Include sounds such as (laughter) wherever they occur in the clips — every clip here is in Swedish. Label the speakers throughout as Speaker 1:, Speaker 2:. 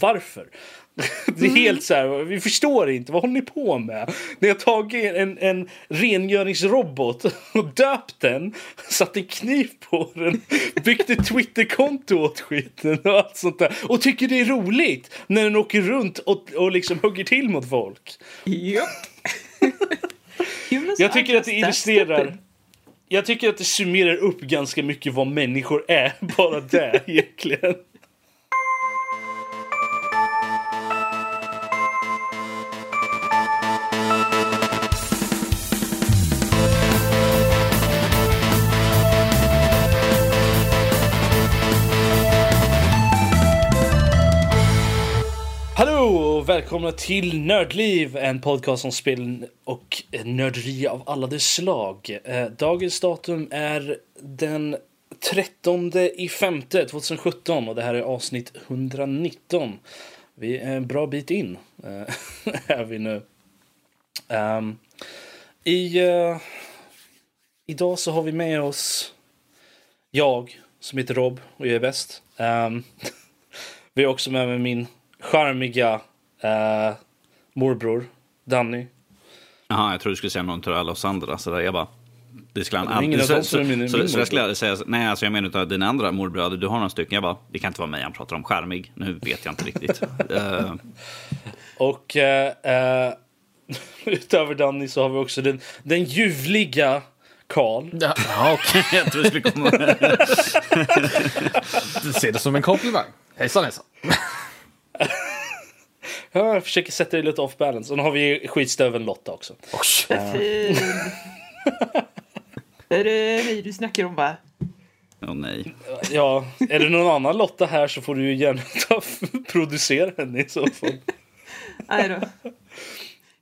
Speaker 1: varför? (laughs) Det är helt så här, vi förstår inte, vad håller ni på med? Ni har tagit en, en rengöringsrobot och döpt den, satt en kniv på den, (laughs) byggt ett Twitterkonto åt skiten och allt sånt där. Och tycker det är roligt när den åker runt och, och liksom hugger till mot folk.
Speaker 2: Japp. (laughs)
Speaker 1: Jag tycker att det illustrerar jag tycker att det summerar upp ganska mycket vad människor är, bara det egentligen. Välkomna till Nördliv, en podcast om spel och nörderi av alla dess slag. Eh, dagens datum är den 13 i 5 2017 och det här är avsnitt 119. Vi är en bra bit in, eh, (laughs) är vi nu. Um, i, uh, idag så har vi med oss jag, som heter Rob och jag är bäst. Um, (laughs) vi har också med mig min charmiga eh, morbror, Danny.
Speaker 3: Jaha, jag tror du skulle säga någon till alla oss andra. Så där jag bara... Det skulle han
Speaker 1: av
Speaker 3: Så, så,
Speaker 1: min-
Speaker 3: så,
Speaker 1: min
Speaker 3: så, jag skulle aldrig säga... Nej, alltså jag menar utav dina andra morbröder. Du har några stycken. Jag bara, det kan inte vara mig han pratar om. Skärmig. Nu vet jag inte riktigt. (laughs) Eh,
Speaker 1: Och eh, (laughs) utöver Danny så har vi också den, den ljuvliga Karl.
Speaker 4: Ja, okej.
Speaker 3: jag tror det skulle komma... (laughs)
Speaker 4: Du ser det som en komplimang. Hejsan hejsan.
Speaker 1: Ja, Jag försöker sätta det lite off balance. Och nu har vi skitstöveln Lotta också.
Speaker 4: Oj. (laughs)
Speaker 2: Är det mig du snackar om va?
Speaker 3: Åh nej.
Speaker 1: Ja, är det någon annan Lotta här så får du ju gärna (laughs) ta, producera henne i så fall.
Speaker 2: Nej då.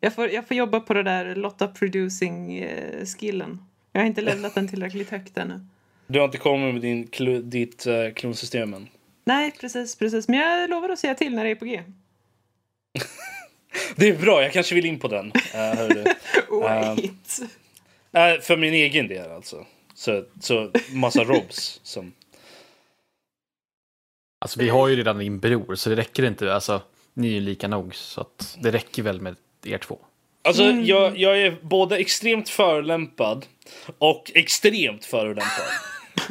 Speaker 2: Jag får, jag får jobba på det där Lotta producing eh, skillen. Jag har inte levlat den tillräckligt högt ännu.
Speaker 1: Du har inte kommit med din, ditt uh, klonsystem än.
Speaker 2: Nej, precis, precis. Men jag lovar att säga till när det är på G.
Speaker 1: Det är bra, jag kanske vill in på den. Uh. (laughs)
Speaker 2: Wait.
Speaker 1: Eh, för min egen del alltså. Så, så massa robs som...
Speaker 4: Alltså vi har ju redan din bror så det räcker inte. Alltså ni är ju lika nog så att det räcker väl med er två.
Speaker 1: Alltså jag, jag är både extremt förolämpad och extremt förolämpad. (laughs)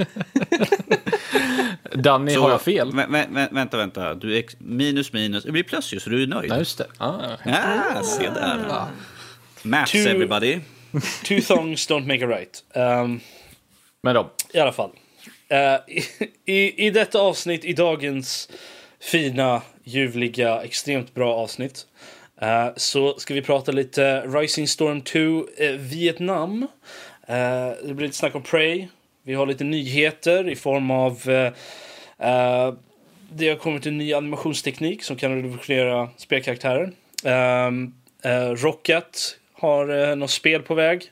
Speaker 4: Danny,
Speaker 3: Så,
Speaker 4: har jag fel?
Speaker 3: Vä, vä, vä, vänta, vänta. Du minus minus. Det blir plus ju, så du är nöjd.
Speaker 4: Nej, just det. Ah.
Speaker 3: Ja, se där. Maths
Speaker 1: Two-
Speaker 3: everybody.
Speaker 1: Two thongs don't make a right. Um,
Speaker 4: Men då,
Speaker 1: I alla fall. Eh, i, i, I detta avsnitt, i dagens fina, ljuvliga, extremt bra avsnitt. eh, så ska vi prata lite Rising Storm 2 eh, Vietnam. Det blir lite snack om Prey. Vi har lite nyheter i form av eh, eh, det har kommit en ny animationsteknik som kan revolutionera spelkaraktärer. Um, uh, Rocket har uh, något spel på väg.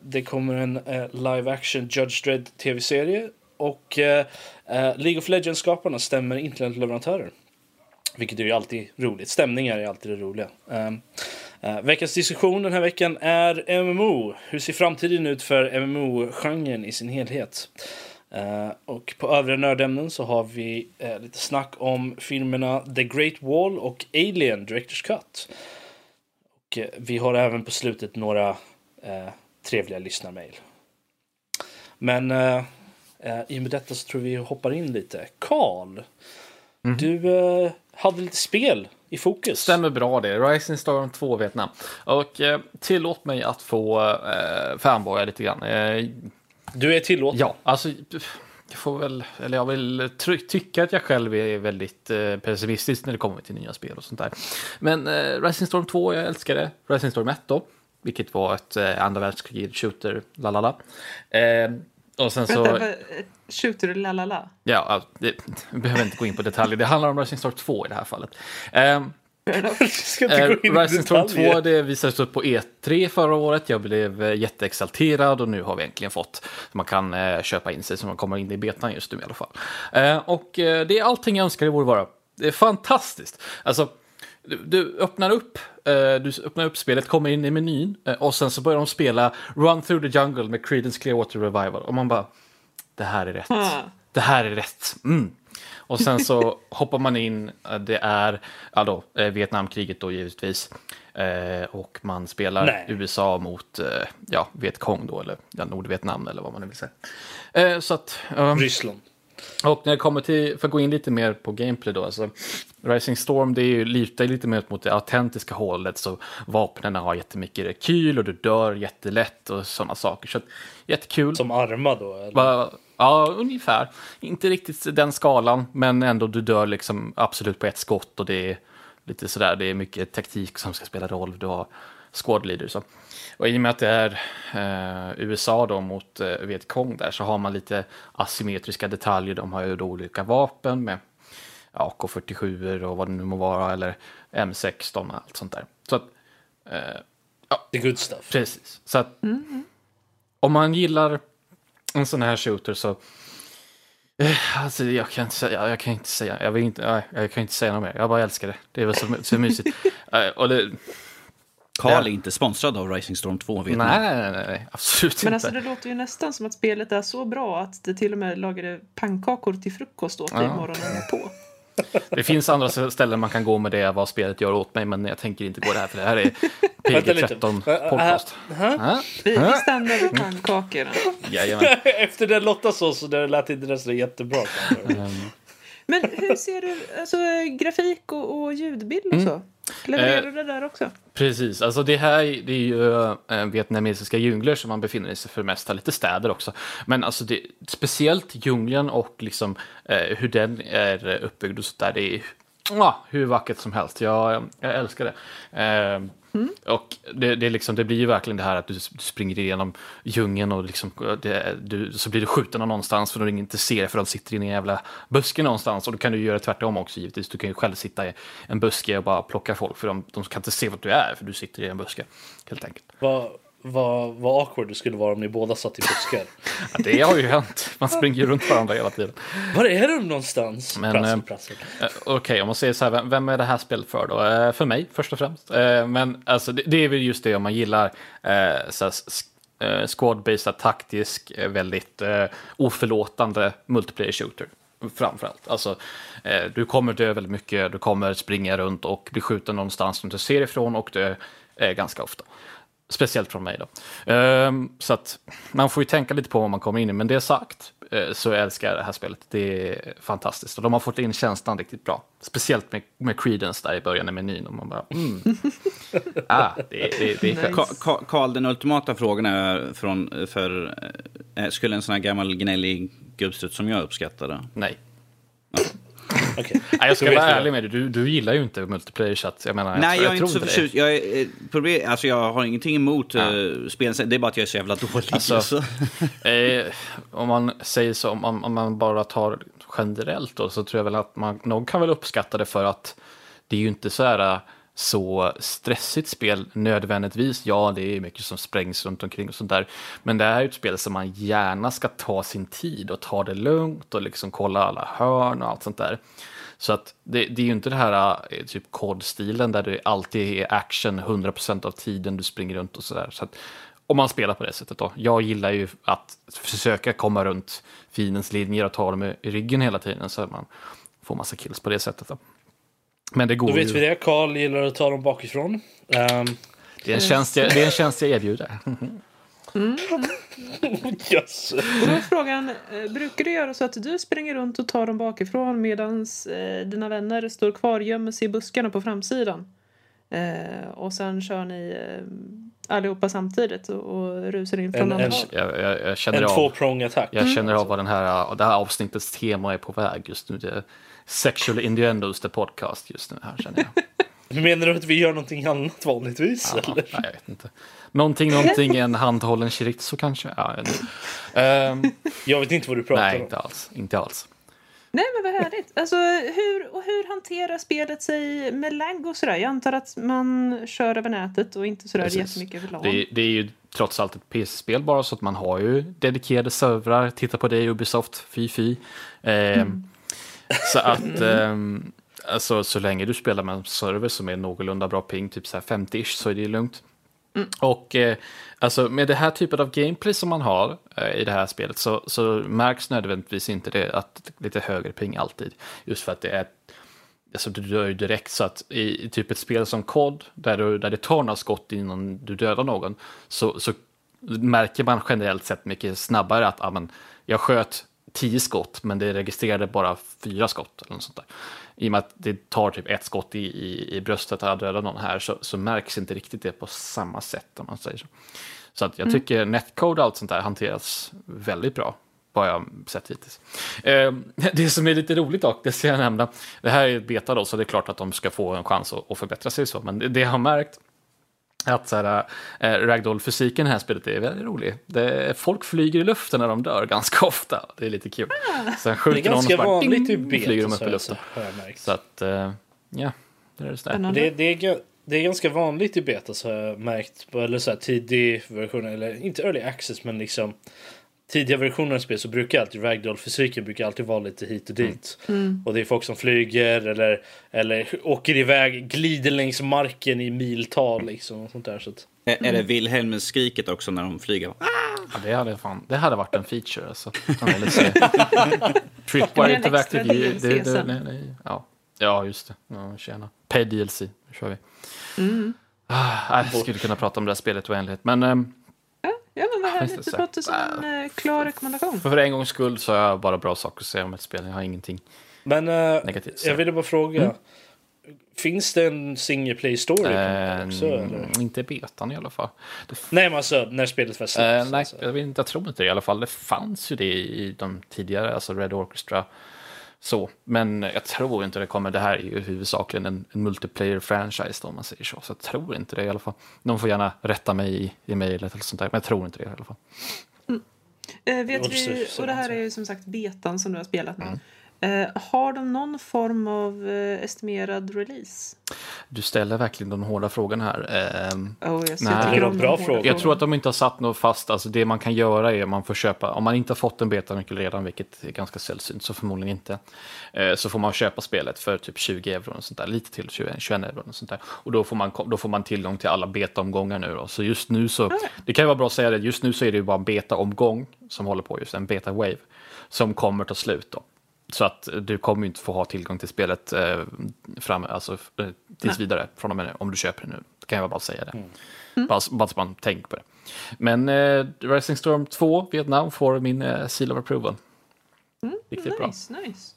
Speaker 1: Det kommer en live action Judge Dredd tv-serie. Och League of Legends-skaparna stämmer internetleverantörer. Vilket är ju alltid roligt. Stämningar är alltid det roliga. Ehm, Eh, veckans diskussion den här veckan är MMO. Hur ser framtiden ut för MMO-genren i sin helhet? Eh, och på övriga nördämnen så har vi eh, lite snack om filmerna The Great Wall och Alien Directors Cut. Och vi har även på slutet några trevliga lyssnarmail. Men i och med detta så tror vi hoppar in lite. Karl, du eh, hade lite spel i fokus.
Speaker 4: stämmer bra det. Rising Storm 2 Vietnam. Och eh, tillåt mig att få eh, fanboya lite grann. Eh,
Speaker 1: Du är tillåten.
Speaker 4: ja, alltså jag får väl, eller jag vill ty tycka att jag själv är väldigt eh, pessimistisk när det kommer till nya spel och sånt där. Men eh, Rising Storm 2, jag älskar det. Rising Storm 1 då, vilket var ett eh, andra världskrig shooter, lalala. Eh, och sen så...
Speaker 2: Vänta, vad- shooter lalala.
Speaker 4: Ja, alltså, det, vi behöver inte gå in på detaljer. Det handlar om Rising Storm 2 i det här fallet. Um, (laughs)
Speaker 1: Jag ska inte
Speaker 4: Eh,
Speaker 1: gå in i
Speaker 4: Rising Storm
Speaker 1: detaljer.
Speaker 4: 2 det visades upp på E3 förra året. Jag blev eh, jätteexalterad och nu har vi äntligen fått man kan eh, köpa in sig så man kommer in i betan just nu i alla fall. Eh, och eh, det är allting jag önskar det borde vara. Det är fantastiskt. Alltså, du, du öppnar upp, eh, du öppnar upp spelet, kommer in i menyn eh, och sen så börjar de spela Run through the jungle med Creedence Clearwater Revival och man bara det här är rätt.
Speaker 2: Ah.
Speaker 4: Det här är rätt. Mm. Och sen så (laughs) hoppar man in, eh, det är ja då, Vietnamkriget då givetvis. Och man spelar
Speaker 1: Nej.
Speaker 4: USA mot ja, Vietkong då, eller ja, Nordvietnam eller vad man nu vill säga. Så att, ehm,
Speaker 1: Ryssland.
Speaker 4: Och när det kommer till, för att gå in lite mer på gameplay då, alltså Rising Storm det är ju lite, lite mer mot det autentiska hållet, så vapnen har jättemycket rekyl och du dör jättelätt och sådana saker. Så jättekul.
Speaker 1: Som arma då? Eller?
Speaker 4: Ja, ungefär. Inte riktigt den skalan, men ändå du dör liksom absolut på ett skott och det är lite sådär, det är mycket taktik som ska spela roll. Du har squad leader så. Och i och med att det är eh, USA då mot eh, Vietkong där så har man lite asymmetriska detaljer. De har ju då olika vapen med ja, AK47 och vad det nu må vara eller M16 och allt sånt där. Så att, eh,
Speaker 1: The good stuff.
Speaker 4: Precis. Så att om man gillar en sån här shooter så Eh, Alltså, jag kan inte säga, jag kan inte säga, jag vill inte, jag kan inte säga något mer. Jag bara älskar det. Det är väl så, så mysigt. (laughs) Eh, och det,
Speaker 3: Karl är inte sponsrad av Rising Storm 2, vet
Speaker 4: nej,
Speaker 3: ni.
Speaker 4: nej, nej, nej, absolut
Speaker 2: Men
Speaker 4: inte.
Speaker 2: alltså det låter ju nästan som att spelet är så bra att det till och med lagade pannkakor till frukost åt dig
Speaker 4: Ja.
Speaker 2: morgonen på. (laughs)
Speaker 4: Det finns andra ställen man kan gå med det, vad spelet gör åt mig, men jag tänker inte gå där, för det här är (laughs)
Speaker 1: Vänta lite.
Speaker 4: PG-13
Speaker 1: Äh, äh,
Speaker 4: podcast. Ja,
Speaker 2: Vi, vi stannar vid pannkakorna. (laughs)
Speaker 1: Efter den Lotta så, så det lät inte nästan jättebra.
Speaker 2: Men hur ser du, alltså grafik och, och ljudbild och så? Levererar du det där också?
Speaker 4: Precis, alltså det här det är ju äh, vietnamesiska djungler som man befinner sig för det mesta, lite städer också. Men alltså det, speciellt djungeln och liksom eh, hur den är uppbyggd och sådär, det är ja, hur vackert som helst. Jag, jag älskar det. Mm. Och det, det, liksom, det blir ju verkligen det här att du, du springer igenom djungeln och liksom, det, du, så blir du skjuten av någonstans för du inte ser för de sitter i en jävla buske någonstans. Och då kan du göra tvärtom också givetvis. Du kan ju själv sitta i en buske och bara plocka folk för de, de kan inte se vart du är för du sitter i en buske. Helt enkelt.
Speaker 1: Vad vad vad awkward det skulle vara om ni båda satt i buskar. (laughs)
Speaker 4: Ja, det har ju hänt. Man springer ju runt varandra hela tiden.
Speaker 1: Var är de någonstans?
Speaker 4: Men,
Speaker 1: prassel,
Speaker 4: eh,
Speaker 1: prassel.
Speaker 4: Eh, Okej, om man säger så här, vem, vem är det här spelet för då? Eh, för mig, först och främst. Eh, men alltså, det, det är väl just det om man gillar eh, så här, eh, squad-based, taktisk, väldigt oförlåtande multiplayer shooter. Framförallt. Alltså, eh, du kommer dö väldigt mycket, du kommer springa runt och bli skjuten någonstans som du ser ifrån och dö eh, ganska ofta. Speciellt från mig då. Ehm, så att man får ju tänka lite på vad man kommer in i. Men det sagt eh, så älskar jag det här spelet. Det är fantastiskt. Och de har fått in känslan riktigt bra. Speciellt med, med Creedence där i början i menyn. Och man bara, mm. (laughs) ah, det, det, det är
Speaker 3: Ka- Karl, den ultimata frågan är från, för, eh, skulle en sån här gammal gnällig gubbstrutt som jag uppskattade?
Speaker 4: Nej. (laughs) Nej, jag ska vara
Speaker 1: jag.
Speaker 4: ärlig med dig. Du, du gillar ju inte multiplayer så att jag menar,
Speaker 3: Nej, jag,
Speaker 4: jag,
Speaker 3: är
Speaker 4: tror
Speaker 3: inte så förtjust. Jag, är, eh, problem, alltså jag har ingenting emot
Speaker 4: Ja.
Speaker 3: uh, spelen, det är bara att jag är så jävla dålig.
Speaker 4: Alltså,
Speaker 3: Alltså, (laughs)
Speaker 4: Eh, om man säger så, om, om man bara tar generellt då, så tror jag väl att man någon kan väl uppskatta det för att det är ju inte så här så stressigt spel nödvändigtvis. Ja, det är mycket som sprängs runt omkring och sånt där. Men det är ett spel som man gärna ska ta sin tid och ta det lugnt och liksom kolla alla hörn och allt sånt där. Så att det, det är ju inte det här eh, typ kodstilen där det alltid är action 100% av tiden du springer runt och sådär. Så att om man spelar på det sättet då. Jag gillar ju att försöka komma runt finens linjer och ta dem i ryggen hela tiden så att man får massa kills på det sättet då. Men det går
Speaker 1: Då vet
Speaker 4: ju.
Speaker 1: vi det. Karl gillar att ta dem bakifrån. Ehm,
Speaker 4: Det är en tjänst jag, det är en tjänst jag erbjuder. (laughs)
Speaker 1: yes.
Speaker 2: Och då är frågan, eh, brukar du göra så att du springer runt och tar dem bakifrån medan eh, dina vänner står kvar och gömmer sig i buskarna på framsidan? Eh, och sen kör ni eh, allihopa samtidigt och, och rusar in från
Speaker 1: En-
Speaker 2: andra
Speaker 1: en-
Speaker 2: håll?
Speaker 4: Jag, jag, jag känner
Speaker 1: En
Speaker 4: av,
Speaker 1: tvåprong attack.
Speaker 4: jag känner av vad den här, det här avsnittets tema är på väg just nu. Det Sexual Innuendos, the podcast just nu här känner jag. (laughs)
Speaker 1: Menar du att vi gör någonting annat vanligtvis?
Speaker 4: Ja,
Speaker 1: eller?
Speaker 4: nej, jag vet inte. Någonting, någonting, en handhållen chorizo kanske? Ja, jag vet inte. Ehm,
Speaker 1: Jag vet inte vad du pratar
Speaker 4: nej,
Speaker 1: om.
Speaker 4: inte alls. Inte alls.
Speaker 2: Nej men vad härligt. Alltså hur, och hur hanterar spelet sig med lag och sådär? Jag antar att man kör över nätet och inte sådär
Speaker 4: Precis.
Speaker 2: jättemycket över LAN.
Speaker 4: Det, det är ju trots allt ett PC-spel bara så att man har ju dedikerade servrar. Titta på det Ubisoft, fy fy. Ehm, Så att ehm, alltså, så länge du spelar med en server som är någorlunda bra ping, typ så här 50-ish, så är det lugnt. Och eh, alltså med det här typen av gameplay som man har eh, i det här spelet så, så märks nödvändigtvis inte det att lite högre ping alltid. Just för att det är Alltså du dör ju direkt så att i, i typ ett spel som COD där, du, där det tar några skott innan du dödar någon så, så märker man generellt sett mycket snabbare att ah, men, jag sköt tio skott men det registrerade bara fyra skott. Eller något sånt där. I och med att det tar typ ett skott i, i, i bröstet att döda någon här så, så märks inte riktigt det på samma sätt om man säger så. Så att jag
Speaker 2: Mm.
Speaker 4: tycker netcode och allt sånt där hanteras väldigt bra. Vad jag sett hittills. Eh, (laughs) det som är lite roligt dock, det ska jag nämna. Det här är beta då, så det är klart att de ska få en chans att, att förbättra sig så. Men det, det jag har märkt att så här, eh, ragdoll-fysiken i det här spelet är väldigt rolig. Det, folk flyger i luften när de dör ganska (laughs) ofta. Det är lite kul. Sen
Speaker 1: Det
Speaker 4: skjuter någon och så bara ding, flyger de upp i luften. Så att, eh, ja, det är det. Där.
Speaker 1: Det, det, är, det är ganska vanligt i betas har jag märkt. Eller så här tidig version, eller inte early access men liksom tidiga versioner av spel så brukar alltid ragdoll-fysiken brukar alltid vara lite hit och dit. Och det är folk som flyger eller, eller åker iväg, glider längs marken i miltal liksom. Och sånt där, så att,
Speaker 3: Är, är det Wilhelm-skriket också när de flyger?
Speaker 4: Ja, det, hade fan, det hade varit en feature alltså. (laughs) Tripwire Interactive. Det, det, det, nej, nej. Ja. ja, just det. Ja, tjena. Paid DLC. Nu kör vi. Ah, jag skulle kunna prata om det här spelet oändligt. Men ehm,
Speaker 2: Ja, men vad härligt.
Speaker 4: det, (laughs)
Speaker 2: låter som en eh, klar rekommendation.
Speaker 4: för en gångs skull så har jag bara bra saker att säga om ett spel. Jag har ingenting
Speaker 1: Men eh,
Speaker 4: negativt. att
Speaker 1: jag ville bara fråga. Finns det en single play story?
Speaker 4: Eh,
Speaker 1: också, eller?
Speaker 4: inte i betan i alla fall. Det
Speaker 1: Nej men alltså när spelet väl
Speaker 4: Eh,
Speaker 1: släpps.
Speaker 4: nej,
Speaker 1: alltså.
Speaker 4: jag, vet inte, jag tror inte det i alla fall. Det fanns ju det i de tidigare, alltså Red Orchestra. Så, men jag tror inte det kommer. Det här är ju huvudsakligen en, en multiplayer franchise då, om man säger så. Så jag tror inte det i alla fall. De får gärna rätta mig i, i mejlet eller sånt där, men jag tror inte det i alla fall.
Speaker 2: Eh, vet vi, och det här är ju som sagt betan som du har spelat nu. Eh, har de någon form av eh, estimerad release?
Speaker 4: Du ställer verkligen de hårda frågorna här. Ehm,
Speaker 2: Oh, jag
Speaker 4: Nej.
Speaker 1: Det bra frågor.
Speaker 4: Tror att de inte har satt något fast, alltså det man kan göra är att man får köpa, om man inte har fått en betanyckel redan, vilket är ganska sällsynt, så förmodligen inte, eh, så får man köpa spelet för typ 20 euro och sånt där, lite till 21, 21 euro och sånt där. Och då får man, då får man tillgång till alla betaomgångar nu då. Så just nu så, det kan ju vara bra att säga det, just nu så är det ju bara en betaomgång som håller på just, en beta wave, som kommer ta slut då. Så att du kommer ju inte få ha tillgång till spelet eh, fram, alltså, eh, tills vidare från och med nu, om du köper det nu. Det kan jag bara säga det. Bara, bara så man tänker på det. Men eh, Rising Storm 2, Vietnam, får min eh, seal of approval. Riktigt bra.
Speaker 2: Nice, nice.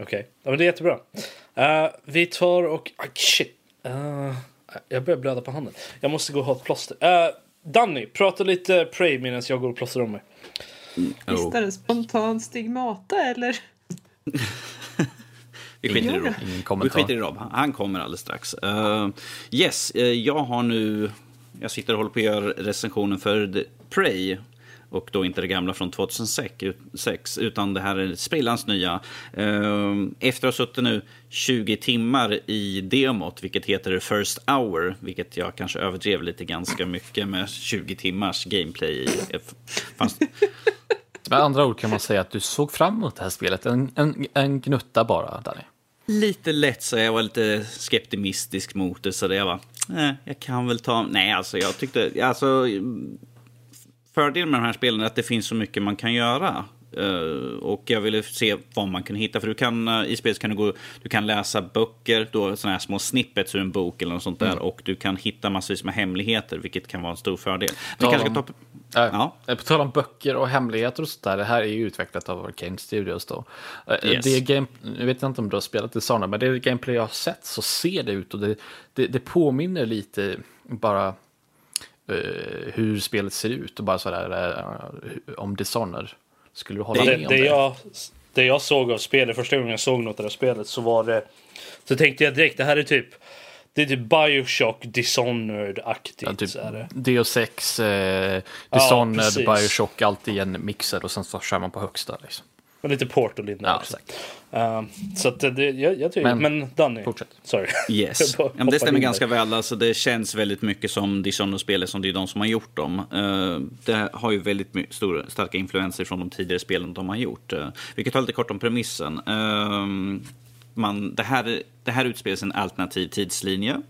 Speaker 1: Okej, ja, men det är jättebra. Eh, vi tar och... ah, shit. Eh, jag börjar blöda på handen. Jag måste gå och ha ett plåster. Uh, Danny, prata lite Prey medan jag går och plåstrar om mig.
Speaker 3: Oh.
Speaker 2: Visst är det spontan stigmata eller? (laughs)
Speaker 3: Vi skiter i Rob.
Speaker 4: Ingen
Speaker 3: Vi skiter i Rob. Han kommer alldeles strax. Uh, yes, eh, jag har nu... Jag sitter och håller på att göra recensionen för The Prey. Och då inte det gamla från 2006, ut- sex, utan det här är sprillans nya. Eh, efter att ha suttit nu 20 timmar i demot, vilket heter First Hour, vilket jag kanske överdrev lite ganska mycket med 20 timmars gameplay. i. Fanns,
Speaker 4: med andra ord kan man säga att du såg fram emot det här spelet, en, en, en gnutta bara, Danny.
Speaker 3: lite lätt så jag var lite skeptimistisk mot det. Så det jag var, eh, jag kan väl ta... Nej, alltså jag tyckte... Alltså, fördelen med de här spelen är att det finns så mycket man kan göra. Eh, och jag ville se vad man kan hitta. För du kan, eh, i spelet kan du, gå, du kan läsa böcker, då, såna här små snippets ur en bok eller något sånt där. Och du kan hitta massvis med hemligheter, vilket kan vara en stor fördel.
Speaker 4: Ja,
Speaker 3: kanske ta...
Speaker 4: Äh,
Speaker 3: Ja.
Speaker 4: På tal om böcker och hemligheter och sånt där, det här är ju utvecklat av Arcane Studios då. Eh,
Speaker 3: Yes.
Speaker 4: Det game, jag vet inte om du har spelat Dishonored, men det gameplay jag har sett så ser det ut och det, det, det påminner lite bara eh, hur spelet ser ut och bara sådär uh, om Dishonored. Skulle du hålla
Speaker 1: Det,
Speaker 4: med om
Speaker 1: det,
Speaker 4: det?
Speaker 1: jag, det jag såg av spelet, första gången jag såg något av det spelet så var det... Så tänkte jag direkt, det här är typ... Det är typ Bioshock Dishonored-aktigt.
Speaker 4: Ja, typ
Speaker 1: så är det.
Speaker 4: Deus Ex, eh, Dishonored,
Speaker 1: precis.
Speaker 4: Bioshock, allt i en mixer och sen så kör man på högsta. Liksom.
Speaker 1: Och lite Portal in där
Speaker 4: Ja,
Speaker 1: också. Um, så att det, jag, jag tycker...
Speaker 4: Men-
Speaker 1: Men, Danny.
Speaker 4: Fortsätt.
Speaker 1: Sorry.
Speaker 3: Yes. (laughs) Ja, det stämmer ganska väl. Alltså, det känns väldigt mycket som Dishonored-spel som det är de som har gjort dem. Eh, det har ju väldigt stora, starka influenser från de tidigare spelen de har gjort. Uh, vi kan ta lite kort om premissen. Man, det, här, det här utspelar sig i en alternativ tidslinje.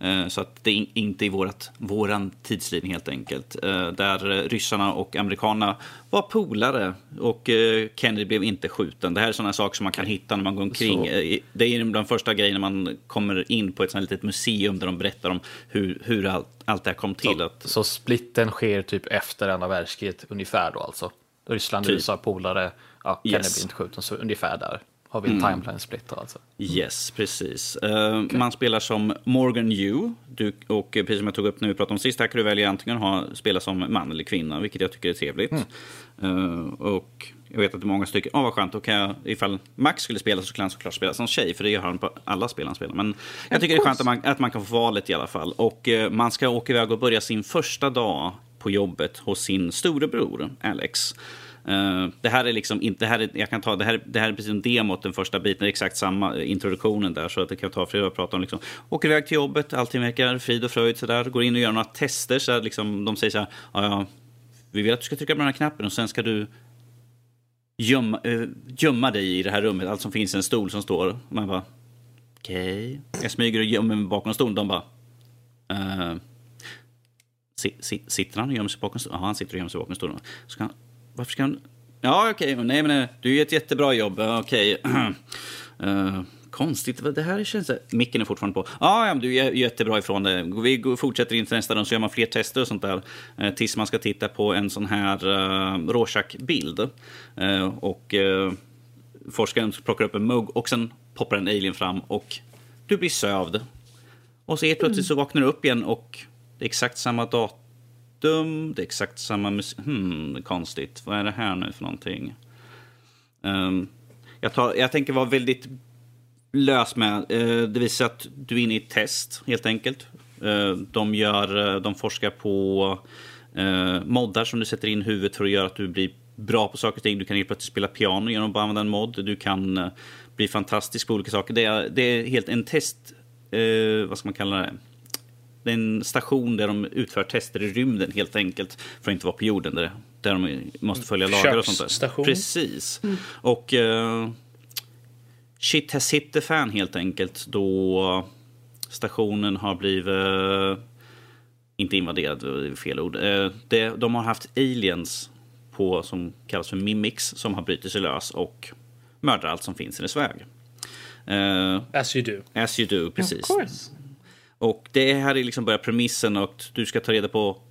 Speaker 3: Eh, så att det är inte i vårat, våran tidslinje helt enkelt. Eh, där eh, ryssarna och amerikanerna var polare och Kennedy blev inte skjuten. Det här är sådana saker som man kan hitta när man går omkring. Så. Det är de första grejerna man kommer in på ett sånt litet museum där de berättar om hur, hur allt, allt det här kom till.
Speaker 4: Så, så splitten sker typ efter andra världskriget ungefär då alltså? Ryssland, typ. USA, polare, ja, Kennedy yes. blir inte skjuten, så ungefär där har vi en mm. timeline splitter alltså.
Speaker 3: Yes, precis. Uh, eh, okay. Man spelar som Morgan Yu. Du, och precis som jag tog upp när vi pratade om sist, här kan du välja antingen ha, spela som man eller kvinna, vilket jag tycker är trevligt. Mm. Uh, och jag vet att många tycker, åh oh, vad skönt, då kan jag, ifall Max skulle spela så skulle han såklart spela som tjej, för det gör han på alla spel han spelar. Men jag tycker det är skönt att man, att man kan få valet i alla fall. Och uh, man ska åka iväg och börja sin första dag på jobbet hos sin storebror Alex. Uh, det här är liksom inte, det här är, jag kan ta, det här, det här är precis en demot, den första biten, det är exakt samma eh, introduktionen där, så att det kan ta flera prata om liksom, åker iväg till jobbet, allting verkar frid och fröjd sådär, går in och gör några tester, så liksom, de säger så här, ja, ja, vi vill att du ska trycka på den här knappen och sen ska du gömma, äh, gömma dig i det här rummet, allt som finns en stol som står, man bara, okej, okay. jag smyger och gömmer mig bakom stolen, de bara, uh, sitter han och gömmer sig bakom stolen? Ja, han sitter och gömmer sig bakom stolen. Så kan, varför ska han... Ja, okej, okay. nej men eh, du gör ett jättebra jobb. Okej. Okay. (clears throat) Uh, eh, konstigt, det här känns... Micken är fortfarande på. Ja, men du är jättebra ifrån det. Vi fortsätter in till nästa dag så gör man fler tester och sånt där. Uh, tills man ska titta på en sån här uh, Rorschach-bild. Uh, och uh, forskaren plockar upp en mugg och sen poppar en alien fram och du blir sövd. Och så helt plötsligt så vaknar du upp igen och det är exakt samma datum det är exakt samma musik. Hmm, konstigt. Vad är det här nu för någonting? Um, jag, tar, jag tänker vara väldigt lös med. Uh, det visar att du är inne i ett test, helt enkelt. Uh, de, gör, uh, de forskar på uh, moddar som du sätter in i huvudet för att göra att du blir bra på saker och ting. Du kan helt plötsligt spela piano genom att bara använda en mod. Du kan bli fantastisk på olika saker. Det är, det är helt en test... vad ska man kalla det? Det är en station där de utför tester i rymden helt enkelt. För att inte vara på jorden där, där de måste följa lagar och sånt där.
Speaker 1: Station.
Speaker 3: Precis. Mm. Och uh, shit has hit the fan helt enkelt. Då stationen har blivit uh, inte invaderad, det är fel ord. Uh, det, de har haft aliens på, som kallas för mimics som har brutit sig lös och mördar allt som finns i dess väg.
Speaker 1: Uh, as you do.
Speaker 3: As you do, precis. Och det här är liksom bara premissen och du ska ta reda på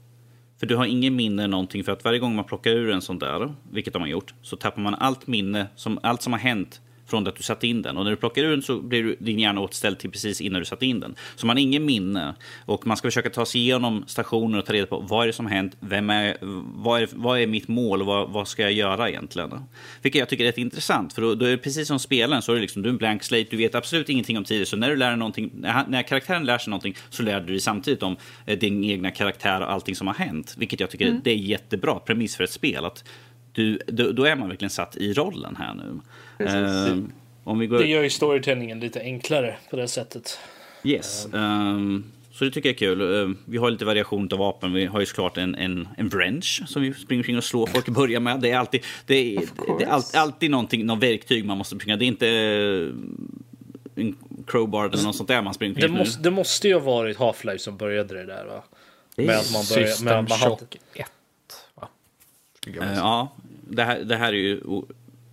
Speaker 3: för du har ingen minne någonting för att varje gång man plockar ur en sån där, vilket de har gjort, så tappar man allt minne, som, allt som har hänt från det att du satte in den. Och när du plockar ur den så blir din hjärna återställd till precis innan du satte in den. Så man har ingen minne. Och man ska försöka ta sig igenom stationer och ta reda på vad är det som har hänt, vem är, vad, är, vad är mitt mål och vad, vad ska jag göra egentligen? Vilket jag tycker är rätt intressant. För då, då är det precis som spelaren så är det liksom, du är en blank slate, du vet absolut ingenting om tidigare. Så när du lär dig någonting, när, när karaktären lär sig någonting så lär du dig samtidigt om eh, din egna karaktär och allting som har hänt. Vilket jag tycker mm. det är jättebra premiss för ett spel. Att du, då, då är man verkligen satt i rollen här nu. Uh,
Speaker 1: om vi går... Det gör ju storytellingen lite enklare på det sättet.
Speaker 3: Yes. Um, så det tycker jag är kul. Uh, vi har lite variation av vapen. Vi har ju såklart en, en, en wrench som vi springer omkring och slår folk i början med. Det är alltid, det är, det är all, alltid någonting, någon verktyg man måste springa. Det är inte uh, en crowbar eller något sånt där man springer
Speaker 1: det måste, det måste ju ha varit Half-Life som började det där va? Med att man började... System med
Speaker 4: Shock 1 va?
Speaker 3: Uh, ja, det här, det här är ju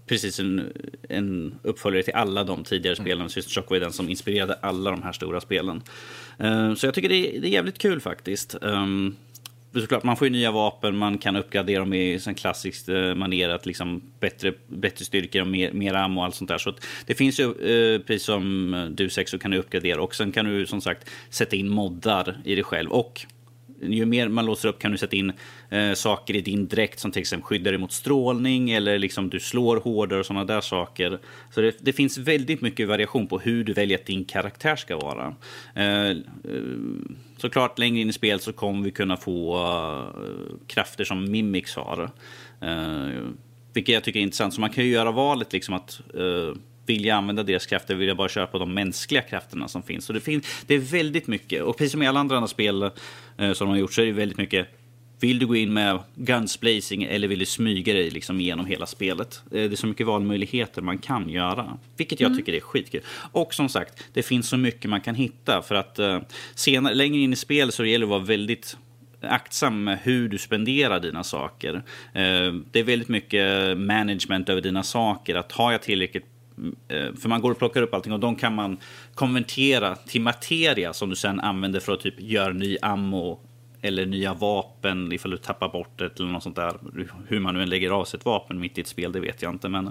Speaker 3: precis en, en uppföljare till alla de tidigare mm. spelen. System Shock var den som inspirerade alla de här stora spelen. Uh, så jag tycker det är, det är jävligt kul faktiskt. Um, såklart, man får ju nya vapen, man kan uppgradera dem i en klassiskt manér, att liksom bättre, bättre styrkor och mer, mer ammo och allt sånt där. Så det finns ju, uh, precis som du sex så kan du uppgradera och sen kan du som sagt sätta in moddar i dig själv. Och ju mer man låser upp kan du sätta in eh, saker i din dräkt som till exempel skyddar dig mot strålning eller liksom du slår hårdare och sådana där saker. Så det, det, finns väldigt mycket variation på hur du väljer att din karaktär ska vara. Eh, eh såklart längre in i spelet så kommer vi kunna få uh, krafter som Mimics har. Uh, vilket jag tycker är intressant. Så man kan ju göra valet liksom att uh, vill jag använda deras krafter vill jag bara köra på de mänskliga krafterna som finns. Så det, finns, det är väldigt mycket, och precis som i alla andra, andra spel eh, som de har gjort så är det väldigt mycket Vill du gå in med guns blazing eller vill du smyga dig liksom igenom hela spelet? Eh, Det är så mycket valmöjligheter man kan göra, vilket jag tycker är skitkul. Och som sagt, det finns så mycket man kan hitta för att eh, senare, längre in i spel så gäller det att vara väldigt aktsam med hur du spenderar dina saker. Eh, Det är väldigt mycket management över dina saker. Att har jag tillräckligt Eh, för man går och plockar upp allting och de kan man konvertera till materia som du sen använder för att typ göra ny ammo eller nya vapen ifall du tappar bort det eller något sånt där. Hur man nu än lägger av sig ett vapen mitt i ett spel, det vet jag inte. Men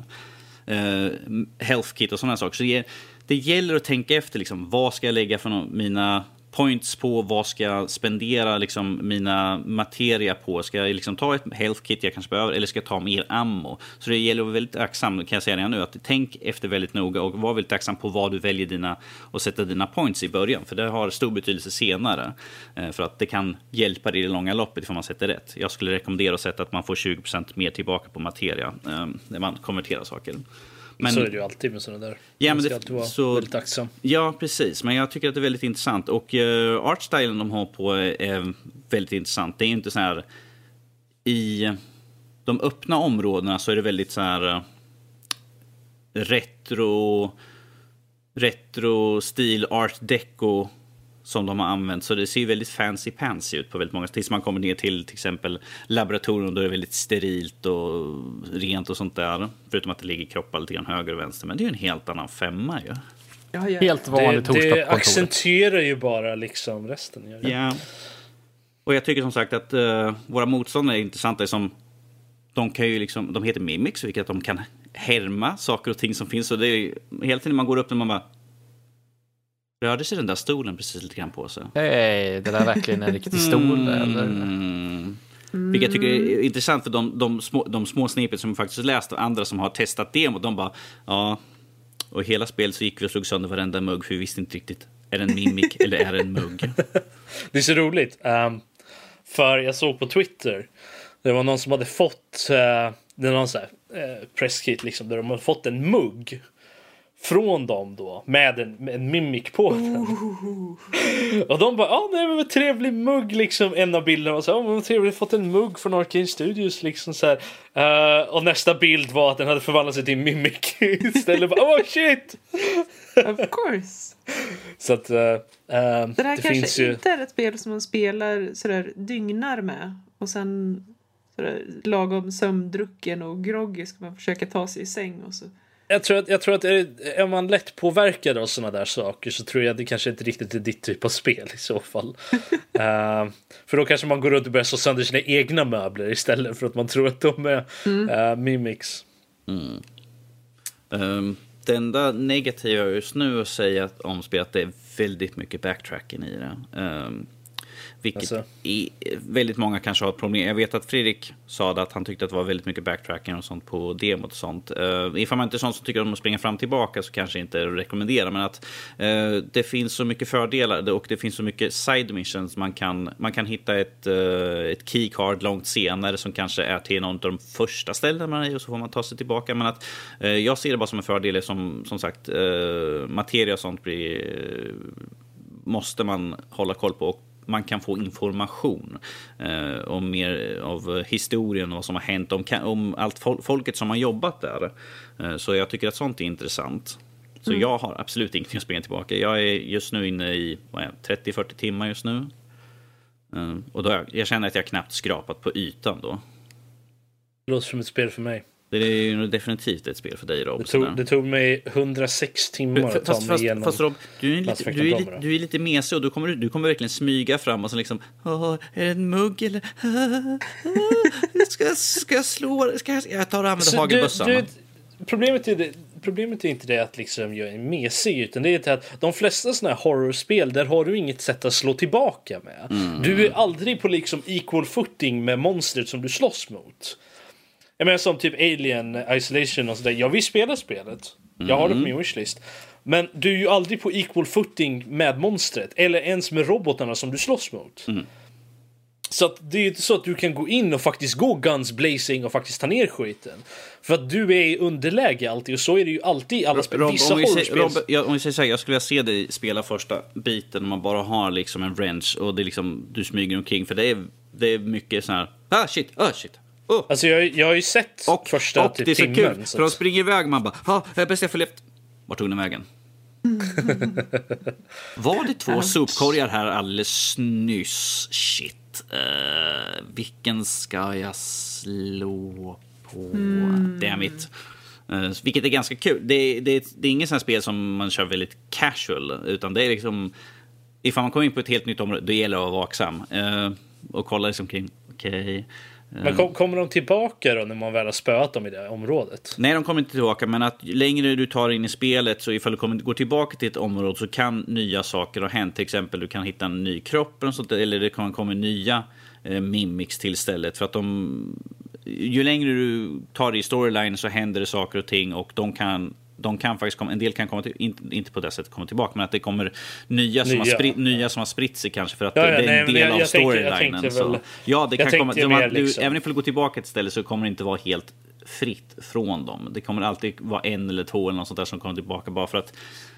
Speaker 3: eh, health kit och sådana saker. Så det, det gäller att tänka efter liksom, vad ska jag lägga för mina points på, vad ska jag spendera liksom, mina materia på? Ska jag liksom ta ett health kit jag kanske behöver eller ska jag ta mer ammo? Så det gäller att vara väldigt aktsam, kan jag säga redan nu, att tänk efter väldigt noga och var väldigt tacksam på vad du väljer dina och sätta dina points i början. För det har stor betydelse senare. Eh, för att det kan hjälpa dig i det långa loppet ifall man sätter rätt. Jag skulle rekommendera att sätta att man får 20% mer tillbaka på materia eh, när man konverterar saker. Men-
Speaker 1: så är det ju alltid med sådana där.
Speaker 3: Ja,
Speaker 1: Man
Speaker 3: men
Speaker 1: ska
Speaker 3: det-
Speaker 1: alltid vara
Speaker 3: så-
Speaker 1: väldigt aktsam.
Speaker 3: Ja, precis. Men jag tycker att det är väldigt intressant. Och uh, artstylen de har på är väldigt intressant. Det är inte så här... I de öppna områdena så är det väldigt så här... eh, retro... Retro-stil, art deco som de har använt. Så det ser väldigt fancy pansy ut på väldigt många Tills man kommer ner till till exempel laboratorium då är det väldigt sterilt och rent och sånt där. Förutom att det ligger kroppar lite grann höger och vänster. Men det är ju en helt annan femma ju.
Speaker 2: Ja, ja.
Speaker 4: Helt vanlig
Speaker 1: Det, det accentuerar ju bara liksom resten.
Speaker 3: Ja. Och jag tycker som sagt att eh, våra motståndare är intressanta som de kan ju liksom, de heter mimics, vilket att de kan härma saker och ting som finns. Och det är hela tiden man går upp och man bara Rörde sig den där stolen precis lite grann på sig?
Speaker 4: Hej, det där är verkligen en riktig stol eller?
Speaker 3: Mm. Vilket jag tycker är intressant för de, de, små, de små snippet som jag faktiskt läst och andra som har testat demo, de bara ja. Och hela spelet så gick vi och slog sönder varenda mugg för vi visste inte riktigt. Är det en mimik (laughs) eller är det en mugg?
Speaker 1: Det är så roligt. ehm, för jag såg på Twitter. Det var någon som hade fått. Uh, det är någon så här, eh, presskit liksom. Där de hade fått en mugg. Från dem då. Med en, med en mimik på den. Och de bara, ja nej men vad trevlig mugg liksom. En av bilderna var så här, men vad trevligt fått en mugg från Arcane Studios liksom så här. Eh, och nästa bild var att den hade förvandlat sig till en mimik (laughs) istället. Bara, oh shit!
Speaker 2: Of course.
Speaker 1: Så att uh,
Speaker 2: Det här
Speaker 1: det
Speaker 2: kanske
Speaker 1: ju.
Speaker 2: inte är ett spel som man spelar sådär dygnar med. Och sen sådär, lagom sömndrucken och groggy ska man försöka ta sig i säng. Och så.
Speaker 1: Jag tror att, jag tror att är, är man lätt påverkad av sådana där saker så tror jag det kanske inte riktigt är ditt typ av spel i så fall. (laughs) Eh, för då kanske man går runt och börjar slå sönder sina egna möbler istället för att man tror att de är eh, mimics.
Speaker 3: Um, det enda negativa just nu att säga om spelet det är väldigt mycket backtracking i det. Um, vilket
Speaker 1: Alltså?
Speaker 3: i, väldigt många kanske har problem. Jag vet att Fredrik sa att han tyckte att det var väldigt mycket backtracking och sånt på demot och sånt. Uh, ifall man inte är sån som tycker om att springa fram och tillbaka så kanske inte rekommendera. Men att uh, det finns så mycket fördelar och det finns så mycket side missions. Man kan, man kan hitta ett, uh, ett keycard långt senare som kanske är till någon av de första ställena man är och så får man ta sig tillbaka. Men att uh, jag ser det bara som en fördel som, som sagt materia och sånt blir, måste man hålla koll på. Och man kan få information eh, om mer av historien och vad som har hänt, om, om allt fol folket som har jobbat där. Eh, så jag tycker att sånt är intressant. Så
Speaker 2: Mm.
Speaker 3: jag har absolut ingenting att springa tillbaka. Jag är just nu inne i 30-40 timmar just nu. Eh, och då jag, jag känner att jag knappt skrapat på ytan då.
Speaker 1: Det låter som ett spel för mig.
Speaker 3: Det är ju definitivt ett spel för dig Rob.
Speaker 1: Det tog, det tog mig 106 timmar att ta mig
Speaker 3: fast,
Speaker 1: igenom.
Speaker 3: fast Rob, du är, lite, du, är lite, du är lite mesig och du kommer, du kommer verkligen smyga fram och så liksom Åh, är det en mugg eller (laughs) ah, ah, ska, ska jag slå ska jag, jag tar och använder hagelbössan.
Speaker 1: problemet, är det, problemet är inte det att liksom jag är mesig utan det är att de flesta såna här horrorspel där har du inget sätt att slå tillbaka med.
Speaker 3: Mm.
Speaker 1: Du är aldrig på liksom equal footing med monstret som du slåss mot. Jag menar som typ Alien Isolation och sådär. Jag vill spela spelet. Jag har det på
Speaker 3: Mm.
Speaker 1: min wishlist. Men du är ju aldrig på equal footing med monstret. Eller ens med robotarna som du slåss mot.
Speaker 3: Mm.
Speaker 1: Så att det är ju inte så att du kan gå in och faktiskt gå guns blazing och faktiskt ta ner skiten. För att du är i underläge alltid och så är det ju alltid i alla spel.
Speaker 3: Rob,
Speaker 1: Vissa
Speaker 3: om, vi säger. Rob, jag, om vi säger så här, jag skulle vilja se dig spela första biten om man bara har liksom en wrench och det är liksom, du smyger omkring. För det är det är mycket sån här, ah shit, ah shit. Oh.
Speaker 1: Alltså jag, jag har ju sett
Speaker 3: Och,
Speaker 1: första
Speaker 3: och
Speaker 1: till
Speaker 3: det är så
Speaker 1: timmen.
Speaker 3: kul,
Speaker 1: så
Speaker 3: för de springer iväg man bara, ah, jag bäst jag följer efter. Vart tog den vägen? (laughs) Var det två sopkorgar här alldeles nyss? Shit. Uh, vilken ska jag slå på? Damn it. Eh, vilket är ganska kul. Det, det, det är inget sånt spel som man kör väldigt casual. Utan det är liksom... Ifall man kommer in på ett helt nytt område, då gäller det att vara vaksam. eh, och kolla liksom kring, okej. eh,
Speaker 1: men kom, kommer de tillbaka då när man väl har spöat dem i det området?
Speaker 3: Nej, de kommer inte tillbaka, men att ju längre du tar in i spelet så ifall du kommer går tillbaka till ett område så kan nya saker ha hänt. Till exempel du kan hitta en ny kropp eller, sånt, eller det kan komma nya eh, mimics till stället. För att de, ju längre du tar det i storyline så händer det saker och ting och de kan de kan faktiskt komma, en del kan komma till, inte, inte på det sättet komma tillbaka, men att det kommer nya, som, har,
Speaker 1: Nya.
Speaker 3: sprit, nya som har spritt sig kanske för att
Speaker 1: Ja, ja,
Speaker 3: det är
Speaker 1: nej,
Speaker 3: en
Speaker 1: men
Speaker 3: del
Speaker 1: jag-
Speaker 3: av storylinen. ja, det
Speaker 1: jag
Speaker 3: kan komma,
Speaker 1: mer
Speaker 3: du,
Speaker 1: liksom-
Speaker 3: även ifall du går tillbaka till ett ställe så kommer det inte vara helt fritt från dem. Det kommer alltid vara en eller två eller något sånt där som kommer tillbaka bara för att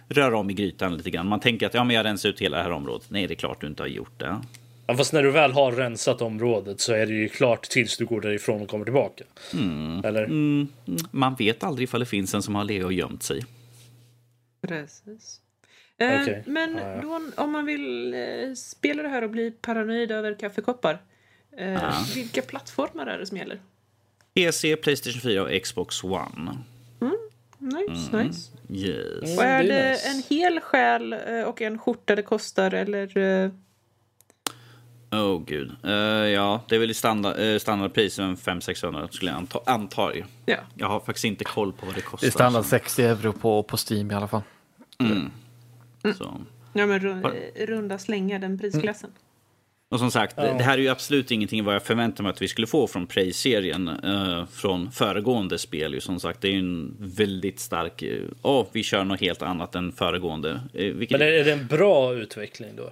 Speaker 3: röra om i grytan lite grann. Man tänker att ja, men jag rensar ut hela det här området. Nej, det är klart du inte har gjort det.
Speaker 1: Ja, fast när du väl har rensat området så är det ju klart tills du går därifrån och kommer tillbaka. Eller?
Speaker 3: Mm, man vet aldrig ifall det finns en som har legat och gömt sig.
Speaker 2: Precis. Eh,
Speaker 1: Okej.
Speaker 2: Men
Speaker 1: Ja, ja.
Speaker 2: Då, om man vill eh, spela det här och bli paranoid över kaffekoppar. Eh, Vilka plattformar är det som gäller?
Speaker 3: PC, Playstation 4 och Xbox One.
Speaker 2: Nice, nice.
Speaker 3: Yes.
Speaker 2: Och är
Speaker 1: det
Speaker 2: det,
Speaker 1: är nice.
Speaker 2: en hel själ eh, och en skjorta det kostar eller? Eh,
Speaker 3: Oh gud. Eh, ja, det är väl i standard, uh, standardpris, men 500-600 skulle jag anta. Antar jag.
Speaker 2: Ja.
Speaker 3: Jag har faktiskt inte koll på vad det kostar.
Speaker 4: Det är standard 60 euro på, på Steam i alla fall.
Speaker 3: Så.
Speaker 2: Ja, men ru- eh, runda slängar den prisklassen.
Speaker 3: Och som sagt, det, det här är ju absolut ingenting vad jag förväntar mig att vi skulle få från Prey-serien. eh, från föregående spel. Ju, som sagt, det är ju en väldigt stark... eh, Åh, vi kör något helt annat än föregående. Uh, vilket,
Speaker 1: Men är det en bra utveckling då?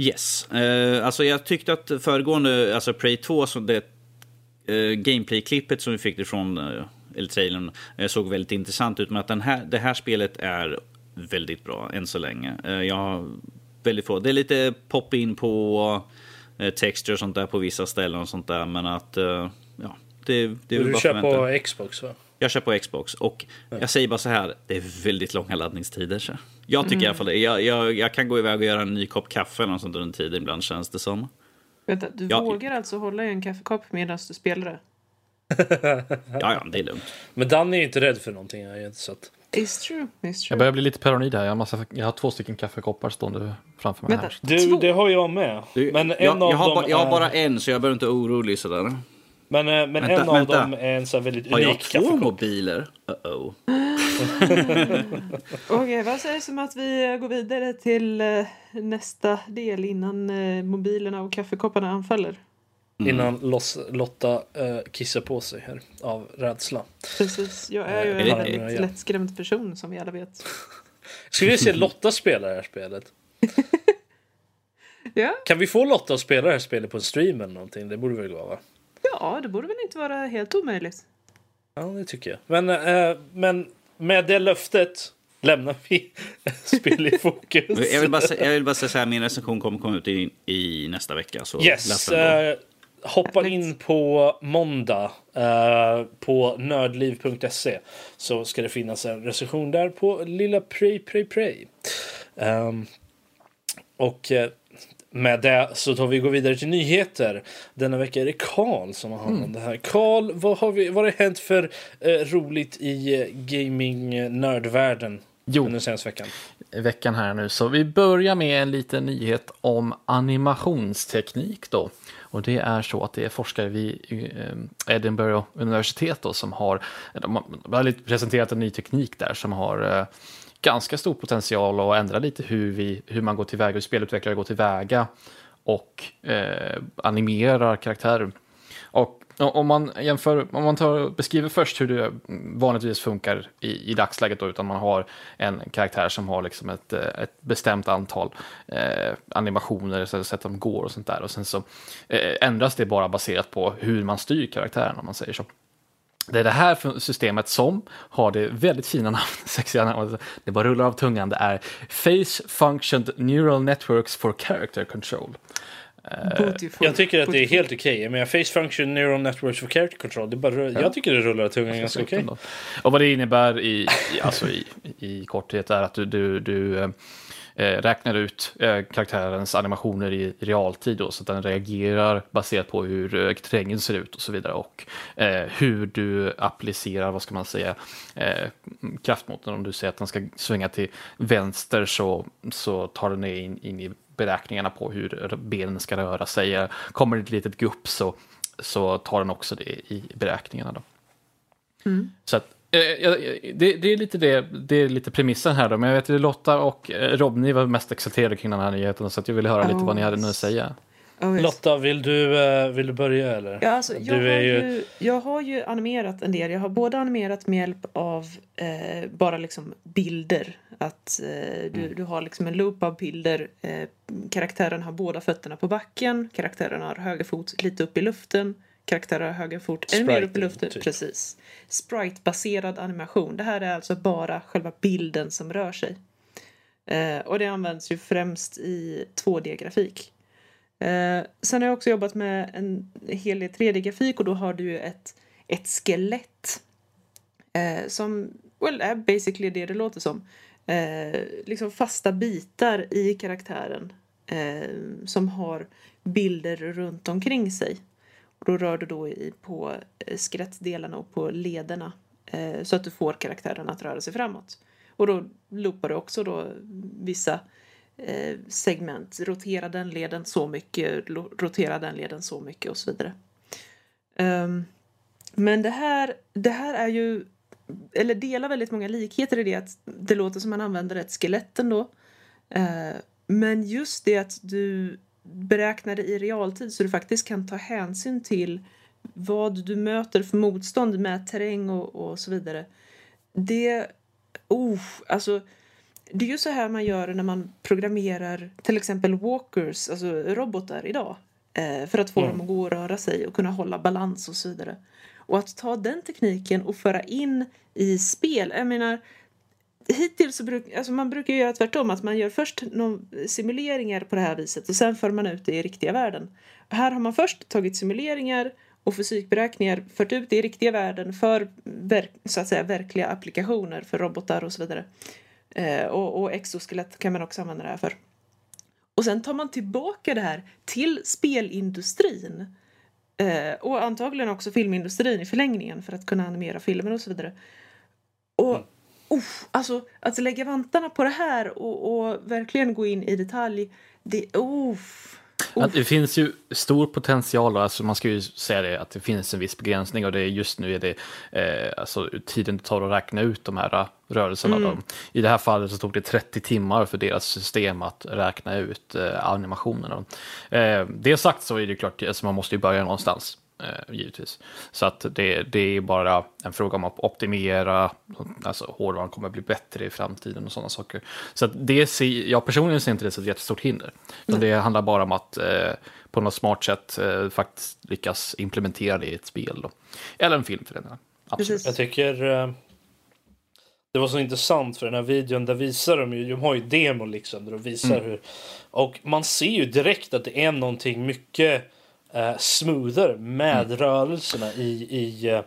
Speaker 3: Yes. Eh, alltså jag tyckte att föregående, alltså Prey 2, så det eh, gameplay-klippet som vi fick ifrån, uh, eller trailern, såg väldigt intressant ut. Men att den här, det här spelet är väldigt bra än så länge. Jag väldigt få. Det är lite pop-in på uh, texture och sånt där på vissa ställen och sånt där. Men att, ja, det, det är väl
Speaker 1: Du
Speaker 3: bara
Speaker 1: kör
Speaker 3: förväntan.
Speaker 1: på Xbox va?
Speaker 3: Jag kör på Xbox och jag säger bara så här, det är väldigt långa laddningstider. Så. Jag tycker i alla fall det. Jag, jag, jag kan gå iväg och göra en ny kopp kaffe eller något sånt under tiden ibland känns det som.
Speaker 2: Vänta, du
Speaker 3: Ja.
Speaker 2: vågar alltså hålla i en kaffekopp medan du spelar det? (laughs)
Speaker 3: Ja, ja, det är lugnt.
Speaker 1: Men Danny är inte rädd för någonting. Jag inte så att...
Speaker 2: It's true, it's
Speaker 4: Jag
Speaker 2: true.
Speaker 4: börjar bli lite paranoid här. Jag har, massa, jag har två stycken kaffekoppar stående framför mig
Speaker 2: Vänta,
Speaker 4: här.
Speaker 1: Du, det har jag med.
Speaker 3: Du,
Speaker 1: Men en
Speaker 3: jag,
Speaker 1: av
Speaker 3: jag, har
Speaker 1: dem
Speaker 3: ba, jag har
Speaker 1: är-
Speaker 3: bara en så jag behöver inte orolig sådär.
Speaker 1: Men, eh, men
Speaker 3: Vänta,
Speaker 1: en av
Speaker 3: vänta.
Speaker 1: dem är en sån här väldigt
Speaker 3: Har jag
Speaker 1: unik
Speaker 3: två
Speaker 1: kaffekopp.
Speaker 3: mobiler? Uh-oh. (laughs)
Speaker 2: Okej, vad sägs om att vi eh, går vidare till eh, nästa del innan mobilerna och kaffekopparna anfaller?
Speaker 1: Innan Los, Lotta eh, kissar på sig här av rädsla.
Speaker 2: Precis, jag är ju en väldigt
Speaker 1: ja.
Speaker 2: lättskrämd person som vi alla vet. (laughs)
Speaker 1: Skulle vi se Lotta spela det här spelet? (laughs)
Speaker 2: Ja,
Speaker 1: Kan vi få Lotta att spela det här spelet på en stream eller någonting? Det borde väl gå va?
Speaker 2: Ja det borde väl inte vara helt omöjligt.
Speaker 1: Ja, det tycker jag. Men, eh, men med det löftet lämnar vi (laughs) spel i fokus.
Speaker 3: Jag vill bara, jag vill bara säga så här, min recension kommer komma ut i, i nästa vecka. Så
Speaker 1: Yes. Eh, hoppa in på måndag eh, på nördliv.se så ska det finnas en recension där på lilla Pray Pray Pray. Ehm, och eh, med det så tar vi gå vidare till nyheter. Denna vecka är det Karl som har hand om det här. Karl, vad har, vi, vad har det hänt för eh, roligt i eh, gaming-nördvärlden
Speaker 4: Jo.
Speaker 1: under senaste veckan?
Speaker 4: veckan här nu. Så vi börjar med en liten nyhet om animationsteknik då. Och det är så att det är forskare vid eh, Edinburgh universitet då som har, de har, presenterat en ny teknik där som har eh, ganska stor potential att ändra lite hur, vi, hur man går tillväga, hur spelutvecklare går tillväga och eh, animerar karaktärer. Och om man jämför, om man tar, beskriver först hur det vanligtvis funkar i, i dagsläget då, utan man har en karaktär som har liksom ett, eh, ett bestämt antal eh, animationer, så sätt de går och sånt där. Och sen så eh, ändras det bara baserat på hur man styr karaktären om man säger så. Det är det här systemet som har det väldigt fina namnet, (laughs) sexiga namnet, det bara rullar av tungan, det är Face Functioned Neural Networks for Character Control.
Speaker 2: Beautiful.
Speaker 1: Jag tycker att det är
Speaker 2: Beautiful.
Speaker 1: helt okej. Jag menar, Face Function Neural Networks for Character Control. Det bara, Jag tycker det rullar tungan ganska okej.
Speaker 4: Ändå. Och vad det innebär i, alltså i, i korthet är att du, du, du eh, eh, räknar ut eh, karaktärens animationer i realtid då, så att den reagerar baserat på hur eh, terrängen ser ut och så vidare och eh, hur du applicerar, vad ska man säga, eh, kraftmotorn. Om du säger att den ska svänga till vänster så, så tar den in, in i beräkningarna på hur benen ska röra sig. Kommer det ett litet gupp så, så tar den också det i beräkningarna. Då. Så att, eh, det, det är lite det, det är lite premissen här då, men jag vet att Lotta och eh, Rob, ni var mest exalterade kring den här nyheten så att jag ville höra lite vad ni hade nu att säga.
Speaker 2: Oh.
Speaker 1: Lotta, vill du, eh, vill du börja eller?
Speaker 2: Ja, alltså, jag,
Speaker 1: Du
Speaker 2: har ju...
Speaker 1: ju-
Speaker 2: jag har ju animerat en del. Jag har både animerat med hjälp av eh, bara liksom bilder. Att eh, du, du har liksom en loop av bilder. Eh, karaktären har båda fötterna på backen. Karaktären har höger fot lite upp i luften. Karaktären har höger fot ännu mer upp i luften.
Speaker 1: typ.
Speaker 2: Precis. Sprite-baserad animation. Det här är alltså bara själva bilden som rör sig. Eh, och det används ju främst i 2D-grafik. Eh, sen har jag också jobbat med en hel del 3D-grafik och då har du ju ett, ett skelett eh, som well, är basically det det låter som. Eh, liksom fasta bitar i karaktären eh, som har bilder runt omkring sig. Och då rör du då i, på eh, skrättdelarna skelettdelarna och på lederna eh, så att du får karaktären att röra sig framåt. Och då loopar du också då vissa eh, segment. Rotera den leden så mycket, rotera den leden så mycket och så vidare. Ehm, men det här, det här är ju, eller delar väldigt många likheter i det att det låter som man använder ett skelett ändå. Eh, men just det att du beräknar det i realtid så du faktiskt kan ta hänsyn till vad du möter för motstånd med terräng och, och så vidare. Det, oh, alltså det är ju så här man gör när man programmerar till exempel walkers, alltså robotar idag. Eh, för att få
Speaker 1: Mm.
Speaker 2: dem att gå och röra sig och kunna hålla balans och så vidare. Och att ta den tekniken och föra in i spel. Jag menar, hittills så bruk, alltså man brukar ju göra tvärtom. Att man gör först någon simuleringar på det här viset och sen för man ut det i riktiga världen. Här har man först tagit simuleringar och fysikberäkningar, fört ut det i riktiga världen för verk, så att säga, verkliga applikationer för robotar och så vidare. Eh, och, och exoskelett kan man också använda det här för. Och sen tar man tillbaka det här till spelindustrin. Eh, och antagligen också filmindustrin i förlängningen för att kunna animera filmer och så vidare. Och uff, alltså att lägga vantarna på det här och, och verkligen gå in i detalj. Det, uff,
Speaker 4: Att det finns ju stor potential, alltså man ska ju säga det att det finns en viss begränsning och det är just nu är det eh, alltså tiden det tar att räkna ut de här eh, rörelserna. Då. I det här fallet så tog det 30 timmar för deras system att räkna ut eh, animationerna. Eh, det sagt så är det klart, alltså man måste ju börja någonstans. Eh, givetvis. Så att det, det är bara en fråga om att optimera, alltså hårdvaran kommer bli bättre i framtiden och sådana saker. Så att det ser, jag personligen ser inte det som ett jättestort hinder. Utan det handlar bara om att eh, på något smart sätt eh, faktiskt lyckas implementera det i ett spel. Då. Eller en film för den delen. Absolut.
Speaker 1: Jag tycker eh, det var så intressant för den här videon. Där visar de ju, de har ju demo liksom. Där de visar
Speaker 4: Mm.
Speaker 1: hur, och man ser ju direkt att det är någonting mycket eh, smoother med
Speaker 4: Mm.
Speaker 1: rörelserna i, i, eh,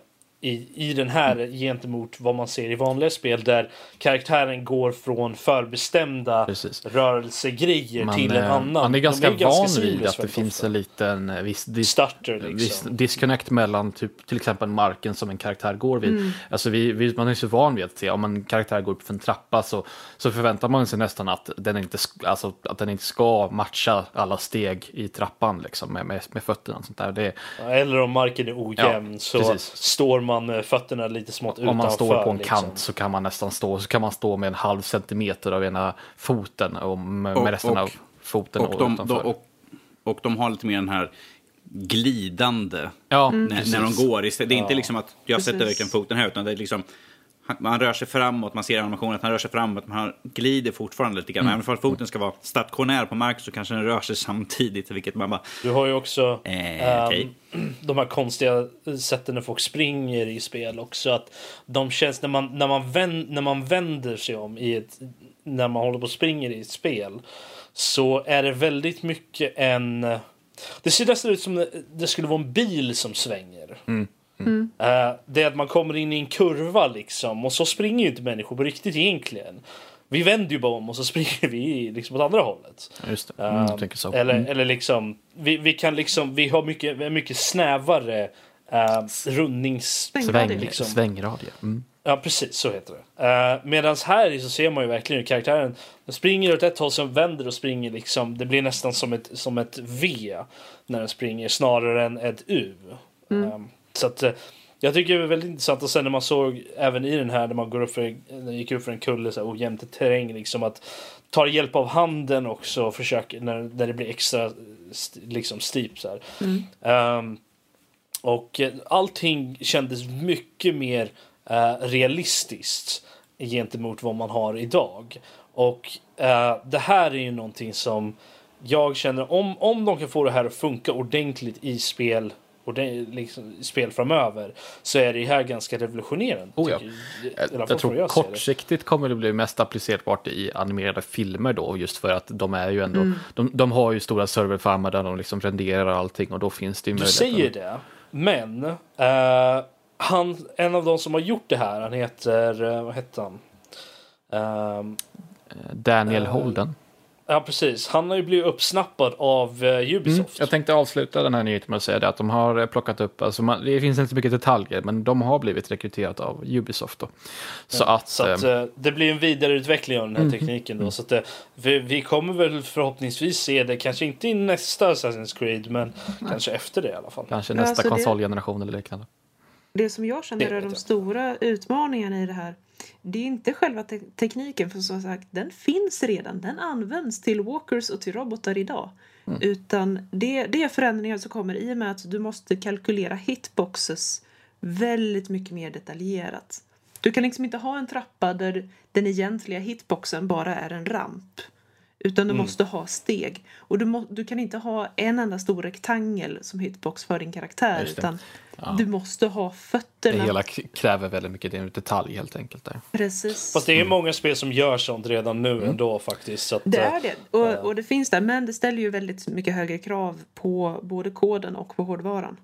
Speaker 1: i, i den här gentemot vad man ser i vanliga spel där karaktären går från förbestämda
Speaker 4: Precis.
Speaker 1: rörelsegrejer
Speaker 4: Man,
Speaker 1: till en
Speaker 4: eh,
Speaker 1: annan.
Speaker 4: man är
Speaker 1: De
Speaker 4: ganska van vid att det finns
Speaker 1: ofta.
Speaker 4: en liten eh, viss dis-
Speaker 1: starter
Speaker 4: viss
Speaker 1: liksom.
Speaker 4: disconnect mellan typ, till exempel marken som en karaktär går vid.
Speaker 1: Mm.
Speaker 4: Alltså vi, vi, man är så van vid att se om en karaktär går upp för en trappa så, så förväntar man sig nästan att den inte, alltså, att den inte ska matcha alla steg i trappan liksom, med, med, med fötterna. Och sånt där. Det,
Speaker 1: Eller om marken är ojämn
Speaker 4: Ja,
Speaker 1: så
Speaker 4: precis.
Speaker 1: står man med fötterna lite smått utanför.
Speaker 4: om man står på en
Speaker 1: liksom.
Speaker 4: kant så kan man nästan stå, så kan man stå med en halv centimeter av ena foten och med,
Speaker 3: Och-
Speaker 4: resten
Speaker 3: och-
Speaker 4: av foten
Speaker 3: Och de,
Speaker 4: utanför.
Speaker 3: de, och, och de har lite mer den här glidande
Speaker 4: ja,
Speaker 3: när, när de går. Det är inte liksom att jag sätter
Speaker 2: Precis.
Speaker 3: verkligen foten här, utan det är liksom han- man rör sig framåt, man ser animationen att han rör sig framåt, men han glider fortfarande lite grann. Även om foten ska vara stationär på marken så kanske den rör sig samtidigt, vilket man bara...
Speaker 1: Du har ju också
Speaker 3: Eh,
Speaker 1: ehm,
Speaker 3: okej. (clears throat)
Speaker 1: de här konstiga sätten när folk springer i spel också. Att de känns när man, när man, vänd, när man vänder sig om i ett, när man håller på och springer i ett spel så är det väldigt mycket en det ser nästan ut som det, det skulle vara en bil som svänger. Eh, det är att man kommer in i en kurva liksom och så springer ju inte människor på riktigt egentligen. Vi vänder ju bara om och så (laughs) springer vi liksom åt andra hållet.
Speaker 4: Just det, mm, jag tänker så.
Speaker 1: Eller,
Speaker 4: Mm.
Speaker 1: eller liksom, vi, vi kan liksom, vi har mycket, mycket snävare uh, rundnings...
Speaker 2: Svängradie.
Speaker 4: Sväng,
Speaker 2: liksom.
Speaker 4: Svängradie. Mm.
Speaker 1: Ja, precis så heter det. Uh, Medan här så ser man ju verkligen hur karaktären den springer åt ett håll, sen vänder och springer liksom. Det blir nästan som ett, som ett V när den springer snarare än ett U. Um, så att eh, jag tycker det är väldigt intressant och sen när man såg även i den här när man går upp för, gick upp för en kulle så här ojämnt terräng liksom att ta hjälp av handen också och försöka när, när det blir extra liksom steep så här. Um, och eh, allting kändes mycket mer eh, realistiskt gentemot vad man har idag. Och eh, det här är ju någonting som jag känner om, om de kan få det här att funka ordentligt i spel och det, liksom, spel framöver så är det här ganska revolutionerande.
Speaker 4: Oh ja. Jag, jag tror
Speaker 1: jag det.
Speaker 4: kortsiktigt kommer det bli mest applicerbart i animerade filmer då, just för att de är ju ändå,
Speaker 1: Mm.
Speaker 4: de, de har ju stora serverfarmar där de liksom renderar allting och då finns det ju
Speaker 1: Du
Speaker 4: möjlighet.
Speaker 1: säger det, men eh, han, en av de som har gjort det här, han heter, eh, vad heter han? Ehm,
Speaker 4: Daniel
Speaker 1: Eh,
Speaker 4: Holden.
Speaker 1: Ja precis, han har ju blivit uppsnappad av eh,
Speaker 4: Mm,
Speaker 1: Ubisoft.
Speaker 4: jag tänkte avsluta den här nyheten med att säga det att de har eh, plockat upp, alltså man, det finns inte så mycket detaljer, men de har blivit rekryterade av Ubisoft då. Så att,
Speaker 1: så att
Speaker 4: eh,
Speaker 1: eh, det blir en vidareutveckling av den här
Speaker 4: Mhm.
Speaker 1: tekniken då. Så att, eh, vi, vi kommer väl förhoppningsvis se det, kanske inte i nästa Assassin's Creed, men kanske efter det i alla fall.
Speaker 4: kanske
Speaker 2: Ja,
Speaker 4: nästa
Speaker 2: alltså det-
Speaker 4: konsolgeneration eller liknande.
Speaker 2: Det som jag
Speaker 1: Det
Speaker 2: känner är de stora utmaningarna i det här. Det är inte själva te tekniken, för som sagt, den finns redan. Den används till walkers och till robotar idag. Utan det, det är förändringar som kommer i och med att du måste kalkylera hitboxes väldigt mycket mer detaljerat. Du kan liksom inte ha en trappa där den egentliga hitboxen bara är en ramp. Utan du måste ha steg. Och du, må, du kan inte ha en enda stor rektangel som hitbox för din karaktär.
Speaker 4: Det.
Speaker 2: Utan
Speaker 4: Ja.
Speaker 2: du måste ha
Speaker 4: Det
Speaker 2: fötterna.
Speaker 4: hela k- kräver väldigt mycket detalj helt enkelt. Där.
Speaker 2: Precis.
Speaker 1: Fast det är många spel som gör sånt redan nu
Speaker 4: Mm.
Speaker 1: ändå faktiskt. Så att,
Speaker 2: Det
Speaker 1: eh,
Speaker 2: är det. Och, och det finns där. Men det ställer ju väldigt mycket högre krav på både koden och på hårdvaran.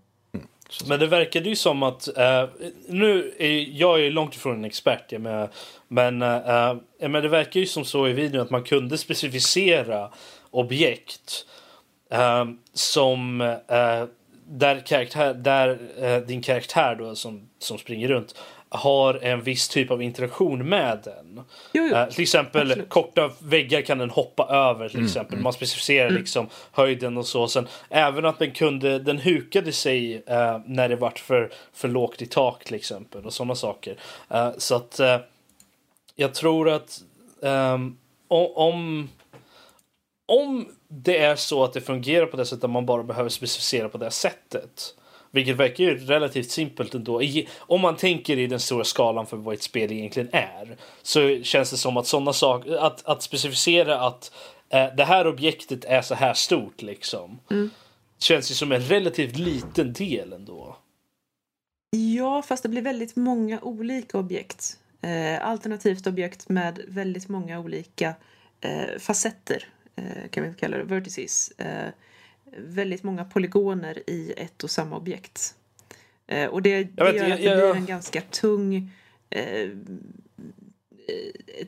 Speaker 1: Men det verkade ju som att, eh, nu är jag är ju långt ifrån en expert, jag med, men, eh, men det verkar ju som så i videon att man kunde specificera objekt eh, som eh, där, karaktär, där eh, din karaktär då som, som springer runt har en viss typ av interaktion med den.
Speaker 2: Jo, jo.
Speaker 1: Eh, till exempel
Speaker 2: absolut.
Speaker 1: korta väggar kan den hoppa över till exempel. Man specificerar liksom höjden och så. Sen, även att den kunde, den hukade sig eh, när det vart för, för lågt i tak till exempel och sådana saker. Eh, så att jag tror att o- om om det är så att det fungerar på det sättet att man bara behöver specificera på det sättet. Vilket verkar ju relativt simpelt ändå. Om man tänker i den stora skalan för vad ett spel egentligen är. Så känns det som att sådana saker, att, att specificera att eh, det här objektet är så här stort liksom. Känns ju som en relativt liten del ändå.
Speaker 2: Ja, fast det blir väldigt många olika objekt. Eh, alternativt objekt med väldigt många olika eh, facetter, eh, kan vi kalla det, vertices. Väldigt många polygoner i ett och samma objekt. Eh, och det, det
Speaker 1: vet,
Speaker 2: gör att det
Speaker 1: jag-
Speaker 2: blir en ganska tung... Eh, eh,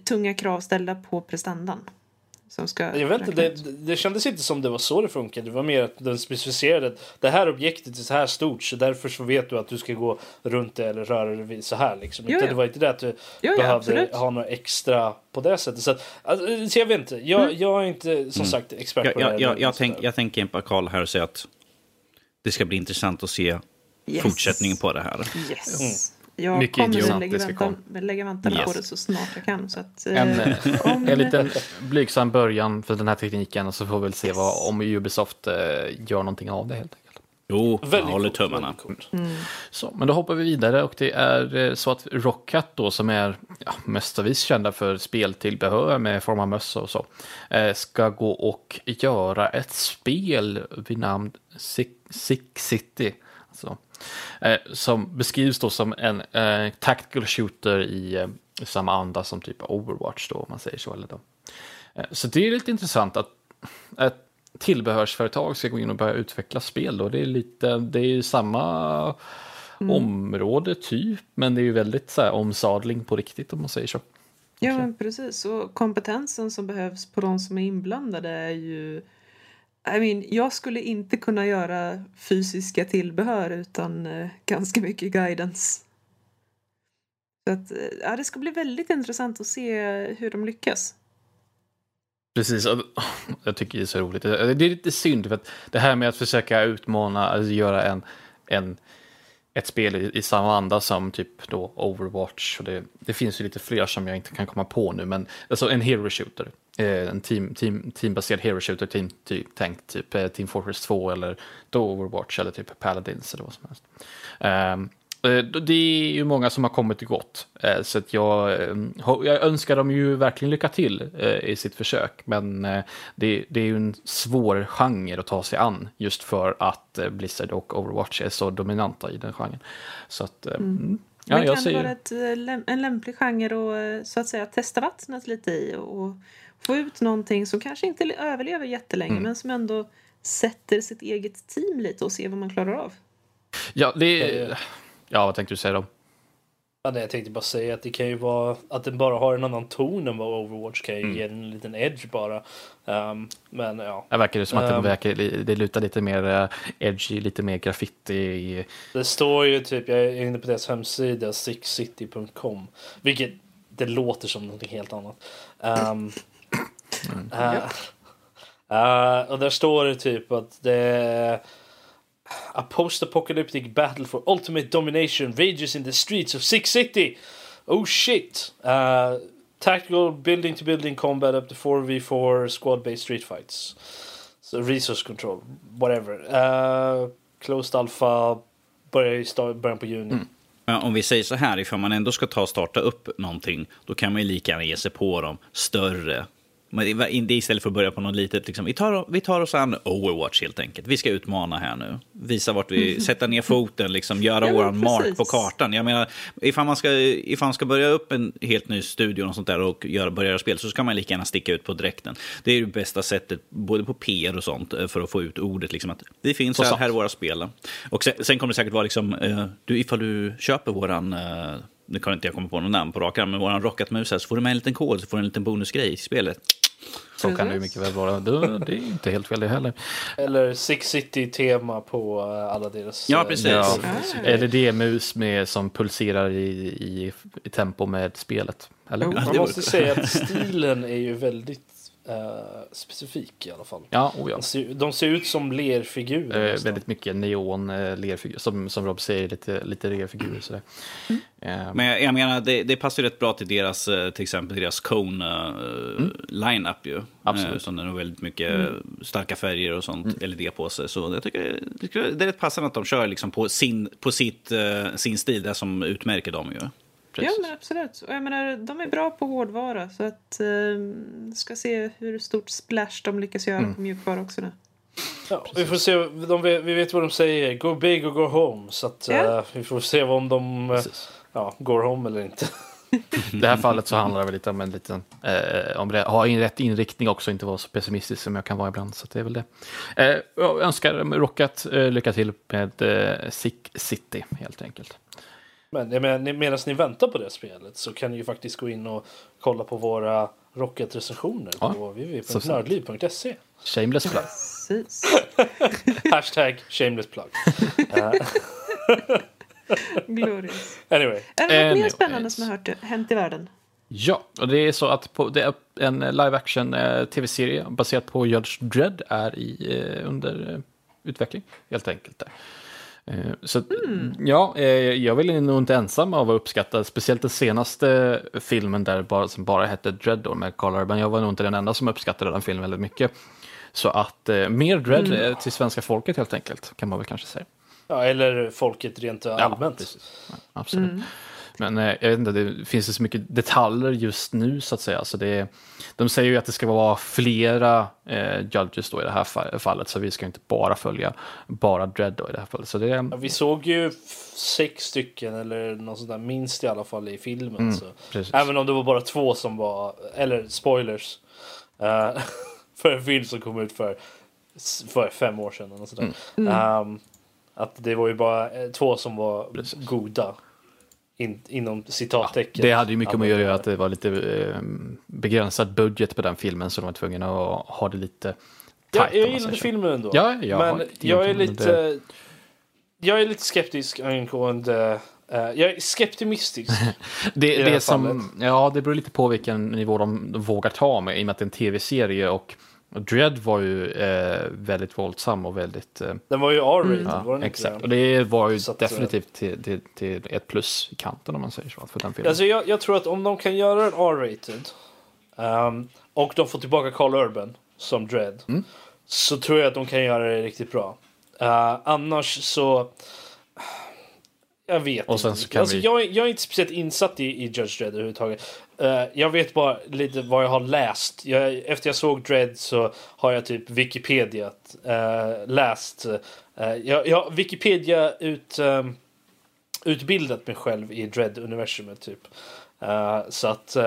Speaker 2: tunga krav ställda på prestandan. Som ska
Speaker 1: Jag vet inte, det, det kändes inte som det var så det funkade. Det var mer att den specificerade att det här objektet är så här stort så därför så vet du att du ska gå runt det eller röra dig så här liksom.
Speaker 2: Jo,
Speaker 1: Inte,
Speaker 2: ja.
Speaker 1: Det var inte det att du
Speaker 2: Jo, ja,
Speaker 1: behövde
Speaker 2: absolut.
Speaker 1: ha något extra på det sättet. Så, att, alltså, så jag vet inte, jag, jag är inte som sagt expert
Speaker 3: Jag,
Speaker 1: på det
Speaker 3: jag,
Speaker 1: här.
Speaker 3: jag, jag, tänk, jag tänker på Karl här och säga att det ska bli intressant att se
Speaker 2: Yes.
Speaker 3: fortsättningen på det här.
Speaker 2: Yes. Jag
Speaker 4: Mycket
Speaker 2: kommer
Speaker 4: intressant,
Speaker 2: att lägga, väntan, lägga vantarna
Speaker 3: Yes.
Speaker 2: på det så snart jag kan. Så att,
Speaker 4: En,
Speaker 2: eh,
Speaker 4: eh,
Speaker 2: om-
Speaker 4: en liten blygsam början för den här tekniken och så får vi väl se vad, om Ubisoft eh, gör någonting av det helt enkelt.
Speaker 3: Jo, jag
Speaker 1: Väldigt
Speaker 3: håller
Speaker 1: coolt,
Speaker 3: tummarna.
Speaker 2: Mm.
Speaker 4: Så, men då hoppar vi vidare och det är så att Rockcat då som är ja, mestadels kända för speltillbehör med form av mössa och så ska gå och göra ett spel vid namn Sick, Sick City. Alltså, som beskrivs då som en eh, tactical shooter i eh, samma anda som typ Overwatch då om man säger så. Eller då. Eh, så det är lite intressant att, att tillbehörsföretag ska gå in och börja utveckla spel då. Det är lite, det är ju samma område typ, men det är ju väldigt så här, omsadling på riktigt om man säger så.
Speaker 2: Ja, men precis. Och kompetensen som behövs på de som är inblandade är ju... I mean, jag skulle inte kunna göra fysiska tillbehör utan eh, ganska mycket guidance. Så att, eh, ja, det ska bli väldigt intressant att se hur de lyckas.
Speaker 4: Precis, oh, jag tycker det är så roligt. Det är lite synd för att det här med att försöka utmana, alltså göra en, en ett spel i, i samma anda som typ då Overwatch. Och det, det finns ju lite fler som jag inte kan komma på nu, men alltså en hero shooter. Eh, en team, team, teambaserad hero shooter, team, typ, tänk typ eh, Team Fortress 2 eller då Overwatch eller typ Paladins eller vad som helst. Um, det är ju många som har kommit och gått, så att jag, jag önskar dem ju verkligen lycka till i sitt försök. Men det, det är ju en svår genre att ta sig an just för att Blizzard och Overwatch är så dominanta i den genren. Så att, mm.
Speaker 2: mm. Ja, Men kan det vara ett, en lämplig genre att så att säga testa vattnet lite i och få ut någonting som kanske inte överlever jättelänge mm. men som ändå sätter sitt eget team lite och ser vad man klarar av.
Speaker 4: Ja, det är... Ja, vad tänkte du säga då?
Speaker 1: Ja, nej, jag tänkte bara säga att det kan ju vara att den bara har en annan ton än vad Overwatch kan mm. ge en liten edge bara. Um, men ja.
Speaker 4: Det verkar det som att um, det, verkar, det lutar lite mer uh, edgy, lite mer graffiti.
Speaker 1: Det står ju typ, jag är inne på deras hemsida, sixcity.com, vilket det låter som något helt annat. Um, mm. uh, uh, och där står det typ att det är A post-apocalyptic battle for ultimate domination rages in the streets of Six City. Oh shit! Uh, tactical building to building combat up to 4v4 squad based street fights. So resource control, whatever. Uh, closed alpha börjar i början på juni. Mm.
Speaker 3: Om vi säger så här, ifall man ändå ska ta och starta upp någonting, då kan man ju lika gärna ge sig på de större men istället för att börja på något litet, liksom, vi, tar, vi tar oss an Overwatch helt enkelt. Vi ska utmana här nu. Visa vart vi, mm. sätta ner foten, liksom, (laughs) göra ja, våran mark på kartan. Jag menar, ifall man, ska, ifall man ska börja upp en helt ny studio och, sånt där och göra, börja göra spel så ska man lika gärna sticka ut på dräkten. Det är det bästa sättet, både på PR och sånt, eh, för att få ut ordet. Liksom, att vi finns här, här är våra spel. Och sen, sen kommer det säkert vara, liksom, uh, du, ifall du köper våran uh, nu kan inte jag komma på något namn på rak arm, men våran Rocket-mus här, så får du med en liten kod, så får du en liten bonusgrej i spelet.
Speaker 4: Så kan det ju mycket väl vara. Det, är inte helt fel det heller.
Speaker 1: Eller Six City-tema på eh, alla deras...
Speaker 3: Ja, precis. Ja.
Speaker 4: Ah. LED-mus med, som pulserar i, i, i tempo med spelet. Eller?
Speaker 1: Oh, man måste säga att stilen är ju väldigt Uh, specifik i alla fall.
Speaker 4: Ja, oh ja. De,
Speaker 1: ser, de ser ut som lerfigurer.
Speaker 4: Uh, väldigt mycket neon uh, lerfigurer, som, som Rob säger, lite, lite lerfigurer. Sådär. Mm.
Speaker 3: Uh, Men jag, jag, menar, det, det passar rätt bra till deras, till exempel deras cone mm. line-up ju. Absolut. som den har väldigt mycket mm. starka färger och sånt, mm. LED på sig. Så jag tycker det är rätt passande att de kör liksom på, sin, på sitt, sin stil, det som utmärker dem ju.
Speaker 2: Precis. Ja, men absolut. Och jag menar, de är bra på hårdvara så att eh, ska se hur stort splash de lyckas göra mm. på mjukvara också nu.
Speaker 1: Ja, vi får se. De, vi vet vad de säger. Go big or go home. Så att, ja. uh, vi får se om de uh, ja, går home eller inte. (laughs)
Speaker 4: I det här fallet så handlar det väl lite om en liten, eh, om det, ha en rätt inriktning också, inte vara så pessimistisk som jag kan vara ibland. Så det är väl det. Eh, jag önskar Rocket eh, lycka till med eh, Sick City helt enkelt.
Speaker 1: Men medan ni väntar på det spelet så kan ni ju faktiskt gå in och kolla på våra Rocket-recensioner ja, på www.nördliv.se.
Speaker 4: Shameless plug. (laughs)
Speaker 1: Hashtag shameless plug. (laughs)
Speaker 2: Glorious.
Speaker 1: Anyway.
Speaker 2: Är det något mer spännande som har hört, hänt i världen?
Speaker 4: Ja, och det är så att på, det är en live action eh, tv-serie baserat på Judge Dredd är i, eh, under eh, utveckling helt enkelt. Där. Eh, så mm. ja, eh, jag är nog inte ensam av att uppskatta, speciellt den senaste filmen där bara, som bara hette Dread då, med Carl Urban. Jag var nog inte den enda som uppskattade den filmen väldigt mycket. Så att eh, mer Dread mm. till svenska folket helt enkelt, kan man väl kanske säga.
Speaker 1: Ja, eller folket rent allmänt.
Speaker 4: Ja, absolut. Mm. Men eh, jag vet inte, det finns det så mycket detaljer just nu så att säga. Så det, de säger ju att det ska vara flera eh, judges då i det här fallet, så vi ska inte bara följa bara Dread då i det här fallet. Så det, ja,
Speaker 1: vi såg ju sex stycken eller något sånt där, minst i alla fall i filmen. Mm, så. Även om det var bara två som var, eller spoilers, uh, (laughs) för en film som kom ut för för fem år sedan. Och sådär.
Speaker 2: Mm.
Speaker 1: Ehm, att det var ju bara eh, två som var
Speaker 4: Precis.
Speaker 1: goda. In, inom citattecken.
Speaker 4: Det hade ju mycket med att göra att det var lite eh, begränsad budget på den filmen så de var tvungna att ha det lite
Speaker 1: Ja,
Speaker 4: tajt, om
Speaker 1: jag gillade filmen ändå.
Speaker 4: Ja, jag
Speaker 1: men jag är lite...
Speaker 4: det.
Speaker 1: Jag är lite skeptisk angående... eh, jag är skeptimistisk. (laughs)
Speaker 4: Det,
Speaker 1: det
Speaker 4: det, som, ja, det beror lite på vilken nivå de, de vågar ta med i och med att det är en tv-serie och Dread var ju eh, väldigt våldsam och väldigt... Eh,
Speaker 1: Den var ju R-rated,
Speaker 4: ja,
Speaker 1: var den
Speaker 4: exakt.
Speaker 1: inte
Speaker 4: Och
Speaker 1: det?
Speaker 4: var ju
Speaker 1: Så att, eh,
Speaker 4: definitivt till, till, till ett plus i kanten om man säger så för den filmen.
Speaker 1: Alltså jag, jag tror att om de kan göra en R-rated ehm, och de får tillbaka Carl Urban som Dread
Speaker 4: Mm.
Speaker 1: så tror jag att de kan göra det riktigt bra. Eh, annars så... Jag vet
Speaker 4: Och sen
Speaker 1: inte.
Speaker 4: så kan
Speaker 1: alltså,
Speaker 4: vi-
Speaker 1: jag, är- jag är inte speciellt insatt i, i Judge Dredd överhuvudtaget. Eh, jag vet bara lite vad jag har läst. Jag, efter jag såg Dredd så har jag typ Wikipedia uh, läst. Uh, jag, jag har Wikipedia ut, ehm, utbildat mig själv i Dredd-universumet typ. Så att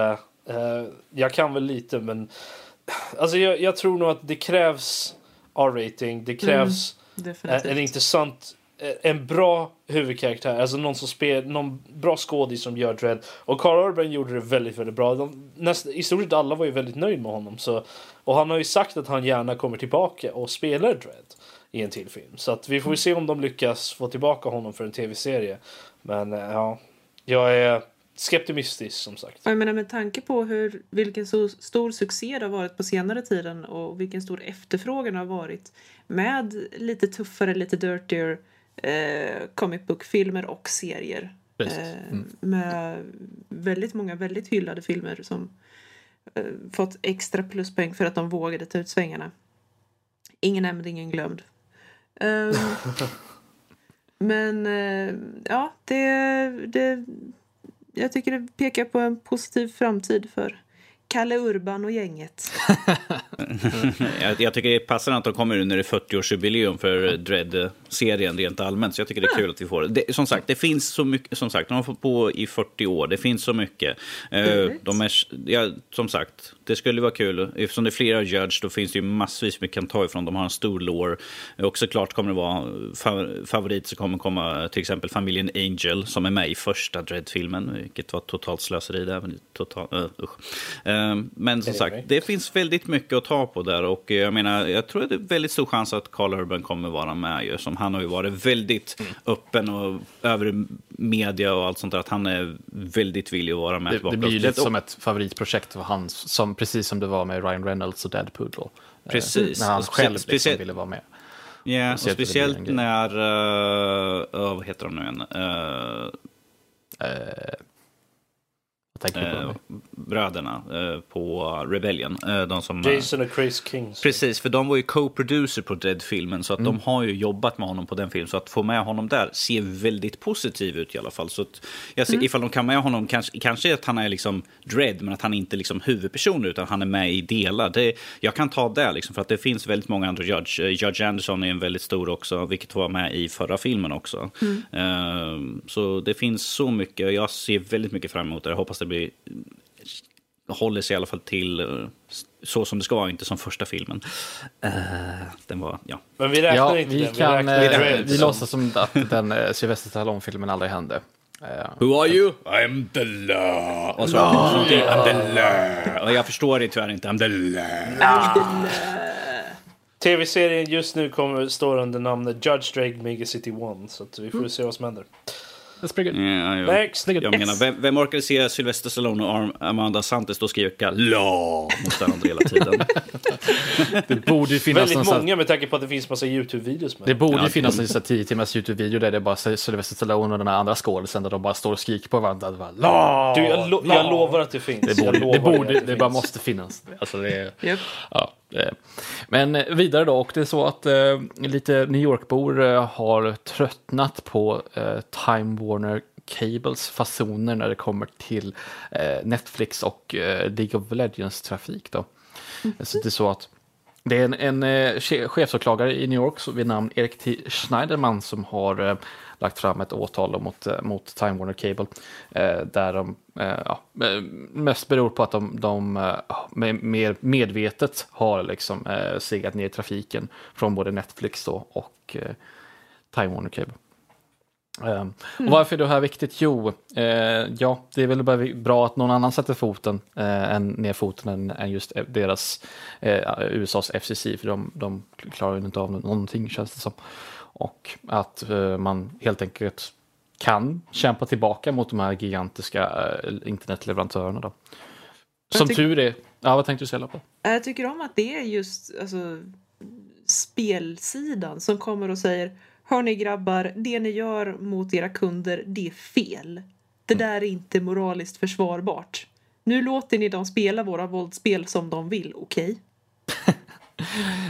Speaker 1: jag kan väl lite men alltså jag, jag tror nog att det krävs R-rating. Det krävs eh,
Speaker 2: Definitivt.
Speaker 1: en intressant, Eh, en bra huvudkaraktär. Alltså någon som spel, någon bra skådis som gör Dread. Och Carl Urban gjorde det väldigt, väldigt bra. De, näst, I stort sett alla var ju väldigt nöjda med honom. Så, och han har ju sagt att han gärna kommer tillbaka och spelar Dread i en till film. Så att vi får ju se om de lyckas få tillbaka honom för en tv-serie. Men eh, ja, jag är skeptimistisk som sagt.
Speaker 2: Jag menar med tanke på hur, vilken så stor succé det har varit på senare tiden och vilken stor efterfrågan det har varit med lite tuffare, lite dirtier eh, comic book-filmer och serier. Eh,
Speaker 4: Mm.
Speaker 2: Med väldigt många väldigt hyllade filmer som eh, fått extra pluspoäng för att de vågade ta ut svängarna. Ingen nämnd, ingen glömd. Ehm, (laughs) men eh, ja, det, det jag tycker det pekar på en positiv framtid för Kalle Urban och gänget. (laughs)
Speaker 3: jag, jag tycker det är passande att de kommer under det 40-årsjubileum för Dread-serien rent allmänt. Så jag tycker det är kul att vi får det. Som sagt, det finns så mycket. Som sagt, de har fått på i 40 år. Det finns så mycket.
Speaker 2: Roligt.
Speaker 3: de är, ja, som sagt, det skulle vara kul. Eftersom det är flera Judge, då finns det ju massvis vi kan ta ifrån. De har en stor lore. Och såklart kommer det vara fa- favorit så kommer komma till exempel familjen Angel som är med i första Dread-filmen. Vilket var totalt slöseri där. men Total, uh. Eh, men som
Speaker 1: Är
Speaker 3: sagt, det finns väldigt mycket att ta på där och jag menar, jag tror att det är väldigt stor chans att Carl Urban kommer vara med ju, som han har ju varit väldigt
Speaker 4: Mm.
Speaker 3: öppen och över media och allt sånt där, att han är väldigt villig att vara med
Speaker 4: det, det blir ju lite som ett favoritprojekt för hans, som, precis som det var med Ryan Reynolds och Deadpool då. Eh,
Speaker 3: Precis.
Speaker 4: När han själv liksom
Speaker 3: speciellt-
Speaker 4: ville vara med.
Speaker 3: Ja, och
Speaker 4: Speciellt när
Speaker 3: uh, vad heter de nu igen? Uh,
Speaker 4: Eh, på
Speaker 3: eh, bröderna eh, på Rebellion. eh, de som, eh,
Speaker 1: Jason och Chris King.
Speaker 3: Precis, för de var ju co-producer på Dread-filmen, så att de har ju jobbat med honom på den filmen. Så att få med honom där ser väldigt positiv ut i alla fall. Så att jag ser, ifall de kan med honom, kanske, kanske att han är liksom Dread, men att han inte är liksom huvudperson, utan han är med i delar. Det, jag kan ta det, liksom, för att det finns väldigt många andra Judge. Eh, Judge Anderson är en väldigt stor också, vilket var med i förra filmen också. Eh, så det finns så mycket, jag ser väldigt mycket fram emot det. Jag hoppas det blir håller sig i alla fall till eh, så som det ska vara, inte som första filmen. Eh, den var, ja.
Speaker 1: Men vi räknar
Speaker 4: Ja,
Speaker 1: inte
Speaker 4: vi
Speaker 1: den.
Speaker 4: kan,
Speaker 1: räknar
Speaker 4: eh,
Speaker 1: Dread
Speaker 4: vi
Speaker 1: som-
Speaker 4: låtsas som att den uh, Sylvester Stallone-filmen aldrig hände. Eh,
Speaker 3: Who are you? I'm the law. Och så, I'm the law. Och jag förstår det tyvärr inte. I'm the law.
Speaker 1: Tv-serien just nu kommer, står under namnet Judge Dredd Mega City One. Så att vi får se vad som händer.
Speaker 4: That's pretty good.
Speaker 3: Ja, ja.
Speaker 1: Next!
Speaker 3: Jag menar, vem, vem orkar se Sylvester Stallone och Arm- Amanda Santos stå och skrika law mot varandra hela tiden? (laughs)
Speaker 4: Det borde ju finnas
Speaker 1: Väldigt
Speaker 4: någon sån-
Speaker 1: många med tanke på att det finns massa Youtube-videos med
Speaker 4: Det borde
Speaker 3: Ja,
Speaker 4: ju finnas en sån 10 timmars YouTube-video där det är bara Sylvester Stallone och den här andra skådisen där de bara står och skriker på varandra. Det, bara, "La,
Speaker 1: Du, jag, lo-
Speaker 4: la."
Speaker 1: jag lovar att det finns.
Speaker 4: Det
Speaker 1: Jag
Speaker 4: borde, det, borde,
Speaker 1: att
Speaker 4: det, bara måste finnas. Alltså det är,
Speaker 2: Japp.
Speaker 4: ja, det- Men eh, vidare då, och det är så att eh, lite New York-bor eh, har tröttnat på eh, Time Warner Cables fasoner när det kommer till eh, Netflix och eh, League of Legends-trafik. Då. Så det är så att det är en, en che- chefsåklagare i New York vid namn Erik T. Schneiderman som har lagt fram ett åtal mot, mot Time Warner Cable. Där de ja, eh, mest beror på att de, de eh, mer medvetet har liksom eh, segat ner trafiken från både Netflix då och eh, Time Warner Cable. Um, och varför är det här viktigt? Jo, eh, ja, det är väl bara bra att någon annan sätter foten, eh, än, ner foten än, än just deras eh, USAs FCC, för de, de klarar ju inte av någonting känns det som. Och att eh, man helt enkelt kan kämpa tillbaka mot de här gigantiska eh, internetleverantörerna. Då. Som tur är, ja vad tänkte du säga på?
Speaker 2: Jag tycker om att det är just alltså, spelsidan som kommer och säger Hörni grabbar, det ni gör mot era kunder, det är fel. Det där är inte moraliskt försvarbart. Nu låter ni dem spela våra våldsspel som de vill, okej? (laughs)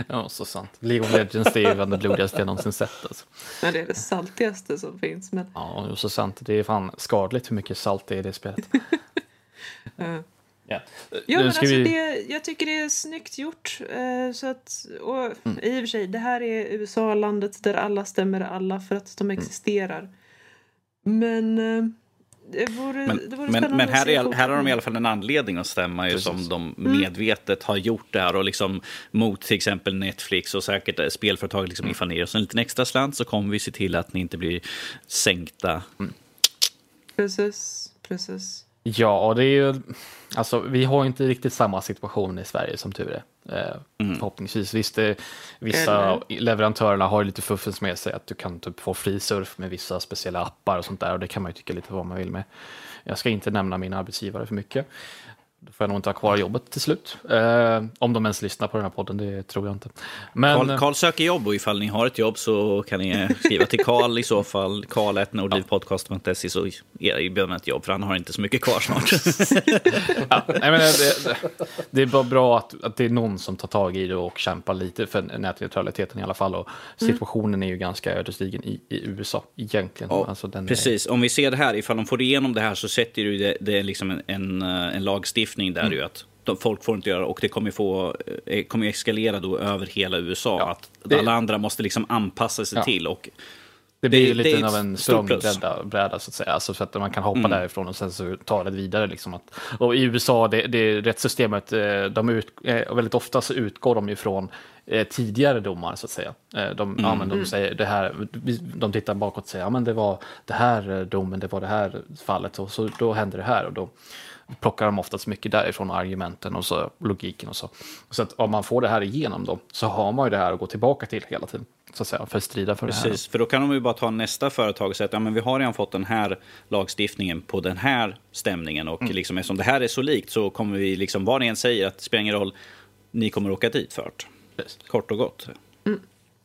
Speaker 4: Ja, så sant. League of Legends det är ju det blodigaste jag någonsin sett. Alltså.
Speaker 2: Men det är det saltigaste som finns. Men,
Speaker 4: Ja, är så sant. Det är fan skadligt hur mycket salt det är i det spelet. (laughs) Ja,
Speaker 2: Ja, men alltså
Speaker 4: vi-
Speaker 2: det, jag tycker det är snyggt gjort. Eh, så att, och
Speaker 4: Mm.
Speaker 2: I och för sig, det här är USA, landet där alla stämmer alla för att
Speaker 4: Mm.
Speaker 2: de existerar. Men eh, det vore,
Speaker 3: Men,
Speaker 2: det vore
Speaker 3: men, men här, är, här har de i alla fall en anledning att stämma ju som de
Speaker 2: Mm.
Speaker 3: medvetet har gjort det här och liksom mot till exempel Netflix och säkert eh, spelföretag. Liksom,
Speaker 2: Mm.
Speaker 3: Ifall ni ger oss en liten extra slant så kommer vi se till att ni inte blir sänkta.
Speaker 2: Precis, precis.
Speaker 4: Ja, och det är ju... Alltså, vi har inte riktigt samma situation i Sverige som tur är. Eh, Förhoppningsvis. Visst, det, vissa leverantörerna har ju lite fuffens med sig att du kan typ få fri surf med vissa speciella appar och sånt där. Och det kan man ju tycka lite vad man vill med. Jag ska inte nämna min arbetsgivare för mycket. Då får jag nog inte ha kvar jobbet till slut. Eh, om de ens lyssnar på den här podden, det tror jag inte. Men,
Speaker 3: Karl, söker jobb och ifall ni har ett jobb så kan ni skriva till Karl i så fall. (laughs) Karl.nordlivpodcast.se så erbjuder han ett jobb för han har inte så mycket kvar snart. (laughs)
Speaker 4: Ja, nej, men det, det, det är bara bra att, att det är någon som tar tag i det och kämpar lite för nätneutraliteten i alla fall. Och situationen är ju ganska ödesdigen i, i USA egentligen.
Speaker 3: Ja,
Speaker 4: alltså, den är-
Speaker 3: Precis, om vi ser det här, ifall de får igenom det här så sätter ju det, det är liksom en, en, eh, en lagstiftning där ju att folk får inte göra och det kommer få, eh, kommer eskalera då över hela USA.
Speaker 4: Ja,
Speaker 3: att
Speaker 4: det-
Speaker 3: alla andra måste liksom anpassa sig
Speaker 4: Ja.
Speaker 3: till och
Speaker 4: Det blir
Speaker 3: Det-
Speaker 4: lite
Speaker 3: det
Speaker 4: av en
Speaker 3: stort plus.
Speaker 4: språngbräda bräda, så att säga. Alltså för att man kan hoppa
Speaker 3: Mm.
Speaker 4: därifrån och sen så ta det vidare. Liksom att, och i USA, det, det rättssystemet, eh, de ut, eh, väldigt ofta så utgår de ju från eh, tidigare domar så att säga. De, ja, men de säger det här, de tittar bakåt och säger ja men det var det här domen, det var det här fallet och så då hände det här och då plockar de oftast mycket därifrån argumenten och så logiken och så. Så att om man får det här igenom då så har man ju det här att gå tillbaka till hela tiden. Så att säga, för att strida för det här.
Speaker 3: Precis, för då kan de ju bara ta nästa företag och säga att ja, men vi har redan fått den här lagstiftningen på den här stämningen och
Speaker 4: Mm.
Speaker 3: liksom, eftersom det här är så likt så kommer vi, liksom, vad ni än säger, att det spelar ingen roll, ni kommer åka dit för det.
Speaker 4: Precis.
Speaker 3: Kort och gott.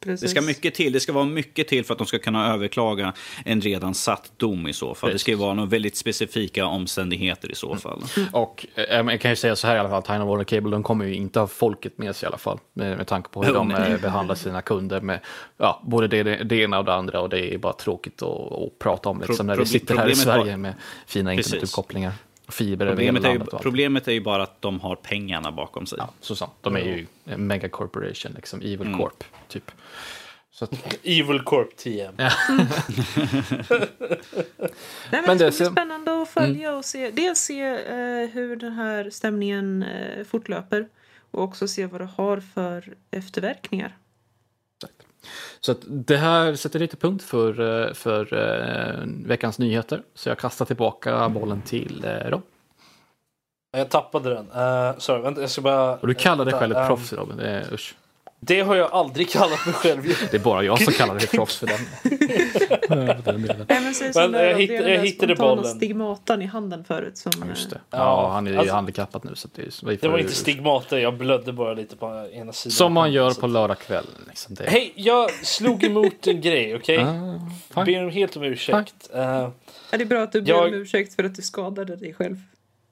Speaker 2: Precis.
Speaker 3: Det ska mycket till. Det ska vara mycket till för att de ska kunna överklaga en redan satt dom i så fall. Det ska ju vara några väldigt specifika omständigheter i så
Speaker 4: Mm.
Speaker 3: fall. (laughs)
Speaker 4: Och eh, jag kan ju säga så här i alla fall, Time Warner Cable, de kommer ju inte ha folket med sig i alla fall. Med, med tanke på hur
Speaker 3: Oh,
Speaker 4: de
Speaker 3: nej.
Speaker 4: eh, behandlar sina kunder med ja, både det, det ena och det andra. Och det är bara tråkigt att, att prata om liksom,
Speaker 3: Pro-
Speaker 4: när vi sitter här i Sverige
Speaker 3: var-
Speaker 4: med fina
Speaker 3: Precis.
Speaker 4: internetuppkopplingar. Fiber över hela
Speaker 3: Problemet är, ju, problemet är ju bara att de har pengarna bakom sig.
Speaker 4: Ja, så sant. De är ju en mega corporation, liksom Evil
Speaker 3: Mm.
Speaker 4: Corp, typ. Så att, (laughs)
Speaker 1: Evil Corp TM. (laughs)
Speaker 2: Nej, men
Speaker 4: Men
Speaker 2: det ska bli spännande att följa och se. Dels se eh, hur den här stämningen eh, fortlöper och också se vad det har för efterverkningar.
Speaker 4: Så det här sätter lite punkt för, eh, för eh, veckans nyheter. Så jag kastar tillbaka bollen till eh, Rob.
Speaker 1: Jag tappade den. Uh, sorry, vänta, jag ska bara...
Speaker 4: Och du kallar dig själv ett
Speaker 1: Ehm,
Speaker 4: proffs Robin, det är, usch.
Speaker 1: Det har jag aldrig kallat mig själv.
Speaker 4: Det är bara jag som kallar dig proffs för den. (laughs)
Speaker 2: Men säg
Speaker 1: Men, jag hitt- jag hittade bollen.
Speaker 2: stigmatan i handen förut. Som,
Speaker 4: Ja, Just det.
Speaker 1: Ja,
Speaker 4: Ja, han är ju
Speaker 1: alltså-
Speaker 4: handikappad nu så det är,
Speaker 1: Det var inte stigmata, jag blödde bara lite på ena sidan.
Speaker 4: Som man gör
Speaker 1: Så-
Speaker 4: på lördag kväll. Liksom. Det...
Speaker 1: Hej, jag slog emot en grej, okej?
Speaker 4: Ah, fine.
Speaker 1: Ber om helt om ursäkt. Eh,
Speaker 2: Ja, det är bra att du ber
Speaker 1: Jag-
Speaker 2: om ursäkt för att du skadade dig själv.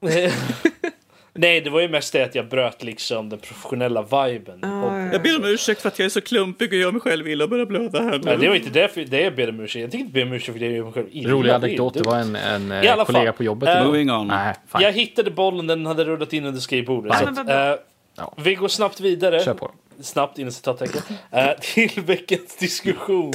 Speaker 2: (laughs) (laughs)
Speaker 1: Nej, det var ju mest det att jag bröt liksom den professionella viben.
Speaker 2: Ja.
Speaker 3: Jag ber om ursäkt för att jag är så klumpig och gör mig själv illa och börjar blöda här
Speaker 1: Nej,
Speaker 3: nu.
Speaker 1: det var inte därför det jag ber om ursäkt. Jag tänkte inte be om ursäkt för det jag gör mig själv illa.
Speaker 4: Rolig anekdot, det var en, en eh, kollega
Speaker 1: fall.
Speaker 4: på jobbet. Idag.
Speaker 3: Moving on.
Speaker 4: Nej, fine.
Speaker 1: Jag hittade bollen, den hade rullat in under skrivbordet. Så att, eh,
Speaker 4: Ja.
Speaker 1: vi går snabbt vidare.
Speaker 4: Kör på.
Speaker 1: Snabbt inom citattecken uh, (laughs) till veckans diskussion.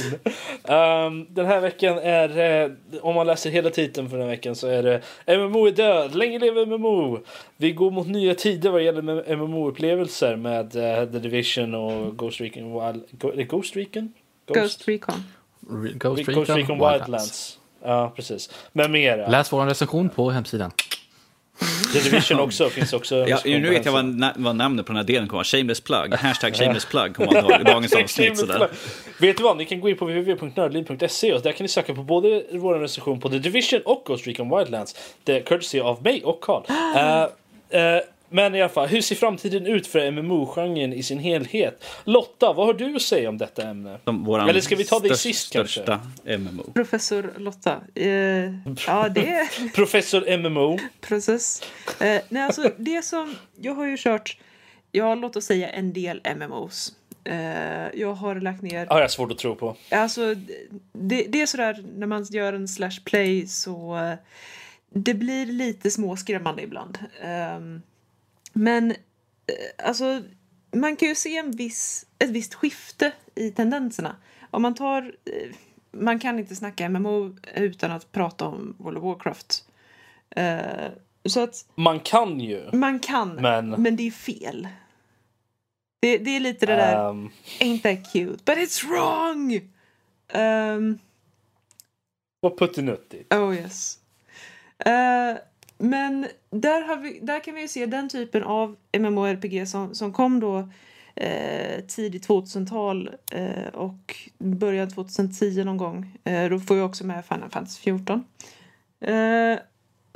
Speaker 1: Um, den här veckan är, uh, om man läser hela titeln för den här veckan så är det MMO är död, länge leve MMO! Vi går mot nya tider vad gäller MMO-upplevelser med uh, The Division och Ghost Recon Wild... Ghost Recon?
Speaker 2: Ghost, Ghost Recon.
Speaker 4: Re
Speaker 1: Ghost Recon, Ghost Recon Wildlands. Wildlands. Ja, precis. Med mera.
Speaker 4: Läs vår recension på hemsidan.
Speaker 1: The Division också finns också.
Speaker 3: Ja, nu vet jag vad, vad namnet på den här delen kommer Shameless plug. Hashtag shameless plug kommer vara dagens (laughs) avsnitt. Sådär.
Speaker 1: Vet du vad, ni kan gå in på www.nördliv.se och där kan ni söka på både vår recension på The Division och Ghost Recon Wildlands. Det är courtesy av mig och Carl. Uh, (gasps) uh, men i alla fall, hur ser framtiden ut för MMO-genren i sin helhet? Lotta, vad har du att säga om detta ämne? Eller ska vi ta det sist
Speaker 3: största kanske? MMO.
Speaker 2: Professor Lotta. Eh, ja, det (laughs)
Speaker 1: Professor MMO.
Speaker 2: Process. Eh, nej, alltså det som... Jag har ju kört, ja, låt oss säga en del MMOs. Eh, jag har lagt ner...
Speaker 1: Ja, jag har svårt att tro på.
Speaker 2: Alltså, det, det är sådär när man gör en slash play så... Eh, det blir lite småskrämmande ibland. Um, men eh, alltså, man kan ju se en viss, ett visst skifte i tendenserna. Om man tar... Eh, man kan inte snacka MMO utan att prata om World of Warcraft. Uh, så att...
Speaker 1: Man kan ju.
Speaker 2: Man kan, men, men det är fel. Det, det är lite det där... Um... Ain't that cute, but it's wrong! Um...
Speaker 1: Vad puttinuttigt.
Speaker 2: Oh yes. Uh, men där, har vi, där kan vi se den typen av MMORPG som, som kom då eh, tidigt 2000-tal eh, och början 2010 någon gång. Eh, då får vi också med Final Fantasy 14. Eh,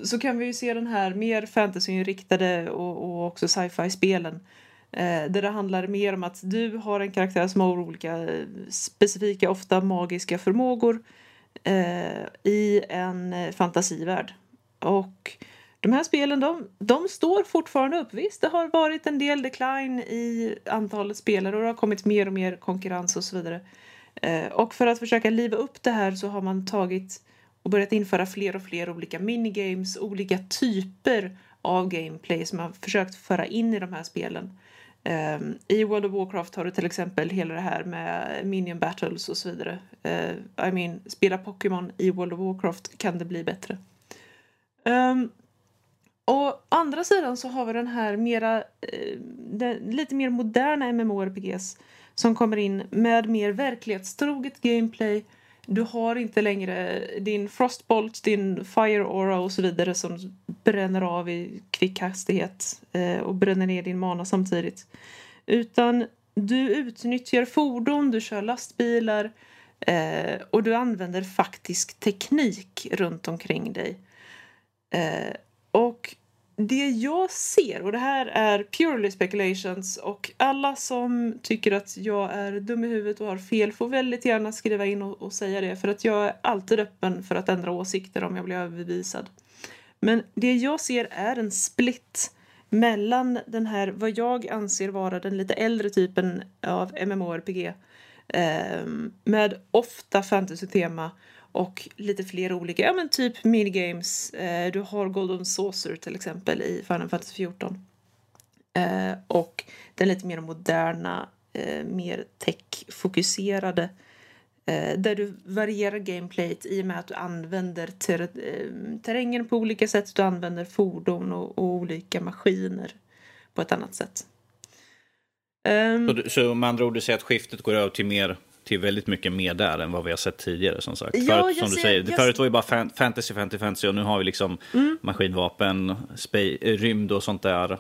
Speaker 2: så kan vi ju se den här mer fantasyinriktade och, och också sci-fi spelen. Eh, där det handlar mer om att du har en karaktär som har olika specifika, ofta magiska förmågor eh, i en eh, fantasivärld. Och de här spelen de, de står fortfarande upp. Visst, det har varit en del decline i antalet spelare och det har kommit mer och mer konkurrens och så vidare. Eh, och för att försöka liva upp det här så har man tagit och börjat införa fler och fler olika minigames, olika typer av gameplay som man försökt föra in i de här spelen. Eh, I World of Warcraft har du till exempel hela det här med minion battles och så vidare. Eh, I mean, spela Pokémon i World of Warcraft kan det bli bättre. Um, och andra sidan så har vi den här mera, eh, den, lite mer moderna MMORPGs som kommer in med mer verklighetstroget gameplay. Du har inte längre din Frostbolt, din Fire Aura och så vidare som bränner av i kvick hastighet eh, och bränner ner din mana samtidigt. Utan du utnyttjar fordon, du kör lastbilar eh, och du använder faktisk teknik runt omkring dig. Det jag ser, och det här är purely speculations och alla som tycker att jag är dum i huvudet och har fel får väldigt gärna skriva in och, och säga det för att jag är alltid öppen för att ändra åsikter om jag blir överbevisad. Men det jag ser är en split mellan den här, vad jag anser vara den lite äldre typen av MMORPG eh, med ofta fantasy-tema och lite fler olika, ja men typ minigames. Eh, du har Golden Saucer till exempel i Final Fantasy 14. Eh, och den lite mer moderna, eh, mer tech-fokuserade eh, där du varierar gameplayet i och med att du använder ter eh, terrängen på olika sätt. Du använder fordon och, och olika maskiner på ett annat sätt.
Speaker 3: Um, så, så med andra ord, du säger att skiftet går över till mer till väldigt mycket mer där än vad vi har sett tidigare som sagt. Ja, förut, som ser, du säger, jag... förut var det bara fan, fantasy, fantasy, fantasy och nu har vi liksom mm. maskinvapen, spe, rymd och sånt där.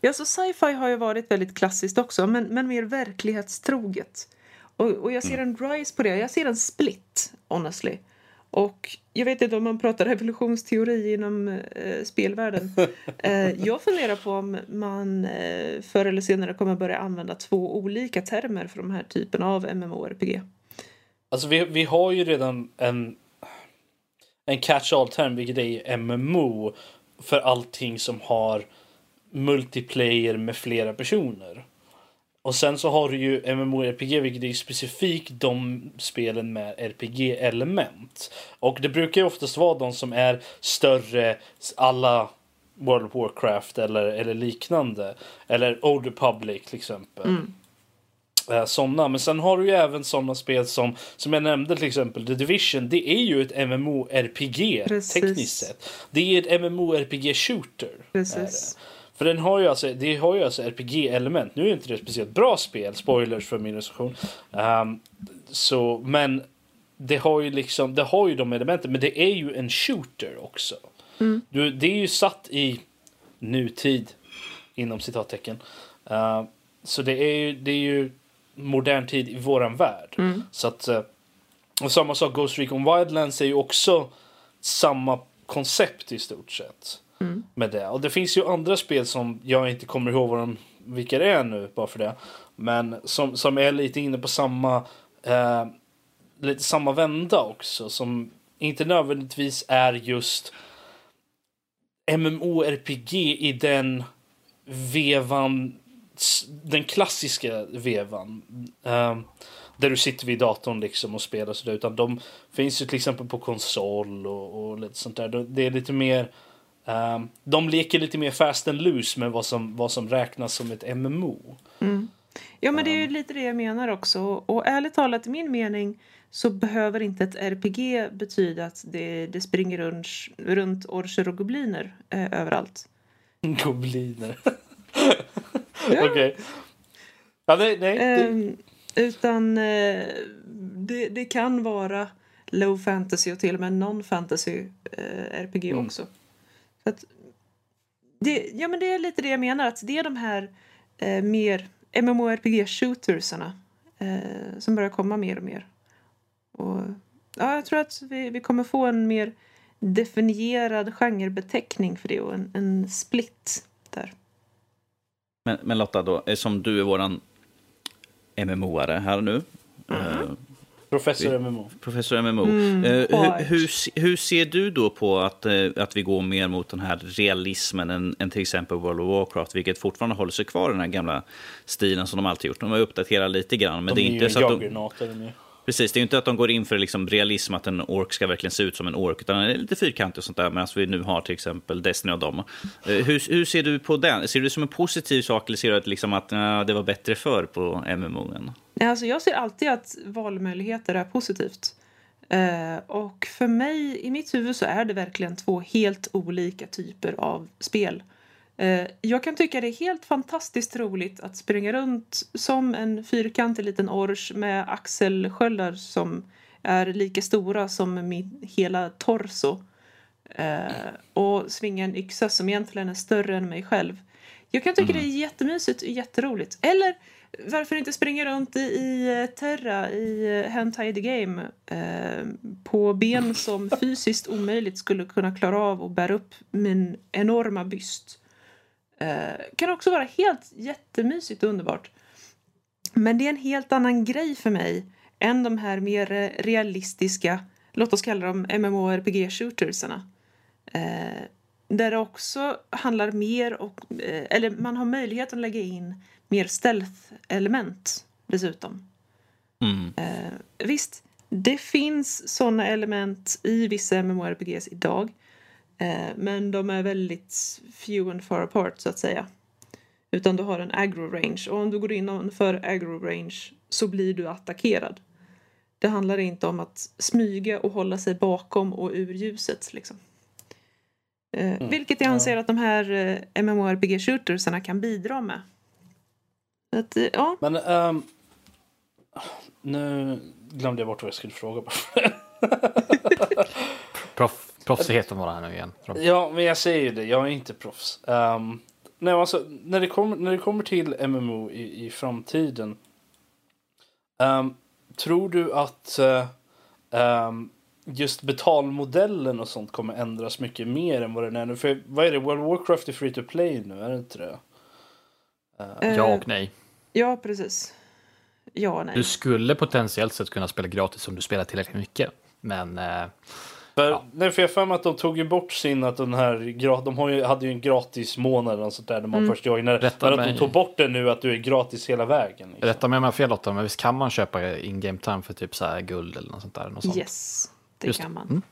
Speaker 2: Ja, så sci-fi har ju varit väldigt klassiskt också, men, men mer verklighetstroget. Och, och jag ser mm. en rise på det, jag ser en split, honestly. Och jag vet inte om man pratar evolutionsteori inom eh, spelvärlden. (laughs) Eh, jag funderar på om man eh, förr eller senare kommer börja använda två olika termer för de här typen av MMORPG.
Speaker 1: Alltså vi, vi har ju redan en, en catch-all-term, vilket är MMO, för allting som har multiplayer med flera personer. Och sen så har du ju MMORPG vilket är specifikt de spelen med RPG-element. Och det brukar ju oftast vara de som är större, alla World of Warcraft eller, eller liknande. Eller Old Republic till exempel. Mm. Eh, såna. Men sen har du ju även sådana spel som, som jag nämnde till exempel The Division. Det är ju ett MMORPG
Speaker 2: Precis.
Speaker 1: tekniskt sett. Det är ett MMORPG-shooter.
Speaker 2: Precis.
Speaker 1: För den har ju alltså, det har ju alltså RPG-element. Nu är inte det ett speciellt bra spel, spoilers för min recension. Ehm, så, men det har ju liksom, det har ju de elementen, men det är ju en shooter också. Du, det är ju satt i nutid, inom citattecken. Ehm, så det är ju, det är ju modern tid i våran värld. Så att, eh, och samma sak, Ghost Recon Wildlands är ju också samma koncept i stort sett. Mm. Med det. Och det finns ju andra spel som jag inte kommer ihåg vad de, vilka det är nu, bara för det. Men som, som är lite inne på samma, eh, lite samma vända också. Som inte nödvändigtvis är just MMORPG i den vevan, den klassiska vevan. Eh, där du sitter vid datorn liksom och spelar sådär. Utan de finns ju till exempel på konsol och, och lite sånt där. Det- Det är lite mer ehm, de leker lite mer fast and loose med vad som, vad som räknas som ett MMO.
Speaker 2: Ja, men det är ju lite det jag menar också. Och ärligt talat, i min mening så behöver inte ett RPG betyda att det, det springer runt, runt orcher och gobliner eh, överallt. (laughs)
Speaker 1: Gobliner. (laughs) Okej. Ja, nej, nej.
Speaker 2: Ehm, utan eh, det, det kan vara low fantasy och till och med non-fantasy eh, RPG
Speaker 1: Mm.
Speaker 2: också. Att det, ja, men det är lite det jag menar. Att det är de här eh, mer MMORPG-shootersarna eh, som börjar komma mer och mer. Och, ja, jag tror att vi, vi kommer få en mer definierad genrebeteckning för det och en, en split där.
Speaker 3: Men, men Lotta, då, som du är våran MMO-are här nu. eh,
Speaker 1: professor MMO.
Speaker 3: Professor MMO.
Speaker 2: Mm,
Speaker 3: Eh, hur, hur, se- hur ser du då på att, eh, att vi går mer mot den här realismen än, än till exempel World of Warcraft, vilket fortfarande håller sig kvar i den här gamla stilen som de alltid gjort. De har uppdaterat lite grann, men
Speaker 1: De
Speaker 3: det är inte så att de. Precis, det är ju inte att de går in för liksom realism, att en ork ska verkligen se ut som en ork, utan den är lite fyrkantig och sånt där, medan vi nu har till exempel Destiny och dem. Eh, Hur, hur ser du på den? Ser du det som en positiv sak, eller ser du att, liksom att ja, det var bättre förr på MMO-en?
Speaker 2: Nej, Alltså jag ser alltid att valmöjligheter är positivt. Eh, och för mig, i mitt huvud, så är det verkligen två helt olika typer av spel. Eh, jag kan tycka det är helt fantastiskt roligt att springa runt som en fyrkantig liten ors med axelsköldar som är lika stora som min hela torso. Eh, och svinga en yxa som egentligen är större än mig själv. Jag kan tycka det är jättemysigt och jätteroligt. Eller varför inte springa runt i, i eh, Terra, i uh, Hentai the Game eh, på ben som (laughs) fysiskt omöjligt skulle kunna klara av att bära upp min enorma byst. Eh, kan också vara helt jättemysigt och underbart. Men det är en helt annan grej för mig än de här mer eh, realistiska, låt oss kalla dem MMORPG-shootersarna. Eh, där det också handlar mer och, eh, eller man har möjlighet att lägga in mer stealth-element dessutom.
Speaker 3: Mm.
Speaker 2: Eh, visst, det finns såna element i vissa MMORPGs idag. Eh, men de är väldigt few and far apart så att säga. Utan du har en aggro range och om du går innanför aggro range så blir du attackerad. Det handlar inte om att smyga och hålla sig bakom och ur ljuset liksom. Eh, vilket jag anser att de här eh, MMORPG-shootersarna kan bidra med. Att, eh, ja,
Speaker 1: Men ehm, nu glömde jag bort vad jag skulle fråga. (laughs)
Speaker 4: Proff, proffsigheten var det här nu igen.
Speaker 1: ja, men jag säger ju det. Jag är inte proffs. Um, nej, alltså, när, det kommer, när det kommer till MMO i, i framtiden. ehm, tror du att eh, ehm, just betalmodellen och sånt kommer ändras mycket mer än vad den är nu? För vad är det? World of Warcraft är free to play nu, är det inte det?
Speaker 2: eh,
Speaker 4: Ja och nej.
Speaker 2: Ja precis. Ja nej.
Speaker 4: Du skulle potentiellt sett kunna spela gratis om du spelar tillräckligt mycket. Men eh,
Speaker 1: För,
Speaker 4: Ja.
Speaker 1: nej, för jag för mig att de tog ju bort sin att den här de har ju, hade ju en gratis månad och sånt där när man först joinade.
Speaker 4: Rätta
Speaker 1: Men att de
Speaker 4: mig.
Speaker 1: tog bort det nu att du är gratis hela vägen. Liksom.
Speaker 4: rätta mig om jag har fel Lotta, men visst kan man köpa in-game time för typ så här guld eller något sånt där? Något sånt.
Speaker 2: Yes, det
Speaker 4: Just det.
Speaker 2: kan man.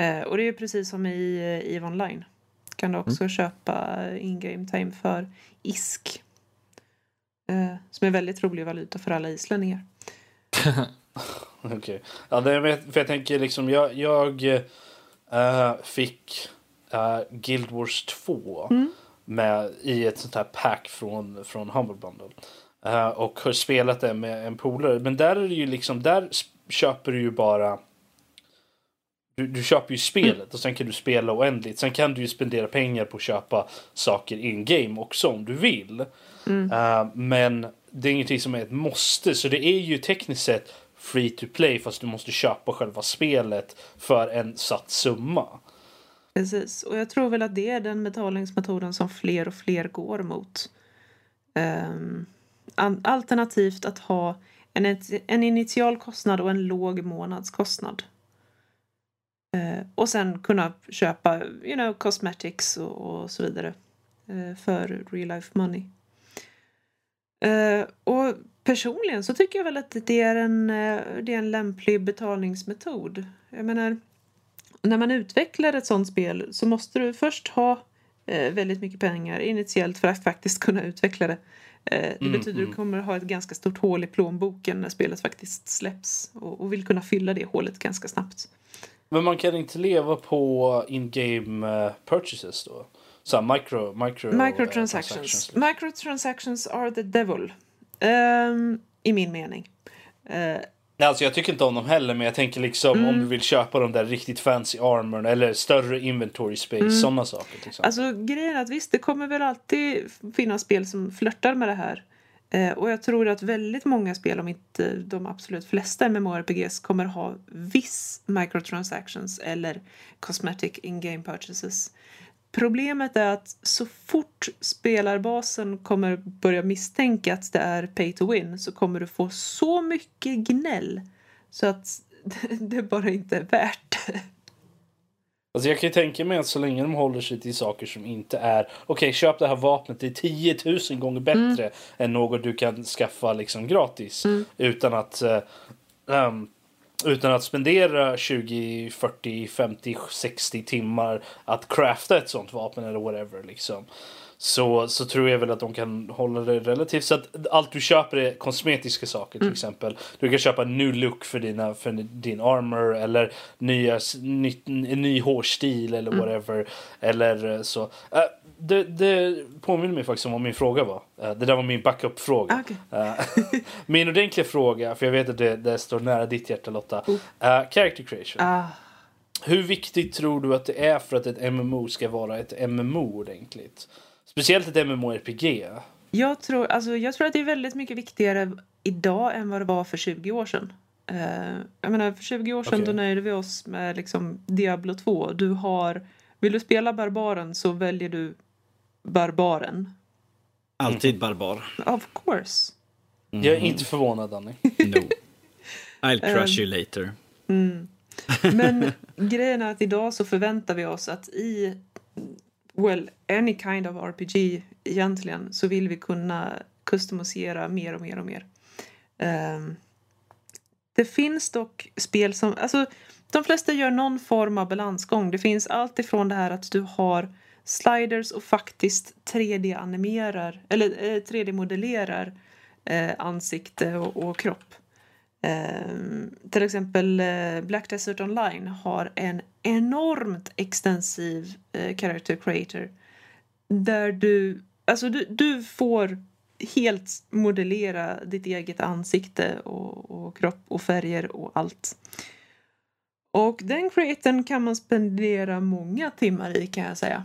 Speaker 2: Eh, och det är ju precis som i eh, EVE Online. Kan du också köpa in-game time för ISK. Eh, som är väldigt rolig valuta för alla islänningar. (laughs)
Speaker 1: Okej. Okay. Ja, det, för jag tänker liksom, jag, jag äh, fick äh, Guild Wars 2 mm. med, i ett sånt här pack från, från Humble Bundle. Uh, och har spelat det med en polare. Men där är det ju liksom, där köper du ju bara du, du köper ju spelet mm. och sen kan du spela oändligt. Sen kan du ju spendera pengar på att köpa saker in game också om du vill. Mm. Uh, men det är ingenting som är ett måste. Så det är ju tekniskt sett free to play fast du måste köpa själva spelet för en satt summa.
Speaker 2: Precis, och jag tror väl att det är den betalningsmetoden som fler och fler går mot. Um, alternativt att ha en, en initial kostnad och en låg månadskostnad. Uh, och sen kunna köpa you know, cosmetics och, och så vidare uh, för real life money. Uh, och personligen så tycker jag väl att det är en, det är en lämplig betalningsmetod. Jag menar, när man utvecklar ett sånt spel så måste du först ha eh, väldigt mycket pengar initiellt för att faktiskt kunna utveckla det. Eh, det mm, betyder att du mm. kommer ha ett ganska stort hål i plånboken när spelet faktiskt släpps och, vill kunna fylla det hålet ganska snabbt.
Speaker 1: Men man kan inte leva på in-game purchases då? Så micro, micro,
Speaker 2: eh, Microtransactions. Uh, Microtransactions are the devil. Um, I min mening. Uh,
Speaker 1: alltså jag tycker inte om dem heller, men jag tänker liksom mm. om du vill köpa de där riktigt fancy armorn eller större inventory space, mm. sådana saker. Till
Speaker 2: Alltså grejen är att visst, det kommer väl alltid finnas spel som flörtar med det här. Eh, och jag tror att väldigt många spel, om inte de absolut flesta MMORPGs, kommer ha viss microtransactions eller cosmetic in-game purchases. Problemet är att så fort spelarbasen kommer börja misstänka att det är pay to win så kommer du få så mycket gnäll så att (laughs) det bara inte är värt det.
Speaker 1: Alltså jag kan ju tänka mig att så länge de håller sig till saker som inte är okej, okay, köp det här vapnet, det är 10 000 gånger bättre mm. än något du kan skaffa liksom gratis mm. utan att um, utan att spendera 20, 40, 50, 60 timmar att crafta ett sånt vapen eller whatever liksom. Så, så tror jag väl att de kan hålla det relativt så att allt du köper är kosmetiska saker till mm. exempel. Du kan köpa en new look för, dina, för din armor eller nya, ny, ny hårstil eller mm. whatever. Eller eh, så. Det, det påminner mig faktiskt om vad min fråga var. Uh, det där var min backup-fråga.
Speaker 2: Ah, okay.
Speaker 1: uh, (laughs) min ordentliga fråga, för jag vet att det, det står nära ditt hjärta Lotta. Uh, character creation.
Speaker 2: Ah.
Speaker 1: Hur viktigt tror du att det är för att ett MMO ska vara ett MMO ordentligt? Speciellt ett MMORPG.
Speaker 2: Jag tror, alltså, jag tror att det är väldigt mycket viktigare idag än vad det var för 20 år sedan. Uh, jag menar, för 20 år sedan okay. då nöjde vi oss med liksom Diablo 2. Du har, vill du spela barbaren så väljer du barbaren.
Speaker 3: Alltid barbar.
Speaker 2: Of course.
Speaker 1: Mm. Jag är inte förvånad, Danny.
Speaker 3: no. I'll crush um, you later.
Speaker 2: Mm. Men (laughs) grejen är att idag så förväntar vi oss att i well, any kind of RPG egentligen så vill vi kunna customisera mer och mer och mer. Um, det finns dock spel som, alltså de flesta gör någon form av balansgång. Det finns allt ifrån det här att du har sliders och faktiskt 3D-animerar, eller eh, 3D-modellerar eh, ansikte och, och kropp. Eh, till exempel eh, Black Desert Online har en enormt extensiv eh, character creator. Där du, alltså du, du får helt modellera ditt eget ansikte och, och kropp och färger och allt. Och den creatorn kan man spendera många timmar i kan jag säga.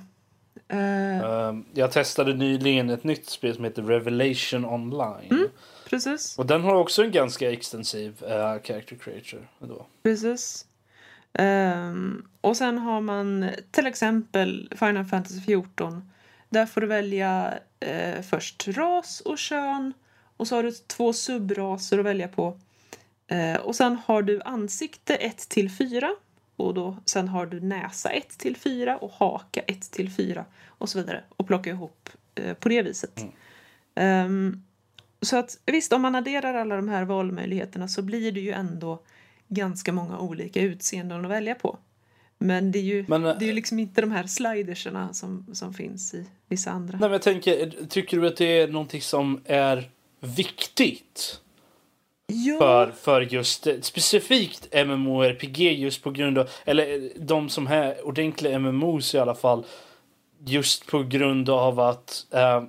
Speaker 1: Uh, jag testade nyligen ett nytt spel som heter Revelation Online. Mm
Speaker 2: precis.
Speaker 1: Och den har också en ganska extensiv uh, character creator. Då.
Speaker 2: Precis. Um, och sen har man till exempel Final Fantasy 14. Där får du välja uh, först ras och kön. Och så har du två subraser att välja på. Och sen har du ansikte 1 till 4. Och då, sen har du näsa 1 till 4 och haka 1 till 4 och så vidare. Och plocka ihop uh, på det viset. Mm. Um, så att visst, om man adderar alla de här valmöjligheterna så blir det ju ändå ganska många olika utseenden att välja på. Men det är ju, men, det är ju liksom inte de här sliderserna som, som finns i vissa andra.
Speaker 1: Nej, men jag tänker, tycker du att det är någonting som är viktigt
Speaker 2: Ja,
Speaker 1: för, för just eh, specifikt MMORPG just på grund av, eller eh, de som är ordentliga MMOs i alla fall, just på grund av att eh,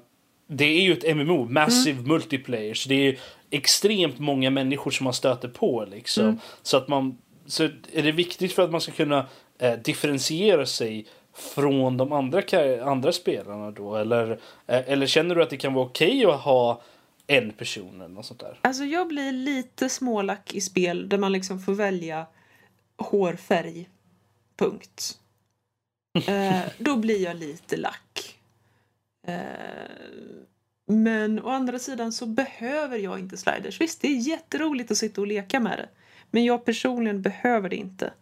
Speaker 1: det är ju ett MMO, Massive Multiplayer, så det är extremt många människor som man stöter på liksom. Så att man, så är det viktigt för att man ska kunna eh, differentiera sig från de andra, andra spelarna då? Eller, eh, eller känner du att det kan vara okej att ha en person eller något sånt där?
Speaker 2: alltså jag blir lite smålack i spel där man liksom får välja hårfärg. Punkt. (laughs) Eh, då blir jag lite lack. Eh, men å andra sidan så behöver jag inte sliders. Visst, det är jätteroligt att sitta och leka med det. Men jag personligen behöver det inte.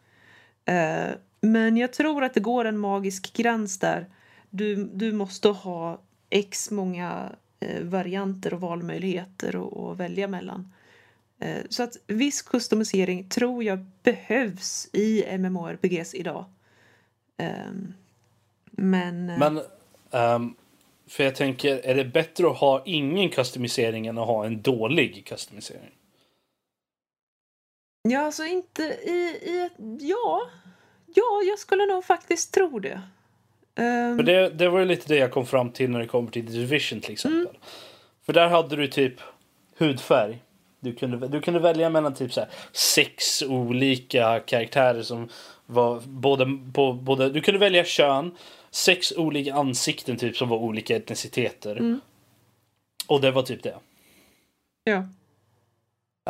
Speaker 2: Eh, men jag tror att det går en magisk gräns där. Du, du måste ha x många varianter och valmöjligheter att välja mellan. Eh, så att viss customisering tror jag behövs i MMORPGs idag. Ehm, men... eh,
Speaker 1: Men, ehm, för jag tänker, är det bättre att ha ingen customisering än att ha en dålig customisering?
Speaker 2: Ja, alltså inte i, i ett... Ja. Ja, jag skulle nog faktiskt tro det. Ehm,
Speaker 1: För det, det var ju lite det jag kom fram till när det kommer till Division till exempel. För där hade du typ hudfärg. Du kunde, du kunde välja mellan typ så här sex olika karaktärer som var både, på, både... Du kunde välja kön, sex olika ansikten typ som var olika etniciteter. Och det var typ det.
Speaker 2: Ja.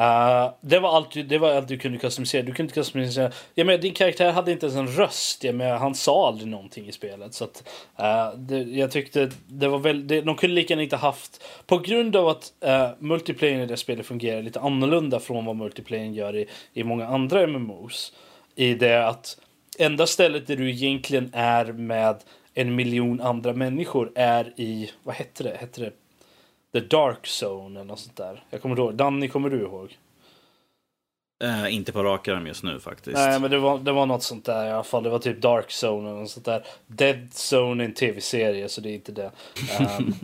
Speaker 1: Uh, det, var allt, du- det var allt du kunde customisera. Du kunde inte customisera. Jag menar, din karaktär hade inte ens en röst. Jag menar, han sa aldrig någonting i spelet. Så att, uh, det, jag tyckte det var väl, det, de kunde lika gärna inte haft... På grund av att uh, multiplayer i det spelet fungerar lite annorlunda från vad multiplayer gör i, i många andra MMOs. I det att enda stället där du egentligen är med en miljon andra människor är i... Vad hette det? Hette det The Dark Zone eller något sånt där. Jag kommer ihåg. Danny, kommer du ihåg?
Speaker 3: Eh, inte på rak arm just nu faktiskt.
Speaker 1: Nej, men det var, det var något sånt där i alla fall. Det var typ Dark Zone eller något sånt där. Dead Zone är en tv-serie, så det är inte det. Um,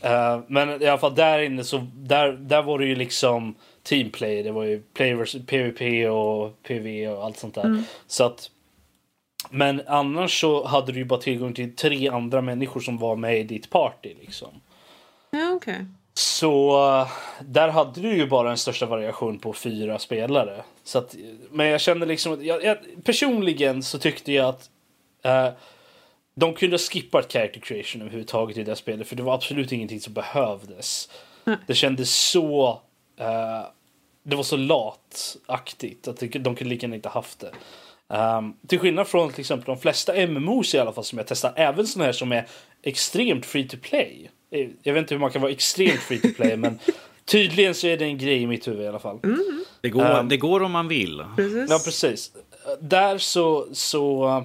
Speaker 1: (laughs) eh, men i alla fall där inne så där, där var det ju liksom teamplay. Det var ju play versus PVP och PV och allt sånt där. Så att men annars så hade du ju bara tillgång till tre andra människor som var med i ditt party liksom.
Speaker 2: Ja, okej.
Speaker 1: Så eh, där hade du ju bara den största variation på fyra spelare. Så att, men jag kände liksom jag, jag, personligen så tyckte jag att eh, de kunde ha skippat character creation överhuvudtaget i det spelet för det var absolut ingenting som behövdes. Det kändes så eh, det var så lataktigt att de kunde lika gärna inte haft det. Um, till skillnad från till exempel de flesta MMOs i alla fall som jag testar, även sådana här som är extremt free to play. Eh, Jag vet inte hur man kan vara extremt free to play men tydligen så är det en grej i mitt huvud i alla fall.
Speaker 3: Det, går,
Speaker 1: Ehm.
Speaker 3: det går om man vill.
Speaker 2: Precis.
Speaker 1: Ja precis. Där så, så,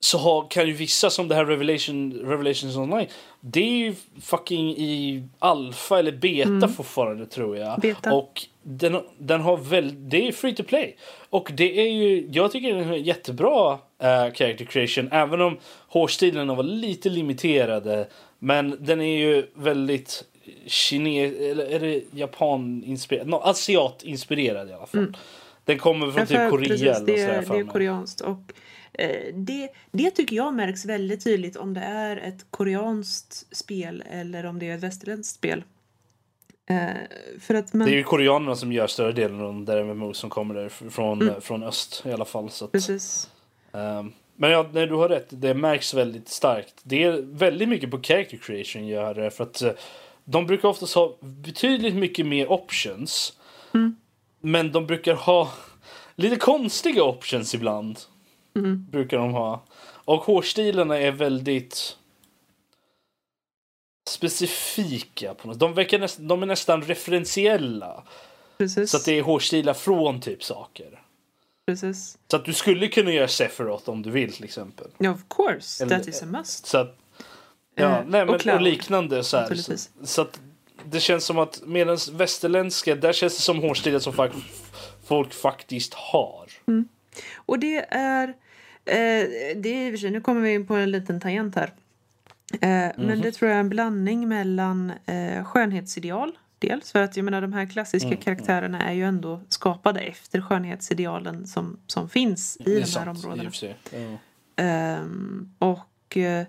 Speaker 1: så har, kan ju vissa som det här Revelation, Revelations Online. Det är ju fucking i alfa eller beta fortfarande tror jag.
Speaker 2: Beta.
Speaker 1: Och den, den har väl, det är free to play. Och det är ju, jag tycker den är jättebra uh, character creation. Även om hårstilarna var lite limiterade. Men den är ju väldigt kines, eller är det japan-inspirerad? No, asiat-inspirerad i alla fall. Den kommer från typ Korea
Speaker 2: precis,
Speaker 1: eller
Speaker 2: det,
Speaker 1: för
Speaker 2: det är koreanskt. Och, eh, det, det tycker jag märks väldigt tydligt om det är ett koreanskt spel eller om det är ett västerländskt spel. Eh, för att man,
Speaker 1: Det är ju koreanerna som gör större delen av de där MMO som kommer där från, från öst i alla fall. Så att,
Speaker 2: Precis.
Speaker 1: ehm, men ja, nej, du har rätt. Det märks väldigt starkt. Det är väldigt mycket på character creation gör det. För att eh, de brukar oftast ha betydligt mycket mer options. Men de brukar ha lite konstiga options ibland. Brukar de ha. Och hårstilarna är väldigt specifika. På något. De, verkar näst, de är nästan referentiella.
Speaker 2: Precis.
Speaker 1: Så att det är hårstilar från typ saker.
Speaker 2: Precis.
Speaker 1: Så att du skulle kunna göra Sephiroth om du vill till exempel.
Speaker 2: Ja, of course.
Speaker 1: Eller-
Speaker 2: That is a must.
Speaker 1: Så att, ja,
Speaker 2: Eh,
Speaker 1: nej, men,
Speaker 2: och
Speaker 1: och, liknande så här. Så, så att det känns som att medan västerländska, där känns det som hårstilar som folk, folk faktiskt har.
Speaker 2: Och det är... Eh, det är i och för sig, nu kommer vi in på en liten tangent här. Eh, Men det tror jag är en blandning mellan eh, skönhetsideal Dels för att jag menar, de här klassiska
Speaker 1: Mm,
Speaker 2: karaktärerna är ju ändå skapade efter skönhetsidealen som, som finns i de här
Speaker 1: sant,
Speaker 2: områdena.
Speaker 1: Ja.
Speaker 2: Ehm, och eh,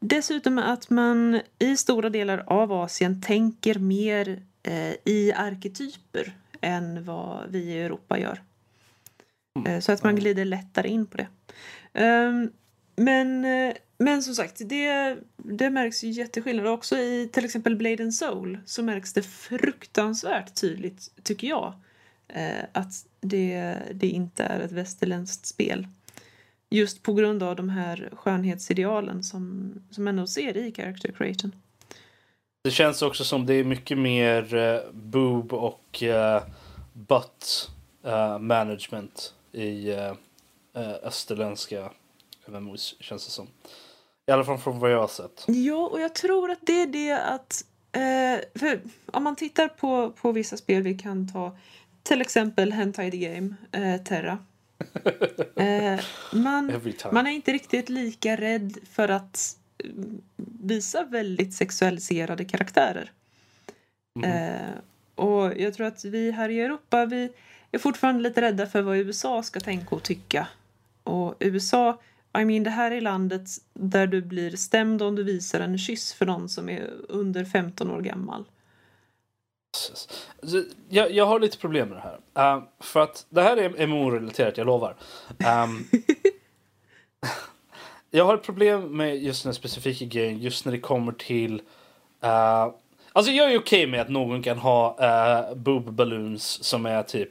Speaker 2: dessutom att man i stora delar av Asien tänker mer eh, i arketyper än vad vi i Europa gör. Eh, så att man glider lättare in på det. Ehm, men, men som sagt, det, det märks ju jätteskillnad. Också i till exempel Blade and Soul så märks det fruktansvärt tydligt, tycker jag, eh, att det, det inte är ett västerländskt spel. Just på grund av de här skönhetsidealen som, som man nog ser i character creation.
Speaker 1: Det känns också som det är mycket mer uh, boob och uh, butt uh, management i uh, uh, österländska MMOs känns det som. I alla fall från vad jag har sett.
Speaker 2: Ja, och jag tror att det är det att... Eh, för om man tittar på, på vissa spel, vi kan ta till exempel Hentai the Game, eh, Terra. (laughs) Eh, man, man är inte riktigt lika rädd för att eh, visa väldigt sexualiserade karaktärer.
Speaker 1: Mhm.
Speaker 2: Eh, och jag tror att vi här i Europa, vi är fortfarande lite rädda för vad USA ska tänka och tycka. Och USA, I mean det här är landet där du blir stämd om du visar en kyss för någon som är under 15 år gammal.
Speaker 1: Alltså, Jag, jag har lite problem med det här. Uh, för att det här är MMO-relaterat, jag lovar. Um, (laughs) jag har ett problem med just den specifika grejen just när det kommer till... Uh, alltså jag är okej med att någon kan ha uh, boob balloons som är typ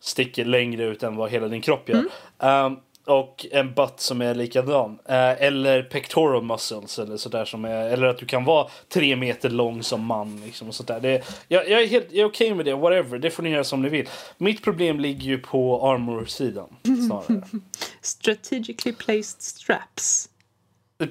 Speaker 1: sticker längre ut än vad hela din kropp gör. Um, och en butt som är likadan. Uh, eller pectoral muscles eller sådär som är, eller att du kan vara tre meter lång som man liksom och sådär. Det, jag, jag är helt, jag är okej med det, whatever. Det får ni göra som ni vill. Mitt problem ligger ju på armor-sidan (laughs) snarare.
Speaker 2: Strategically placed straps.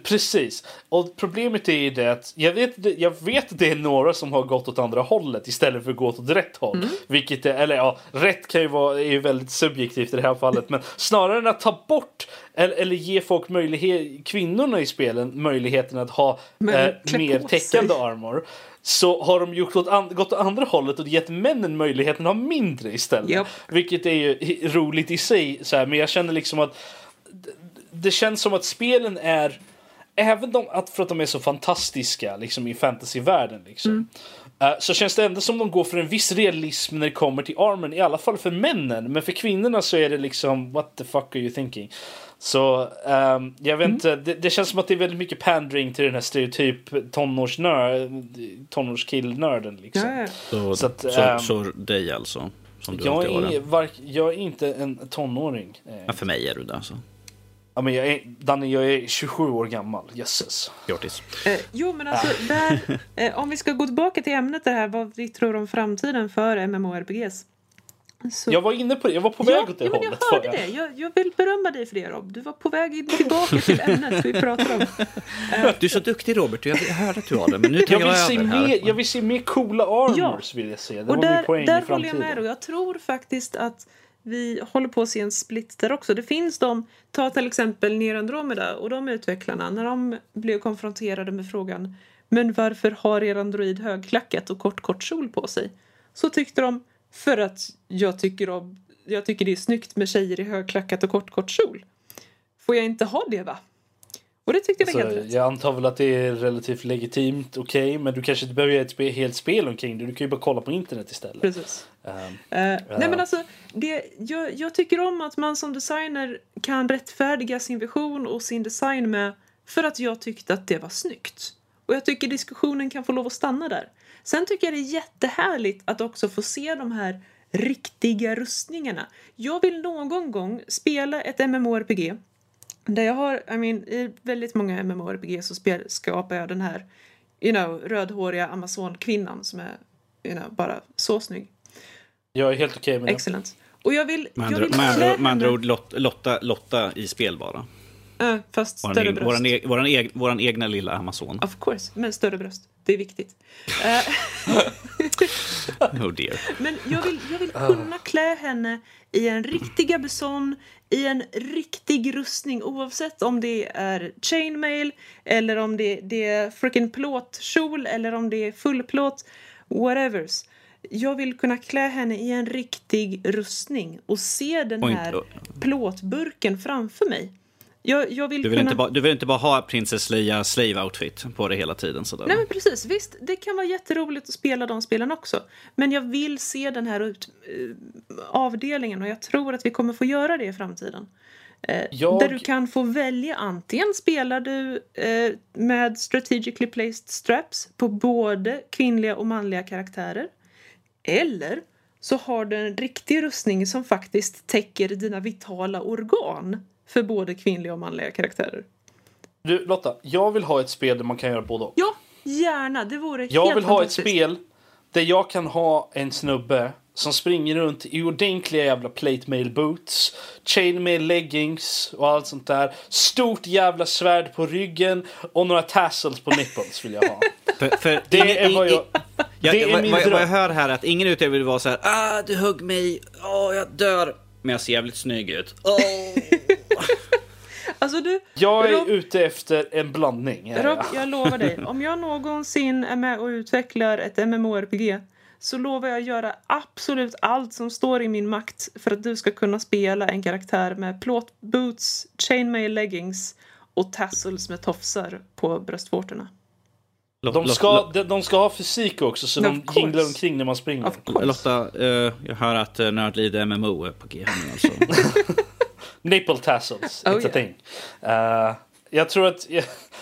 Speaker 1: Precis. Och problemet är ju det att jag vet, jag vet att det är några som har gått åt andra hållet istället för att gå åt rätt håll. Vilket är, eller ja, rätt kan ju vara är ju väldigt subjektivt i det här fallet. Men snarare än att ta bort eller, eller ge folk möjlighet, kvinnorna i spelen möjligheten att ha
Speaker 2: Men
Speaker 1: eh, mer täckande
Speaker 2: sig.
Speaker 1: armor. Så har de gjort åt an, gått åt andra hållet och gett männen möjligheten att ha mindre istället.
Speaker 2: Japp.
Speaker 1: Vilket är ju roligt i sig. Så här, men jag känner liksom att det känns som att spelen är Även de, att för att de är så fantastiska liksom, i fantasyvärlden liksom, eh, så känns det ändå som de går för en viss realism när det kommer till armen. I alla fall för männen. Men för kvinnorna så är det liksom what the fuck are you thinking? Så ehm, jag vet inte, det, det känns som att det är väldigt mycket pandering till den här stereotyp tonårsnörd, tonårskillnörden liksom.
Speaker 3: Så,
Speaker 1: Så att,
Speaker 3: så,
Speaker 1: ehm,
Speaker 3: så dig alltså? Som du
Speaker 1: Jag är, vark, jag är inte en tonåring. Eh,
Speaker 3: Ja, för mig är du det alltså.
Speaker 1: Ja, men jag är, Danny, jag är 27 år gammal. Jösses.
Speaker 3: Fjortis.
Speaker 2: Eh, jo, men alltså där, (laughs) eh, om vi ska gå tillbaka till ämnet det här, vad vi tror om framtiden för MMORPGs. Så,
Speaker 1: Jag var inne på det. Jag var på väg åt det
Speaker 2: ja, men
Speaker 1: hållet.
Speaker 2: jag hörde det. Jag, jag vill berömma dig för det, Rob. Du var på väg in tillbaka till ämnet vi pratar om. (laughs)
Speaker 3: Du är så duktig Robert, jag hörde att du var det, men nu tar
Speaker 1: Jag
Speaker 3: jag,
Speaker 1: vill, se
Speaker 3: över här.
Speaker 1: mer, jag vill se mer coola armors. Vill jag se. Det
Speaker 2: Och
Speaker 1: var min
Speaker 2: där,
Speaker 1: poäng
Speaker 2: där
Speaker 1: i
Speaker 2: håller jag
Speaker 1: framtiden.
Speaker 2: med. Och jag tror faktiskt att vi håller på att se en split där också. Det finns de, ta till exempel Ner Andromeda och de utvecklarna, när de blev konfronterade med frågan men varför har er android högklackat och kort kort kjol på sig? Så tyckte de, för att jag tycker, om, jag tycker det är snyggt med tjejer i högklackat och kort kort kjol. Får jag inte ha det va? Och det tyckte jag
Speaker 1: Alltså,
Speaker 2: helt rätt.
Speaker 1: jag antar väl att det är relativt legitimt, okej, men du kanske inte behöver göra ett helt spel omkring det. Du kan ju bara kolla på internet istället.
Speaker 2: Precis.
Speaker 1: Ehm,
Speaker 2: Eh, Nej men alltså, det, jag, jag tycker om att man som designer kan rättfärdiga sin vision och sin design med för att jag tyckte att det var snyggt. Och jag tycker diskussionen kan få lov att stanna där. Sen tycker jag det är jättehärligt att också få se de här riktiga rustningarna. Jag vill någon gång spela ett MMORPG där jag har, I mean, i väldigt många MMORPG så skapar jag den här, you know, rödhåriga amazonkvinnan som är, you know, bara så snygg.
Speaker 1: Jag är helt okej med det.
Speaker 2: Excellent. Och jag vill...
Speaker 3: Med
Speaker 2: jag
Speaker 3: andra,
Speaker 2: vill
Speaker 3: med andra, med ord Lot, Lotta, Lotta i spel bara.
Speaker 2: Ja, fast
Speaker 3: Våran,
Speaker 2: större
Speaker 3: egen,
Speaker 2: bröst.
Speaker 3: våran, e- våran, eg, våran egna lilla Amazon.
Speaker 2: Of course, men större bröst. Det är viktigt. Eh, (laughs)
Speaker 3: Oh dear.
Speaker 2: men jag vill, jag vill kunna klä henne i en riktig gabison, i en riktig rustning oavsett om det är chainmail eller om det, det är frickin' plåtkjol eller om det är fullplåt. whatevers. Jag vill kunna klä henne i en riktig rustning och se den
Speaker 3: Och
Speaker 2: här
Speaker 3: inte-
Speaker 2: plåtburken framför mig. Jag, jag vill
Speaker 3: Du vill,
Speaker 2: kunna...
Speaker 3: inte bara, du vill inte bara ha Princess Leia slave outfit på det hela tiden sådär.
Speaker 2: Nej men precis, visst det kan vara jätteroligt att spela de spelen också. Men jag vill se den här ut, eh, avdelningen och jag tror att vi kommer få göra det i framtiden. Eh,
Speaker 1: Jag-
Speaker 2: Där du kan få välja antingen spelar du eh, med strategically placed straps på både kvinnliga och manliga karaktärer. Eller så har du en riktig rustning som faktiskt täcker dina vitala organ för både kvinnliga och manliga karaktärer.
Speaker 1: Du Lotta, jag vill ha ett spel där man kan göra både och.
Speaker 2: Ja, gärna. Det vore
Speaker 1: Jag
Speaker 2: helt
Speaker 1: vill ha ett spel där jag kan ha en snubbe som springer runt i ordentliga jävla plate mail boots, chainmail leggings och allt sånt där. Stort jävla svärd på ryggen och några tassels på nipples vill jag ha. (laughs)
Speaker 3: För, för
Speaker 1: Det är vad jag...
Speaker 3: jag,
Speaker 1: det är
Speaker 3: vad,
Speaker 1: min
Speaker 3: vad, vad jag hör här är att ingen utav er vill vara så här, ah du högg mig, åh jag dör. Men jag ser jävligt snygg ut. Åh. (laughs)
Speaker 2: Alltså du,
Speaker 1: Jag är
Speaker 2: Rob,
Speaker 1: ute efter en blandning.
Speaker 2: Rob,
Speaker 1: jag.
Speaker 2: jag lovar dig. (laughs) Om jag någonsin är med och utvecklar ett MMORPG så lovar jag göra absolut allt som står i min makt för att du ska kunna spela en karaktär med plåtboots, chainmail leggings och tassels med tofsar på bröstvårtorna.
Speaker 1: De ska, de, de ska ha fysik också så de jinglar omkring när man springer.
Speaker 3: Lotta, eh, jag hör att uh, Nördliv MMO är på G här nu alltså. (laughs)
Speaker 1: Nipple tassels,
Speaker 2: Oh,
Speaker 1: it's a
Speaker 2: yeah.
Speaker 1: thing. Eh, jag tror att...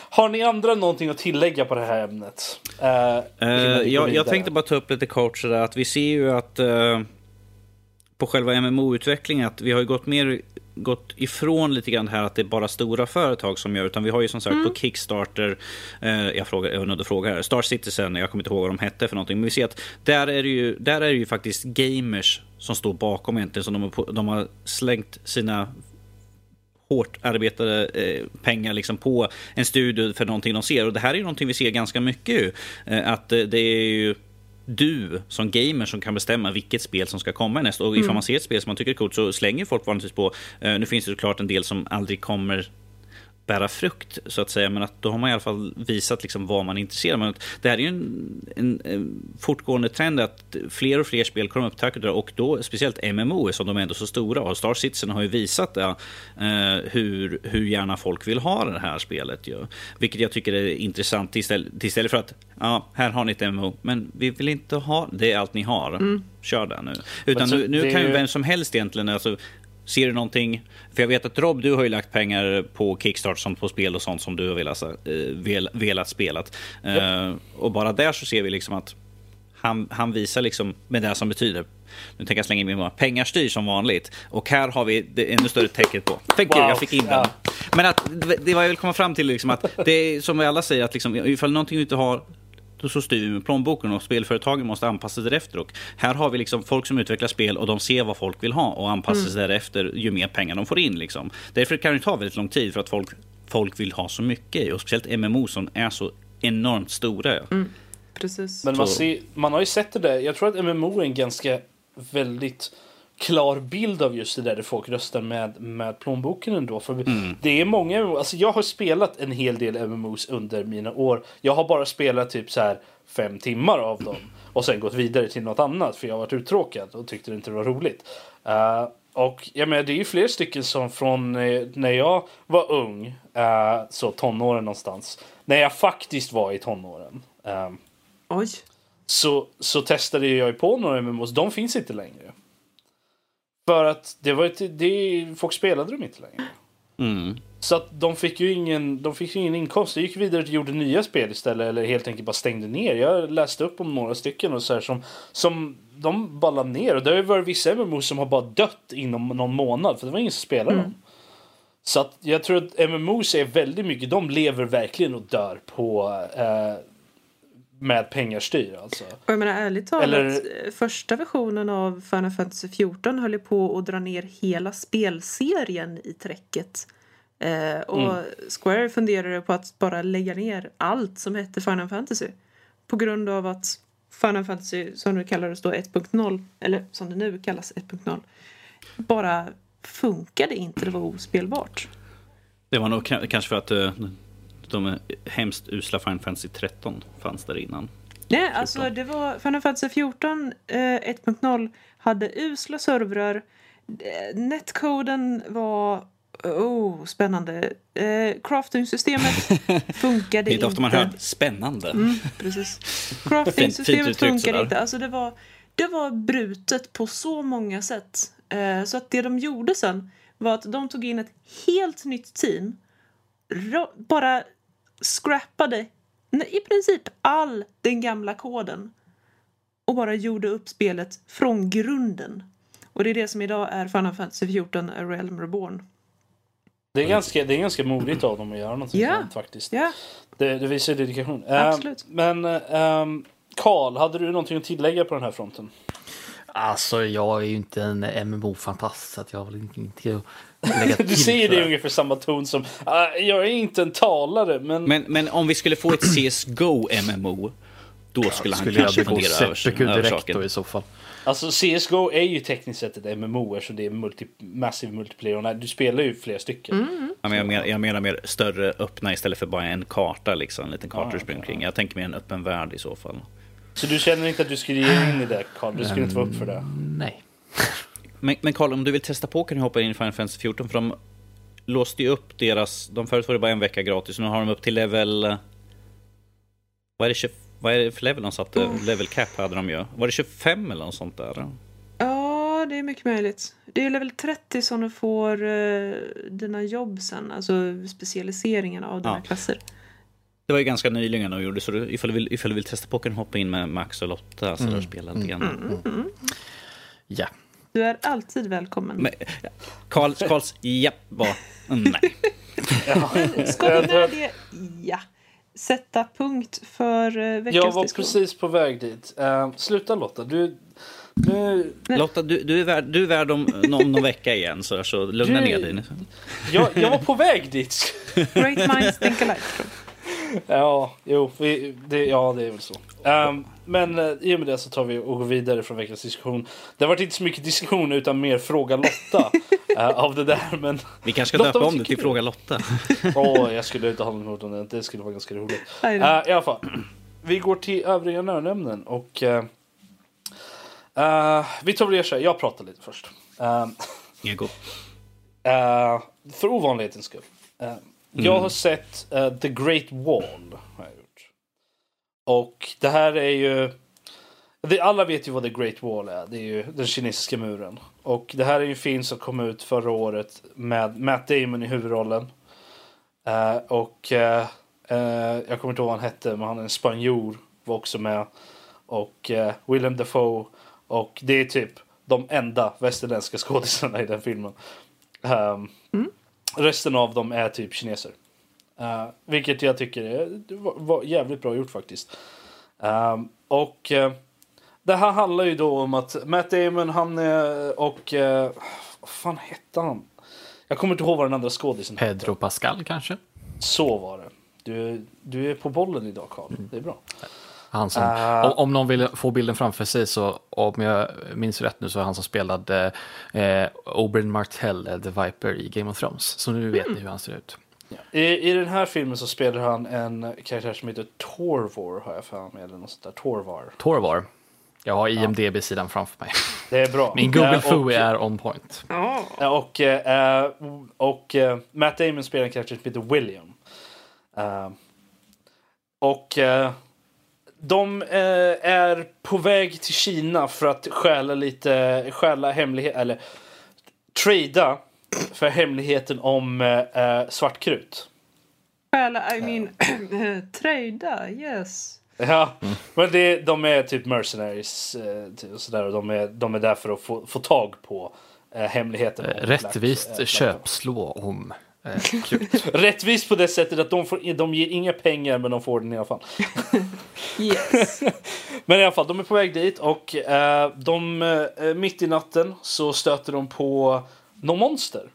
Speaker 1: Har ni andra någonting att tillägga på det här ämnet? Uh,
Speaker 3: Eh, jag, jag tänkte bara ta upp lite kort sådär att vi ser ju att eh, på själva MMO-utvecklingen att vi har ju gått mer gått ifrån lite grann här att det är bara stora företag som gör utan vi har ju som sagt på Kickstarter, eh, jag frågar, jag nödde fråga här, Star Citizen, jag kommer inte ihåg vad de hette för någonting, men vi ser att där är det ju, där är det ju faktiskt gamers som står bakom egentligen, som de har, de har slängt sina hårt arbetade eh, pengar liksom på en studio för någonting de ser. Och det här är ju någonting vi ser ganska mycket. Eh, att eh, det är ju du som gamer som kan bestämma vilket spel som ska komma näst. Och ifall man ser ett spel som man tycker är coolt så slänger folk vanligtvis på. Eh, nu finns det såklart en del som aldrig kommer bära frukt så att säga. Men att då har man i alla fall visat liksom vad man är intresserad av. Det här är ju en, en, en fortgående trend att fler och fler spel kommer upp vare och då speciellt MMO som de är ändå så stora. Och Star Citizen har ju visat det, eh, hur, hur gärna folk vill ha det här spelet. Ju. Vilket jag tycker är intressant istället, istället för att ja, här har ni ett MMO men vi vill inte ha det är allt ni har. Kör det nu. Utan
Speaker 1: så
Speaker 3: nu, nu kan ju- vem som helst egentligen alltså, Ser du någonting? För jag vet att Rob, du har ju lagt pengar på Kickstart som på spel och sånt som du har velat, eh, vel, velat spelat. Eh, och bara där så ser vi liksom att han, han visar liksom med det som betyder nu tänker jag slänga in min bara, pengar styr som vanligt. Och här har vi det ännu större tecknet på. Thank you,
Speaker 1: Wow.
Speaker 3: jag fick in den.
Speaker 1: Ja.
Speaker 3: Men att, det var jag vill komma fram till, liksom att det är som vi alla säger, att liksom, ifall någonting inte har så styr vi med plånboken och spelföretagen måste anpassa sig därefter. Och här har vi liksom folk som utvecklar spel och de ser vad folk vill ha och anpassar sig därefter ju mer pengar de får in. Liksom. Därför kan det ta väldigt lång tid för att folk, folk vill ha så mycket. Och speciellt MMO som är så enormt stora.
Speaker 2: Precis.
Speaker 1: Men man, ser, man har ju sett det där. Jag tror att MMO är en ganska väldigt klar bild av just det där folk röstar med, med plånboken ändå. För det är många alltså jag har spelat en hel del MMOs under mina år. Jag har bara spelat typ så här fem timmar av dem. Och sen gått vidare till något annat för jag har varit uttråkad och tyckte det inte var roligt. Eh, och jag menar, det är ju fler stycken som från eh, när jag var ung, eh, så tonåren någonstans. När jag faktiskt var i tonåren. Eh,
Speaker 2: Oj.
Speaker 1: så, så testade jag ju på några MMOs. De finns inte längre. För att det var ett, det, folk spelade dem inte längre.
Speaker 3: Mm.
Speaker 1: Så att de fick ju ingen, de fick ju ingen inkomst. De gick vidare och gjorde nya spel istället. Eller helt enkelt bara stängde ner. Jag läste upp om några stycken och så här som, som de bara ner. Och det har ju varit vissa MMO som har bara dött inom någon månad. För det var ingen som spelade dem. Så att jag tror att MMOs är väldigt mycket, de lever verkligen och dör på eh, med pengarstyr alltså.
Speaker 2: Och jag menar ärligt talat,
Speaker 1: Eller-
Speaker 2: eh, första versionen av Final Fantasy 14 höll ju på att dra ner hela spelserien i träcket. Eh, och Square funderade på att bara lägga ner allt som hette Final Fantasy. På grund av att Final Fantasy, som det kallades då 1.0, eller som det nu kallas 1.0, bara funkade inte, det var ospelbart.
Speaker 3: Det var nog kanske för att eh, de hemskt usla Final Fantasy 13 fanns där innan.
Speaker 2: Nej, alltså det var Final Fantasy 14 eh, 1.0 hade usla servrar. Eh, Netcoden var oh, spännande. Eh, crafting-systemet (laughs) funkade
Speaker 3: Det är inte
Speaker 2: inte.
Speaker 3: ofta man hör spännande.
Speaker 2: Mm, precis. (laughs) Crafting-systemet funkade inte. Alltså det, var, det var brutet på så många sätt. Eh, så att det de gjorde sen var att de tog in ett helt nytt team. Ra- bara scrappade i princip all den gamla koden. Och bara gjorde upp spelet från grunden. Och det är det som idag är Final Fantasy 14 A Realm Reborn.
Speaker 1: Det är, ganska, det är ganska modigt av dem att göra någonting
Speaker 2: Ja.
Speaker 1: sånt faktiskt.
Speaker 2: Ja,
Speaker 1: Det, det visar dedikation. Eh,
Speaker 2: Absolut.
Speaker 1: men ehm, Karl, hade du någonting att tillägga på den här fronten?
Speaker 4: Alltså, jag är ju inte en MMO-fantast så att jag vill inte, (laughs)
Speaker 1: Du säger det i ungefär samma ton som "Ah, jag är inte en talare men...
Speaker 3: Men, men om vi skulle få ett (clears throat) CSGO MMO, då skulle han
Speaker 4: Skulle jag
Speaker 3: kanske fundera över, saken.
Speaker 4: då i så fall.
Speaker 1: Alltså CSGO är ju tekniskt sett ett MMO eftersom det är multi, massive multiplayer. Och Du spelar ju flera stycken.
Speaker 2: Mm.
Speaker 3: Ja, men jag, menar, jag menar mer större öppna istället för bara en karta, liksom, en liten karta
Speaker 1: Ja,
Speaker 3: du springer omkring. Jag tänker mer en öppen värld i så fall.
Speaker 1: Så du känner inte att du skulle ge in i det Karl? Du skulle inte vara upp för det?
Speaker 4: Nej. (laughs)
Speaker 3: Men, men Carl, om du vill testa på kan du hoppa in i Final Fantasy 14 för de låste ju upp deras... De förut var det bara en vecka gratis, nu har de upp till level... Vad är det, 20, vad är det för level de satte? Level cap hade de ju. Var det 25 eller något sånt där?
Speaker 2: Ja, det är mycket möjligt. Det är level 30 som du får eh, dina jobb sen, alltså specialiseringen av dina
Speaker 3: Ja.
Speaker 2: klasser.
Speaker 3: Det var ju ganska nyligen de gjorde, så du, ifall, du vill, ifall du vill testa på kan du hoppa in med Max och Lotta så mm. och spela lite grann.
Speaker 4: Ja.
Speaker 2: Du är alltid välkommen.
Speaker 3: Men, Karl, Karls japp var... Mm, nej. (laughs)
Speaker 2: Ska vi med det? Ja. Sätta punkt för uh, veckans
Speaker 1: Jag var
Speaker 2: diskussion.
Speaker 1: precis på väg dit. Eh, sluta Lotta, du... Nu,
Speaker 3: Lotta, du, du är värd, du är värd om, om någon vecka igen, så, så lugna
Speaker 1: Du-
Speaker 3: ner dig. nu.
Speaker 1: jag, jag var på väg dit.
Speaker 2: Great minds think alike. (laughs)
Speaker 1: Ja, jo, vi, det, ja, det är väl så. Ehm, men uh, i och med det så tar vi och går vidare från veckans diskussion. Det har varit inte så mycket diskussion utan mer fråga Lotta (laughs) eh, av det där. Men
Speaker 3: Vi kanske ska
Speaker 1: Lotta,
Speaker 3: döpa om det till? Fråga Lotta. (laughs)
Speaker 1: åh, jag skulle inte ha något emot om det. Det skulle vara ganska roligt. Eh, I alla fall, (clears throat) vi går till övriga nördämnen och uh, uh, vi tar väl så här. Jag pratar lite först. Ehm,
Speaker 3: Ego.
Speaker 1: För ovanlighetens skull. Jag har sett eh, The Great Wall. Har jag gjort. Och det här är ju... Det, alla vet ju vad The Great Wall är. Det är ju den kinesiska muren. Och det här är ju en film som kom ut förra året med Matt Damon i huvudrollen. Eh, och eh, jag kommer inte ihåg vad han hette, men han är en spanjor. Var också med. Och Willem Dafoe. Och det är typ de enda västerländska skådisarna i den filmen. Ehm, Resten av dem är typ kineser. Eh, vilket jag tycker är, var, var jävligt bra gjort faktiskt. Ehm, och eh, det här handlar ju då om att Matt Damon han och... Uh, vad fan hette han? Jag kommer inte ihåg vad den andra skådisen hette.
Speaker 4: Pedro Pascal kanske?
Speaker 1: Så var det. Du, du är på bollen idag Karl. Det är bra.
Speaker 4: Han som,
Speaker 1: Ah.
Speaker 4: om, om någon vill få bilden framför sig så, om jag minns rätt nu, så är han som spelade eh, Oberyn Martell, eh, The Viper i Game of Thrones. Så nu vet ni hur han ser ut.
Speaker 1: I, I den här filmen så spelar han en karaktär som heter Torvor har jag för mig. Eller något sånt där. Torvar.
Speaker 4: Torvar. Jag har IMDB-sidan framför mig.
Speaker 1: Det är bra.
Speaker 4: Min Google
Speaker 1: Eh, och-
Speaker 4: Foo är on point.
Speaker 2: Ja.
Speaker 1: Ja, Och, eh, och Matt Damon spelar en karaktär som heter William. Och de eh, är på väg till Kina för att stjäla lite, stjäla hemlighet, eller trada för hemligheten om eh, eh, svartkrut.
Speaker 2: Stjäla, I mean, (clears throat) trada, yes.
Speaker 1: Ja, men det, de är typ mercenaries eh, och sådär och de är, de är där för att få, få tag på eh, hemligheten.
Speaker 4: Rättvist
Speaker 1: eh, Black-
Speaker 4: köpslå om. (laughs)
Speaker 1: Rättvist på det sättet att de, får, de ger inga pengar men de får den i alla fall. (laughs)
Speaker 2: Yes. (laughs)
Speaker 1: Men i alla fall, de är på väg dit och eh, de, eh, mitt i natten så stöter de på någon monster.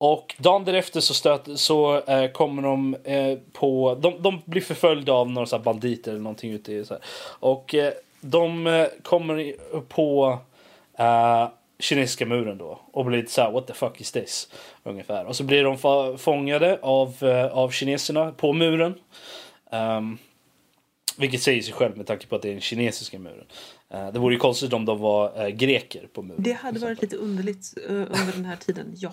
Speaker 1: Och dagen därefter så, stöter, så eh, kommer de eh, på... De, de blir förföljda av några så banditer eller någonting ute i så här. Och eh, de eh, kommer på eh, kinesiska muren då. Och blir lite så här, what the fuck is this? Ungefär. Och så blir de fa- fångade av, eh, av kineserna på muren. Ehm, Vilket säger sig själv med tanke på att det är den kinesiska muren. Uh, det vore ju konstigt om de var uh, greker på muren.
Speaker 2: Det hade varit lite underligt uh, under den här tiden, ja.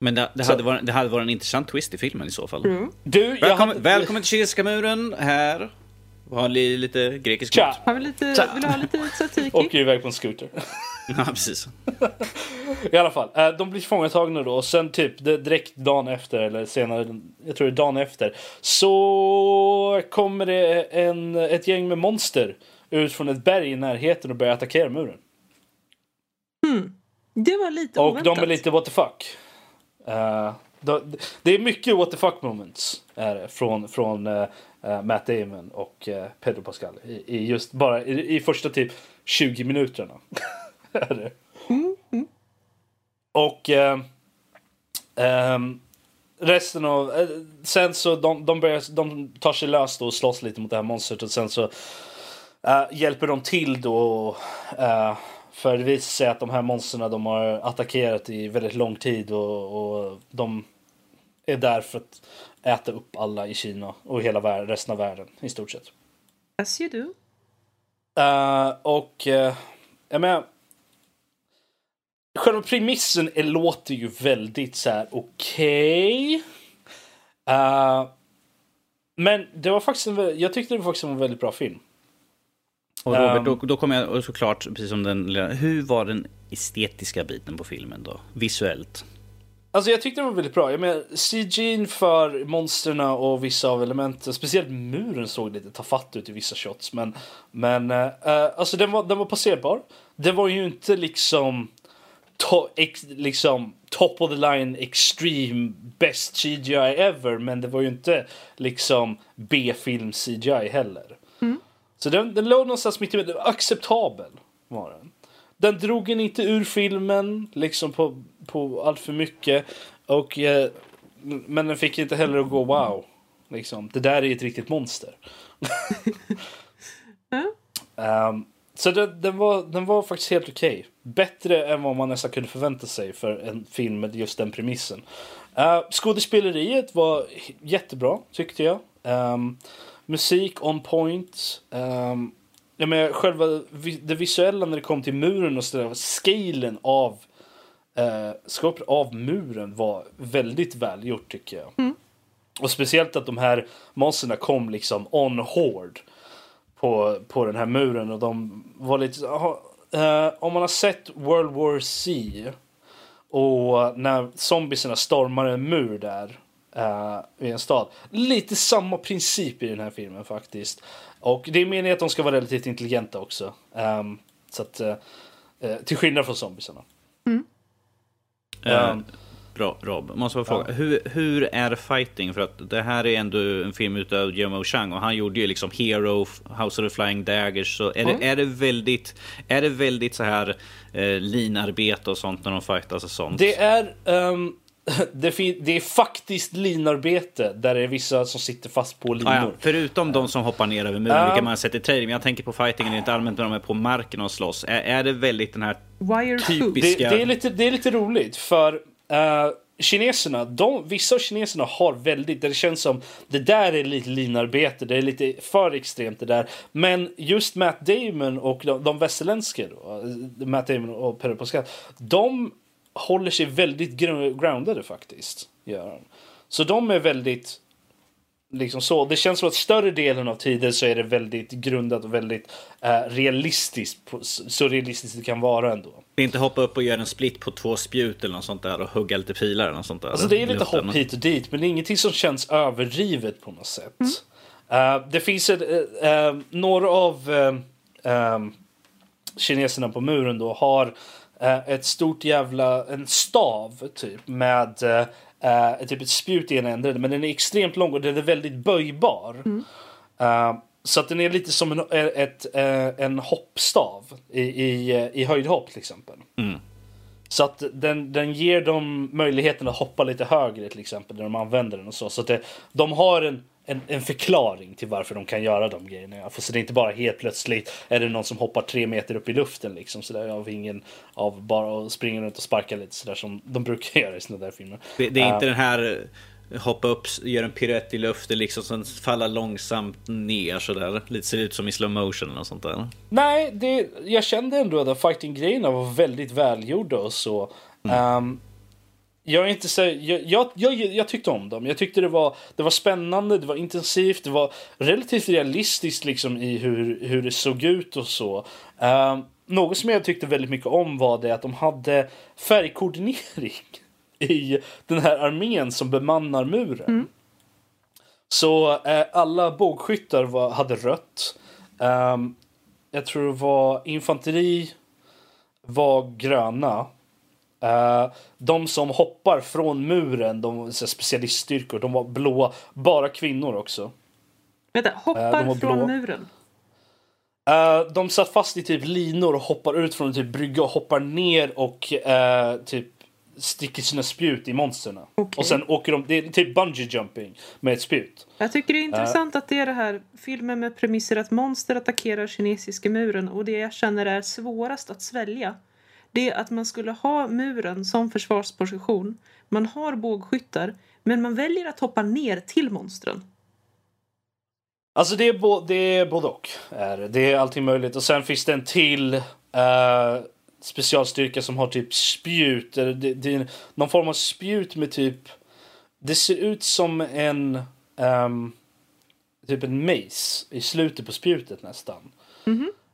Speaker 3: Men det, det, hade varit, det hade varit en intressant twist i filmen i så fall.
Speaker 2: Mm.
Speaker 1: Du, jag
Speaker 3: Välkommen,
Speaker 1: hade...
Speaker 3: välkommen till kinesiska muren. Här. Vi har li, lite grekisk mat.
Speaker 2: Har vi lite,
Speaker 1: Tja.
Speaker 2: vill du ha lite tzatziki?
Speaker 1: Åker iväg på en scooter.
Speaker 3: Ja, precis. (laughs)
Speaker 1: I alla fall, eh, de blir fångatagna då och sen typ direkt dagen efter eller senare, jag tror det är dagen efter, så kommer det en, ett gäng med monster ut från ett berg i närheten och börjar attackera muren.
Speaker 2: Det var lite
Speaker 1: Och
Speaker 2: oväntat.
Speaker 1: de är lite what the fuck. De, det är mycket what the fuck moments är det, från, från eh, Matt Damon och uh, Pedro Pascal. I, i just bara i, i första typ 20 minuterna. (laughs) är det. Och eh, ehm, resten av... eh, sen så de, de, börjar, de tar sig lös och slåss lite mot det här monstret och sen så eh, hjälper de till då. eh, för det visar sig att de här monstren de har attackerat i väldigt lång tid och, och de är där för att äta upp alla i Kina och hela världen, resten av världen i stort sett.
Speaker 2: As you do.
Speaker 1: Eh, och uh, jag menar, själva premissen är, låter ju väldigt så här okej. Eh, men det var faktiskt en, jag tyckte det var faktiskt en väldigt bra film.
Speaker 3: Och Robert,
Speaker 1: Ehm.
Speaker 3: då, då kommer jag såklart, precis som den Hur var den estetiska biten på filmen då? Visuellt?
Speaker 1: Alltså jag tyckte det var väldigt bra. Jag menar, CG'n för monstren och vissa av elementen, speciellt muren såg lite tafatt ut i vissa shots. Men, men eh, alltså den var, den var passerbar. Det var ju inte liksom, to, ex, liksom top of the line extreme best CGI ever. Men det var ju inte liksom B-film CGI heller. Så den, den låg någonstans mitt emellan. Acceptabel var den. Den drog en inte ur filmen liksom på, på allt för mycket. Och, eh, men den fick inte heller att gå wow. Liksom. Det där är ett riktigt monster. (laughs) (laughs) Ehm, så den, den, var, den var faktiskt helt okej. Bättre än vad man nästan kunde förvänta sig för en film med just den premissen. Uh, skådespeleriet var jättebra tyckte jag. Ehm, musik on point. Um, jag menar, själva vi, det visuella när det kom till muren och sådär. Scalen av uh, skapet av muren var väldigt välgjort tycker jag. Och speciellt att de här monsterna kom liksom on hård på, på den här muren och de var lite... aha, eh, om man har sett World War C och när zombiesarna stormar en mur där eh, i en stad. Lite samma princip i den här filmen faktiskt. Och det är meningen att de ska vara relativt intelligenta också. Ehm, så att, eh, eh, till skillnad från zombiesarna.
Speaker 3: Eh,
Speaker 1: Ehm,
Speaker 3: bra, Rob, måste jag fråga. Hur, hur är fighting? För att det här är ändå en film utav Guillermo Chang och han gjorde ju liksom Hero, House of the Flying Daggers. Så är, det, är det väldigt, är det väldigt så här eh, linarbete och sånt när de fightas och sånt?
Speaker 1: Det är, ehm, (laughs) det, det är faktiskt linarbete där det är vissa som sitter fast på linor.
Speaker 3: Ah, ja. Förutom de som hoppar ner över muren,
Speaker 1: Ja.
Speaker 3: vilka man har sett i trailern. Men jag tänker på fightingen rent allmänt när de är på marken och slåss. Är, är det väldigt den här. Typiskt.
Speaker 1: Det, det, är lite, det är lite roligt för uh, kineserna, de, vissa av kineserna har väldigt, det känns som det där är lite linarbete, det är lite för extremt det där. Men just Matt Damon och de, de västerländska då, eh, Matt Damon och Pedro Pascal, de håller sig väldigt groundade faktiskt. Gör de. Så de är väldigt Liksom så. Det känns som att större delen av tiden så är det väldigt grundat och väldigt eh, realistiskt. Så realistiskt det kan vara ändå.
Speaker 3: Inte hoppa upp och göra en split på två spjut eller något sånt där och hugga lite pilar eller något sånt där.
Speaker 1: Alltså det är lite hopp hit och dit men det är ingenting som känns överdrivet på något sätt. Eh, det finns ett, eh, eh, några av kineserna på muren då har ett stort jävla, en stav typ med eh, eh, typ ett spjut i ena änden men den är extremt lång och den är väldigt böjbar. Eh, så att den är lite som en, ett, eh, en hoppstav i, i, eh, i höjdhopp till exempel. Så att den, den ger dem möjligheten att hoppa lite högre till exempel när de använder den och så. Så att det, de har en, en, en förklaring till varför de kan göra de grejerna. För så det är inte bara helt plötsligt är det någon som hoppar tre meter upp i luften liksom sådär av ingen av bara att springa runt och sparka lite sådär som de brukar (laughs) göra i sådana där filmer.
Speaker 3: Det, det är inte
Speaker 1: Eh,
Speaker 3: den här hoppa upp, göra en piruett i luften liksom, sen falla långsamt ner sådär. Lite ser ut som i slow motion eller sånt där.
Speaker 1: Nej, det, jag kände ändå att fighting-grejerna var väldigt välgjorda och så. Um, jag, är inte så, jag, jag, jag, jag tyckte om dem. Jag tyckte det var, det var spännande, det var intensivt, det var relativt realistiskt liksom i hur, hur det såg ut och så. Um, något som jag tyckte väldigt mycket om var det att de hade färgkoordinering (laughs) i den här armén som bemannar muren. Så eh, alla bågskyttar var, hade rött. Ehm, jag tror det var infanteri var gröna. Eh, de som hoppar från muren, de så specialiststyrkor, de var blåa. Bara kvinnor också.
Speaker 2: Vänta,
Speaker 1: Eh,
Speaker 2: hoppar från
Speaker 1: blå.
Speaker 2: muren.
Speaker 1: Eh, de satt fast i typ linor och hoppar ut från en typ brygga och hoppar ner och typ sticker sina spjut i monstren.
Speaker 2: Okej.
Speaker 1: Och sen åker de, det är typ bungee jumping med ett spjut.
Speaker 2: Jag tycker det är intressant att det är det här filmen med premisser att monster attackerar kinesiska muren och det jag känner är svårast att svälja det är att man skulle ha muren som försvarsposition. Man har bågskyttar men man väljer att hoppa ner till monstren.
Speaker 1: Alltså det är, bo, det är både och. Det. är allting möjligt. Och sen finns det en till eh, specialstyrka som har typ spjut. Det, det är någon form av spjut med typ... Det ser ut som en... ehm, typ en mace i slutet på spjutet nästan.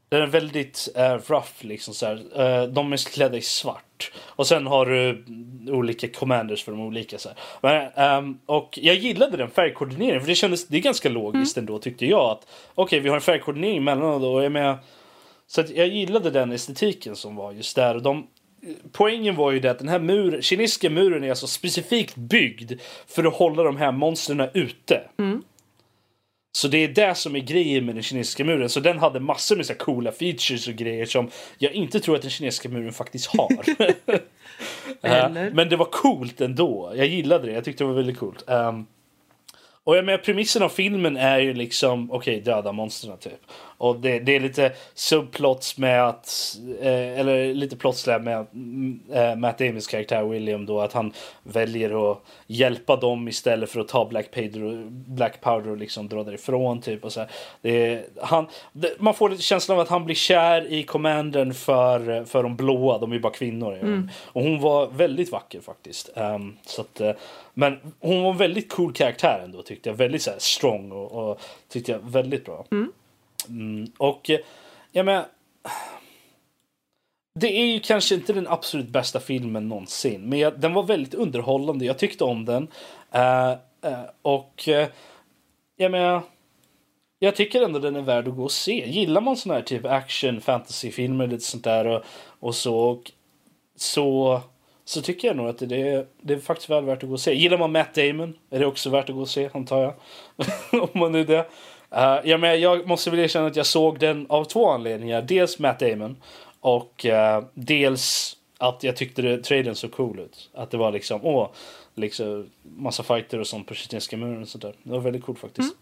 Speaker 1: Den är väldigt uh, rough liksom så här. Eh, de är klädda i svart. Och sen har du olika commanders för de olika så. Men, ehm, och jag gillade den färgkoordineringen för det kändes, det är ganska logiskt ändå tyckte jag att okej vi har en färgkoordinering mellan och jag är med. Så jag gillade den estetiken som var just där och de Poängen var ju det att den här muren, kinesiska muren är alltså specifikt byggd för att hålla de här monstren ute. Så det är det som är grejen med den kinesiska muren. Så den hade massor med så coola features och grejer som jag inte tror att den kinesiska muren faktiskt har. (laughs) Eh, Men det var coolt ändå. Jag gillade det. Jag tyckte det var väldigt coolt. Um, och jag menar, premissen av filmen är ju liksom, okej, döda monstren typ. Och det, det är lite subplots med att, eh, eller lite plotsläpp med mm, eh, Matt Damons karaktär William då, att han väljer att hjälpa dem istället för att ta Black och, Black Powder och liksom dra därifrån typ. Och så det, han, det, man får lite känslan av att han blir kär i commandern för, för de blåa, de är ju bara kvinnor. Och hon var väldigt vacker faktiskt. Ehm, så att, eh, men hon var en väldigt cool karaktär ändå tyckte jag. Väldigt så här, strong och, och tyckte jag väldigt bra. Mm, Mm, och ja men... det är ju kanske inte den absolut bästa filmen någonsin. Men jag, den var väldigt underhållande. Jag tyckte om den. Uh, uh, och eh, ja jag menar, jag tycker ändå den är värd att gå och se. Gillar man sån här typ action, fantasyfilmer lite sånt där och, och så. Och, så så tycker jag nog att det är, det är faktiskt väl värt att gå och se. Gillar man Matt Damon är det också värt att gå och se, antar jag. (laughs) Om man nu det. Uh, ja, men jag måste väl erkänna att jag såg den av två anledningar. Dels Matt Damon och eh, dels att jag tyckte det, trailern så cool ut. Att det var liksom, åh, liksom massa fighter och sånt på kinesiska muren och sånt där. Det var väldigt coolt faktiskt.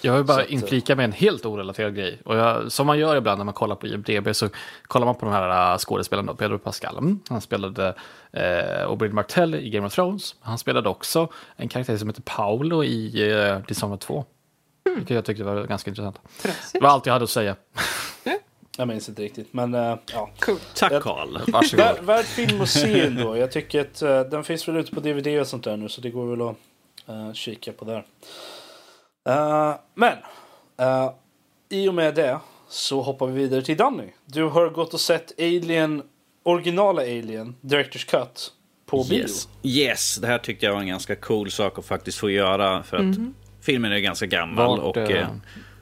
Speaker 4: Jag vill bara
Speaker 1: att,
Speaker 4: inflika med en helt orelaterad grej. Och jag, som man gör ibland när man kollar på IMDB så kollar man på de här skådespelarna. Pedro Pascal, mm, han spelade eh, Oberyn Martell i Game of Thrones. Han spelade också en karaktär som heter Paolo i eh, Dishonored 2. Vilket jag tyckte var ganska intressant. Det
Speaker 2: Trösigt.
Speaker 4: var allt jag hade att säga.
Speaker 1: Jag minns inte riktigt, men eh, ja.
Speaker 2: Cool.
Speaker 3: Tack Karl. (laughs)
Speaker 4: Varsågod.
Speaker 1: Vär, värd film att se ändå. Jag tycker att eh, den finns väl ute på DVD och sånt där nu så det går väl att eh, kika på där. Men i och med det så hoppar vi vidare till Danny. Du har gått och sett Alien, originala Alien, Directors Cut på bio.
Speaker 3: Yes. yes, det här tyckte jag var en ganska cool sak att faktiskt få göra. För att filmen är ganska gammal.
Speaker 4: Vart,
Speaker 3: och
Speaker 4: eh,
Speaker 3: eh,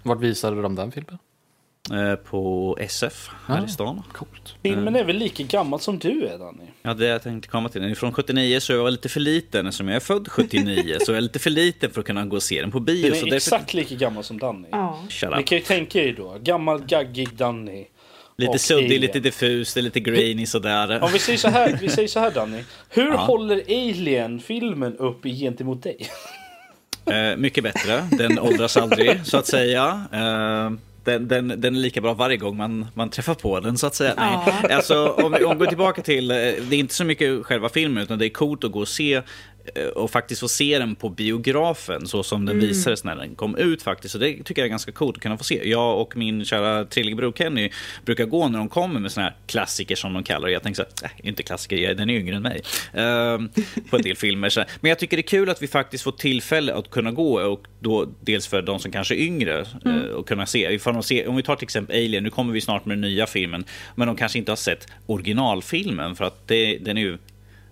Speaker 4: vart visade de den filmen?
Speaker 3: eh, på SF här
Speaker 4: Ah.
Speaker 3: i stan.
Speaker 4: Coolt.
Speaker 1: Filmen är väl lika gammal som du är Danny?
Speaker 3: Ja, det jag tänkte komma till. Den är från 79 så jag var lite för liten. Eftersom jag är född 79 så jag är lite för liten för att kunna gå och se den på bio.
Speaker 1: Den
Speaker 3: så
Speaker 1: är
Speaker 3: därför-
Speaker 1: exakt lika gammal som Danny.
Speaker 2: Ja.
Speaker 1: Ni kan ju tänka er då, gammal gaggig Danny.
Speaker 3: Lite
Speaker 1: och
Speaker 3: suddig,
Speaker 1: Alien.
Speaker 3: lite diffus, lite grainy sådär.
Speaker 1: Om vi säger så här, vi säger så här Danny. Hur
Speaker 3: Ja.
Speaker 1: håller Alien-filmen upp gentemot dig?
Speaker 3: Eh, mycket bättre. Den åldras aldrig, så att säga. Eh, den, den, den är lika bra varje gång man, man träffar på den, så att säga. Nej. Alltså, om om vi går tillbaka till, eh, det är inte så mycket själva filmen, utan det är coolt att gå och se och faktiskt få se den på biografen så som den visades när den kom ut faktiskt. Så det tycker jag är ganska coolt att kunna få se. Jag och min kära trillingbror Kenny brukar gå när de kommer med såna här klassiker som de kallar det. Jag tänker så här, äh, inte klassiker, den är yngre än mig. Ehm, på en del (laughs) filmer. Så. Men jag tycker det är kul att vi faktiskt får tillfälle att kunna gå och då dels för de som kanske är yngre eh, och kunna se. Ifall de ser. Om vi tar till exempel Alien, nu kommer vi snart med den nya filmen, men de kanske inte har sett originalfilmen för att det, den är ju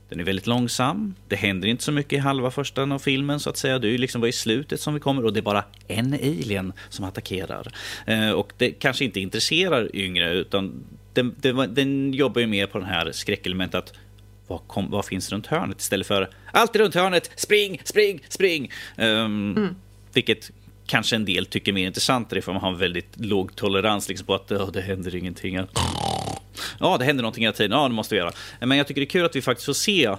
Speaker 3: den är väldigt långsam. Det händer inte så mycket i halva första av filmen så att säga. Det är ju liksom bara i slutet som vi kommer och det är bara en alien som attackerar. Eh, och det kanske inte intresserar yngre utan den, den, den jobbar ju mer på den här skräckelementet att vad, kom, vad, finns runt hörnet istället för allt runt hörnet, spring, spring, spring. Um, mm. Vilket kanske en del tycker är mer intressant ifall man har en väldigt låg tolerans liksom på att det händer ingenting. Ja, det händer någonting hela tiden. Ja, det måste vi göra. Men jag tycker det är kul att vi faktiskt får se eh,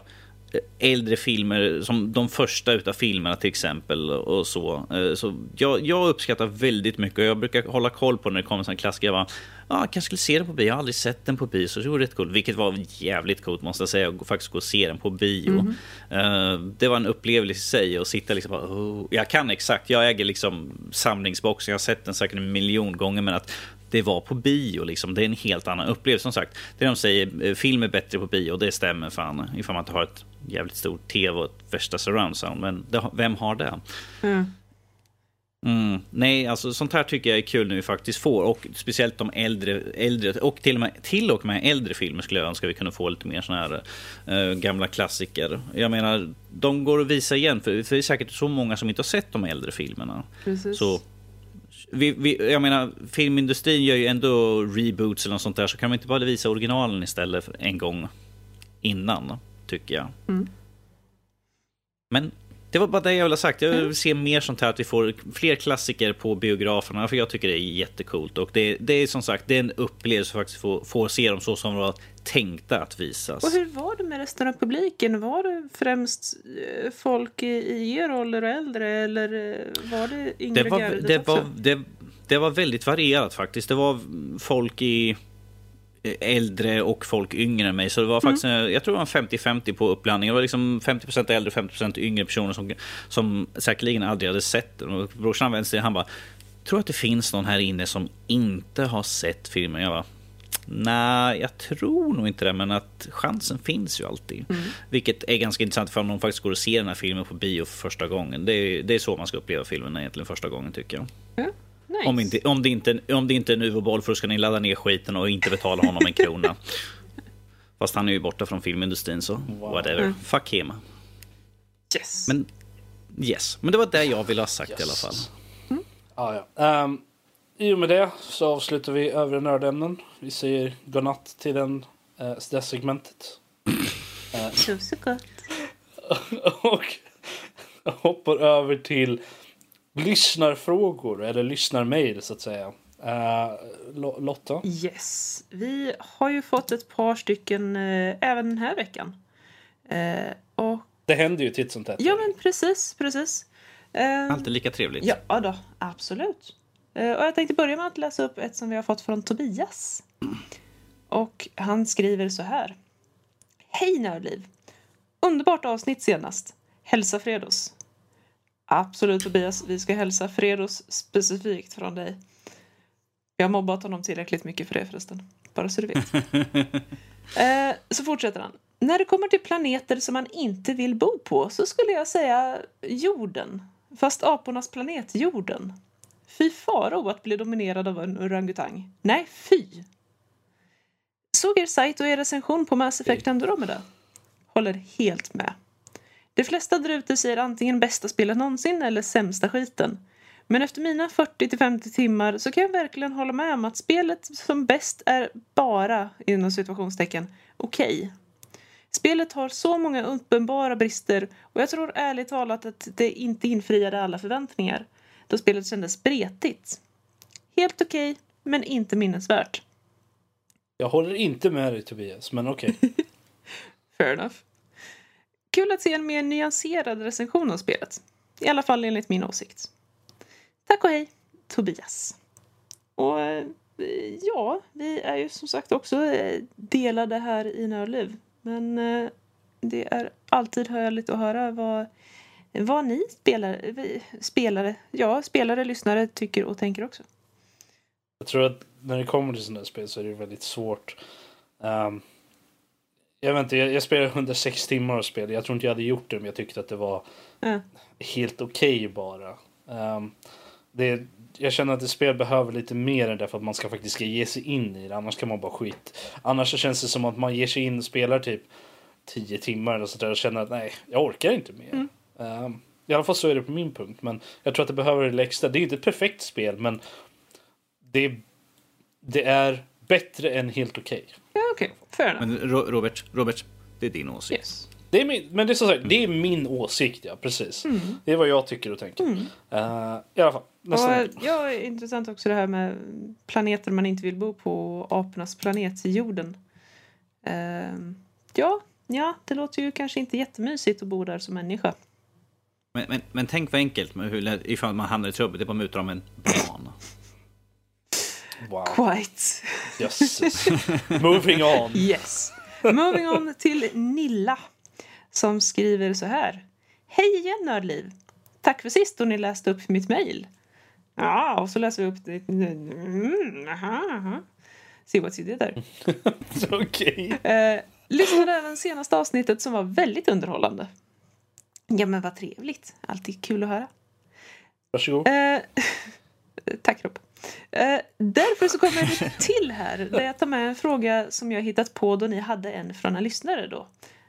Speaker 3: äldre filmer, som de första utav filmerna till exempel. och Så, eh, så jag, jag uppskattar väldigt mycket och jag brukar hålla koll på när det kommer en klassiker. Jag bara, ja, jag kanske skulle se den på bio. Jag har aldrig sett den på bio, så det var rätt coolt. Vilket var jävligt coolt måste jag säga, att faktiskt gå och se den på bio. Mm. det var en upplevelse i sig att sitta liksom bara, oh. Jag kan exakt, jag äger liksom samlingsboxen, jag har sett den säkert en miljon gånger, men att det var på bio. Liksom. Det är en helt annan upplevelse. Som sagt, det de säger, eh, film är bättre på bio, det stämmer fan. Ifall man inte har ett jävligt stort tv och ett värsta surround sound. Men det, vem har det? Mm. Mm, nej, alltså sånt här tycker jag är kul när vi faktiskt får. Och speciellt de äldre, äldre och till och, med, till och med äldre filmer skulle jag önska vi kunde få lite mer såna här äh, gamla klassiker. Jag menar, de går att visa igen, för, för det är säkert så många som inte har sett de äldre filmerna.
Speaker 2: Precis.
Speaker 3: Så vi, vi, jag menar, filmindustrin gör ju ändå reboots eller något sånt där, så kan man inte bara visa originalen istället en gång innan, tycker jag. Mm. Men det var bara det jag ville ha sagt. Jag vill mm. se mer sånt här, att vi får fler klassiker på biograferna, för jag tycker det är jättecoolt. Och det, det är som sagt, det är en upplevelse att faktiskt få, få se dem så som de var tänkta att visas.
Speaker 2: Och hur var det med resten av publiken? Var det främst eh, folk i, i er ålder och äldre, eller eh, var det yngre
Speaker 3: det var, det
Speaker 2: också?
Speaker 3: Var, det, det var väldigt varierat faktiskt. Det var folk i äldre och folk yngre än mig. Så det var faktiskt, mm. jag tror det var 50-50 på uppblandningen. Det var liksom 50% äldre, 50% yngre personer som, som säkerligen aldrig hade sett den. brorsan vänster, han bara, tror att det finns någon här inne som inte har sett filmen? Jag bara, Nej, jag tror nog inte det, men att chansen finns ju alltid. Mm. Vilket är ganska intressant för om någon faktiskt går och ser den här filmen på bio för första gången. Det är, det är så man ska uppleva filmen egentligen första gången tycker jag.
Speaker 2: Mm. Nice.
Speaker 3: Om, inte, om, det inte, om det inte är en Uwe för då ska ni ladda ner skiten och inte betala honom en krona. (laughs) Fast han är ju borta från filmindustrin så wow. whatever. Mm. Fuck him.
Speaker 2: Yes.
Speaker 3: Men, yes. Men det var det jag ville ha sagt yes. i alla fall.
Speaker 1: Mm. Ah, ja. Um, I och med det så avslutar vi övriga nördämnen. Vi säger godnatt till den, uh, det segmentet.
Speaker 2: uh, så gott.
Speaker 1: och hoppar över till lyssnarfrågor eller lyssnarmail så att säga. Uh, Lotta?
Speaker 2: Yes. Vi har ju fått ett par stycken uh, även den här veckan. Uh, och...
Speaker 1: Det händer ju titt som tätt.
Speaker 2: Ja, men precis, precis.
Speaker 3: Alltid lika trevligt.
Speaker 2: Ja, då, absolut. Och jag tänkte börja med att läsa upp ett som vi har fått från Tobias. Och han skriver så här. Hej Nördliv! Underbart avsnitt senast. Hälsa Fredos. Absolut Tobias, vi ska hälsa Fredos specifikt från dig. Jag har mobbat honom tillräckligt mycket för det förresten. Bara så du vet. (laughs) eh, så fortsätter han. När det kommer till planeter som man inte vill bo på så skulle jag säga jorden. Fast apornas planet jorden. Fy faro att bli dominerad av en orangutang. Nej, fy! Såg er sajt och er recension på Mass Effect Andromeda. Håller helt med. De flesta där ute säger antingen bästa spelet någonsin eller sämsta skiten. Men efter mina 40-50 timmar så kan jag verkligen hålla med om att spelet som bäst är bara, inom situationstecken, okej. Okay. Spelet har så många uppenbara brister och jag tror ärligt talat att det inte infriade alla förväntningar då spelet kändes spretigt. Helt okej, okay, men inte minnesvärt.
Speaker 1: Jag håller inte med dig Tobias, men okej. Okay. (laughs)
Speaker 2: Fair enough. Kul att se en mer nyanserad recension av spelet. I alla fall enligt min åsikt. Tack och hej, Tobias. Och eh, ja, vi är ju som sagt också eh, delade här i Nördliv. Men eh, det är alltid härligt att höra vad, vad ni spelare, spelare, ja, spelare, lyssnare tycker och tänker också.
Speaker 1: Jag tror att när det kommer till sådana här spel så är det väldigt svårt. Ehm, jag vet inte, jag, jag spelade 106 timmar av spel. Jag tror inte jag hade gjort det men jag tyckte att det var
Speaker 2: Ja.
Speaker 1: helt okej bara. Ehm, det, jag känner att ett spel behöver lite mer än det för att man ska faktiskt ska ge sig in i det. Annars kan man bara skit. Annars så känns det som att man ger sig in och spelar typ 10 timmar eller sådär och känner att nej, jag orkar inte mer. Ehm, I alla fall så är det på min punkt. Men jag tror att det behöver det extra. Det är inte ett perfekt spel men det, det är bättre än helt okej.
Speaker 2: Ja, okej. Fair enough.
Speaker 3: Men Ro- Robert, Robert, det är din åsikt.
Speaker 2: Yes.
Speaker 1: Det är min, men det är som sagt, det är min åsikt, ja precis. Det är vad jag tycker och tänker. Eh, I alla fall, nästa
Speaker 2: Och, ja, intressant också det här med planeter man inte vill bo på. Apornas planet, jorden. Ehm, ja, ja, det låter ju kanske inte jättemysigt att bo där som människa.
Speaker 3: Men, men, men tänk vad enkelt med hur, ifall man hamnar i trubbel. Det är bara att muta om en banan.
Speaker 1: Wow,
Speaker 2: Quite.
Speaker 1: jösses. (laughs) Moving on.
Speaker 2: Yes. Moving on till Nilla som skriver så här. Hej igen Nördliv! Tack för sist då ni läste upp mitt mejl. Ja, och så läser vi upp det. Mm, aha, aha. See what you did there.
Speaker 1: Okej.
Speaker 2: Eh, lyssnade även senaste avsnittet som var väldigt underhållande. Ja, men vad trevligt. Alltid kul att höra.
Speaker 1: Varsågod.
Speaker 2: Eh, (laughs) tack Rob. Eh, därför så kommer det (laughs) till här där jag tar med en fråga som jag hittat på då ni hade en från en lyssnare då.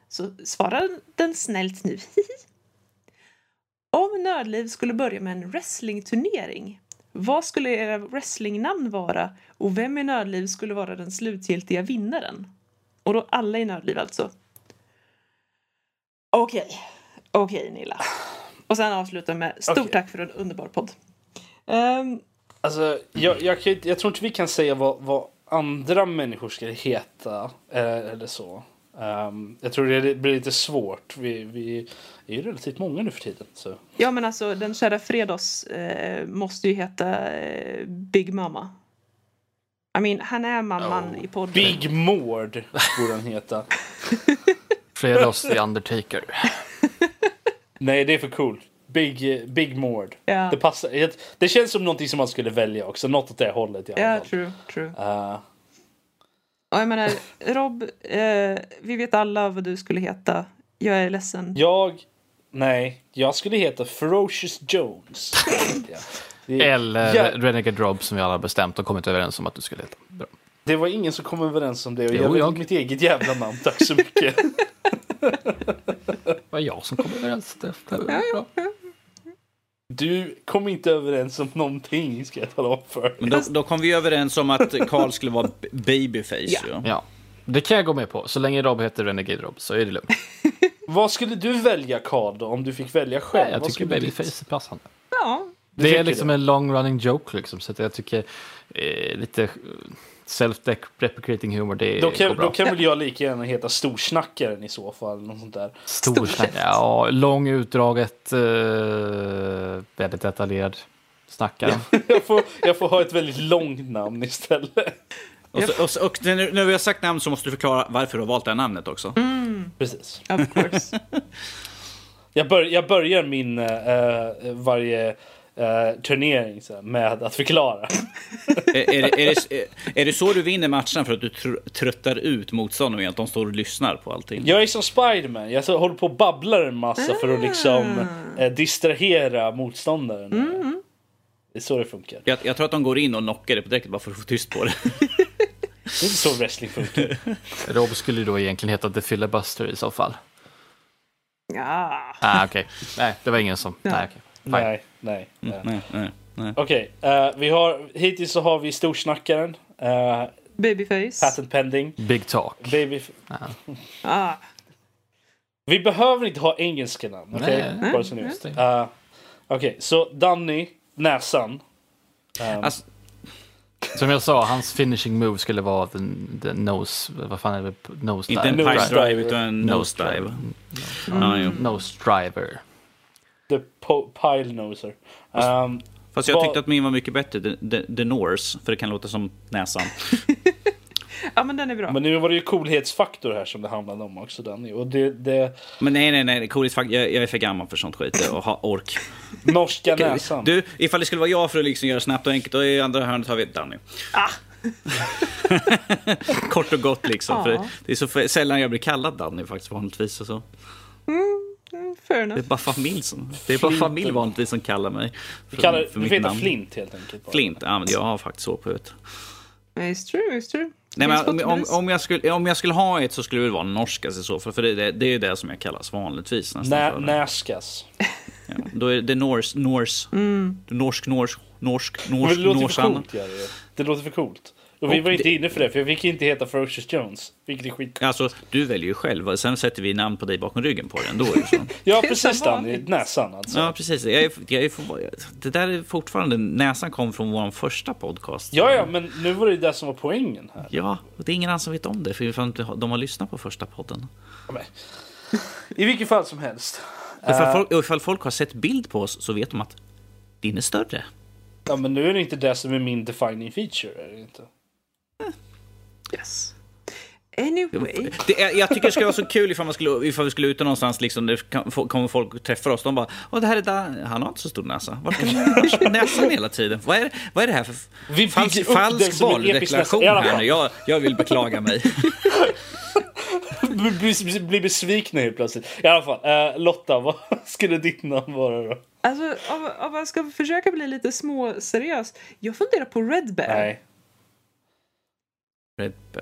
Speaker 2: Så svarar den snällt nu. (laughs) Om Nördliv skulle börja med en wrestlingturnering, vad skulle era wrestlingnamn vara och vem i Nördliv skulle vara den slutgiltiga vinnaren? Och då alla i Nördliv alltså. Okej, okej Nilla. Och sen avsluta med stort
Speaker 1: Okej.
Speaker 2: tack för en underbar podd. Ehm,
Speaker 1: Alltså, jag, jag, kan, jag tror inte vi kan säga vad, vad andra människor ska heta. eh, Eller så. Ehm, jag tror det blir lite svårt. Vi, vi är ju relativt många nu för tiden. Så.
Speaker 2: ja men alltså den kära Fredos eh, måste ju heta eh, Big Mama. I mean, han är mamman
Speaker 4: Oh.
Speaker 2: i podden.
Speaker 1: Big Mord borde han heta. (laughs)
Speaker 4: Fredos the Undertaker. (laughs)
Speaker 1: Nej, det är för coolt. Big, Big Mord.
Speaker 2: Ja.
Speaker 1: Det, passar, det, känns som någonting som man skulle välja också. Något åt det hållet i alla
Speaker 2: Ja,
Speaker 1: fall.
Speaker 2: true, true.
Speaker 1: Eh,
Speaker 2: Och jag menar, Rob, eh, vi vet alla vad du skulle heta. Jag är ledsen.
Speaker 1: jag... Nej, jag skulle heta Ferocious Jones. (laughs) Det,
Speaker 4: Eller
Speaker 1: Ja.
Speaker 4: Renegade Rob som vi alla har bestämt och kommit överens om att du skulle heta. Bra.
Speaker 1: det var ingen som kom överens om det och
Speaker 4: Jo,
Speaker 1: jag
Speaker 4: jag.
Speaker 1: mitt eget jävla namn. Tack så mycket. (laughs)
Speaker 4: Var jag som kom överens.
Speaker 1: Du kom inte överens om någonting ska jag tala om för.
Speaker 3: Men då, då kom vi överens om att Karl skulle vara babyface.
Speaker 2: Ja.
Speaker 3: Ja.
Speaker 4: Ja, det kan jag gå med på. Så länge Rob heter Renegade Rob så är det lugnt.
Speaker 1: Vad skulle du välja Karl då om du fick välja själv?
Speaker 4: jag
Speaker 1: Vad
Speaker 4: tycker Babyface är passande.
Speaker 2: Ja,
Speaker 4: Det är liksom
Speaker 1: det?
Speaker 4: en long running joke liksom. Så att jag tycker eh, lite self-deprecating humor, det
Speaker 1: Då
Speaker 4: går
Speaker 1: kan,
Speaker 4: bra.
Speaker 1: då kan väl jag lika gärna heta Storsnackaren i så fall. Något sånt där.
Speaker 4: Stor snack. Ja, lång utdraget, eh, väldigt detaljerad snackare. (laughs)
Speaker 1: Jag får, jag får ha ett väldigt långt namn istället.
Speaker 3: Och, så, och, så, och när, när vi har sagt namn så måste du förklara varför du har valt det här namnet också.
Speaker 1: Precis.
Speaker 2: of course. (laughs)
Speaker 1: Jag, bör, jag börjar min eh, varje eh, turnering så här, med att förklara. (laughs)
Speaker 3: är, är, det- är, det, är det så du vinner matcherna för att du tr tröttar ut motståndarna med att de står och lyssnar på allting?
Speaker 1: Jag är som Spiderman. Jag så, håller på och babblar en massa för att liksom eh, distrahera motståndaren. Det är så det funkar.
Speaker 3: Jag, jag tror att de går in och knockar det på direkt bara för att få tyst på det. (laughs)
Speaker 1: Det är inte så wrestling funkar. (laughs)
Speaker 4: Rob skulle ju då egentligen heta The Filibuster i så fall.
Speaker 2: Ja.
Speaker 4: Ah, okej. Nej, det var ingen som... Nej, okej. Fine.
Speaker 1: nej, nej. nej.
Speaker 3: nej, nej, nej.
Speaker 1: Okej, eh, vi har hittills så har vi Storsnackaren. Uh,
Speaker 2: Babyface.
Speaker 1: patent pending.
Speaker 4: Big talk.
Speaker 1: Baby.
Speaker 2: Ah.
Speaker 1: Vi behöver inte ha engelska namn. Okej,
Speaker 4: Nej,
Speaker 1: bara så ni
Speaker 4: just
Speaker 1: vet.
Speaker 4: det.
Speaker 1: Eh, Okej, så Danny, näsan. Um,
Speaker 3: Alltså,
Speaker 4: Som jag sa, hans finishing move skulle vara the, the nose... Vad fan är det? Nose
Speaker 3: inte en
Speaker 4: dive.
Speaker 1: nose
Speaker 3: pipe drive
Speaker 1: driver.
Speaker 3: utan en nose jo.
Speaker 4: Nose driver.
Speaker 1: The pile noser. Um,
Speaker 3: Fast jag tyckte att min var mycket bättre, the, the, the Norse, för det kan låta som näsan. (laughs)
Speaker 2: Ja, men den är bra.
Speaker 1: Men nu var det ju coolhetsfaktor här som det handlade om också Danny. Och det, det
Speaker 3: Men nej, nej, nej. Coolhetsfaktor. Jag, jag är för gammal för sånt skit och har ork. (laughs)
Speaker 1: norska näsan.
Speaker 3: Du, ifall det skulle vara jag för att liksom göra snabbt och enkelt, då i andra hörnet har vi Danny.
Speaker 2: Ah. (laughs)
Speaker 3: Kort och gott liksom.
Speaker 2: Ja.
Speaker 3: För det är så sällan jag blir kallad Danny faktiskt vanligtvis. Och så.
Speaker 2: Mm, Fair
Speaker 3: Det är bara familj som, det är bara familj vanligtvis som kallar mig. För,
Speaker 1: kallar,
Speaker 3: för mitt
Speaker 1: heter
Speaker 3: namn.
Speaker 1: Flint helt enkelt. bara.
Speaker 3: Flint, ja men jag har faktiskt så på ett.
Speaker 2: It's true, it's true.
Speaker 3: Nej, men om, om, jag skulle, om jag skulle ha ett så skulle det vara norskas i så fall. För det, det, det är det som jag kallas vanligtvis. Nästan
Speaker 1: Nä,
Speaker 3: för det.
Speaker 1: näskas.
Speaker 3: Ja, då är det norsk, norsk, norsk, norsk, norsk,
Speaker 1: Men
Speaker 3: norsk,
Speaker 1: det låter för
Speaker 3: norsan.
Speaker 1: coolt. Gör det. ju. det låter för coolt. Och vi var inte
Speaker 3: det-
Speaker 1: inne för det, för jag fick inte heta Ferocious Jones. Vilket är skitcoolt.
Speaker 3: Alltså, du väljer ju själv. Sen sätter vi namn på dig bakom ryggen på den. Då är det så. (laughs)
Speaker 1: Ja, precis Danny. Näsan alltså.
Speaker 3: Ja, precis. Jag är, jag är, för- det där är fortfarande... Näsan kom från vår första podcast.
Speaker 1: Ja, ja, men nu var det ju det som var poängen här.
Speaker 3: Ja, och det är ingen annan som vet om det. För de har lyssnat på första podden.
Speaker 1: Men. I vilket fall som helst.
Speaker 3: Ifall,
Speaker 1: Eh,
Speaker 3: folk, ifall folk har sett bild på oss så vet de att din är större.
Speaker 1: Ja, men nu är det inte det som är min defining feature. Är det inte?
Speaker 2: Yes. Anyway.
Speaker 3: Det jag tycker det skulle vara så kul ifall, man skulle, ifall vi skulle ut någonstans, liksom, få- kommer folk och träffar oss. De bara, Åh, det här är där. han har inte så stor näsa. Varför varför är näsan hela tiden? Vad är, vad är det här för
Speaker 1: Vi
Speaker 3: falsk, falsk varudeklaration här nu? Jag, jag vill beklaga mig. (laughs)
Speaker 1: Bli, bli, bli besvikna helt plötsligt. I alla fall, eh, Lotta, vad (laughs) skulle ditt namn vara då?
Speaker 2: Alltså, om, om man ska försöka bli lite småseriös. Jag funderar på Red Bear.
Speaker 1: Nej.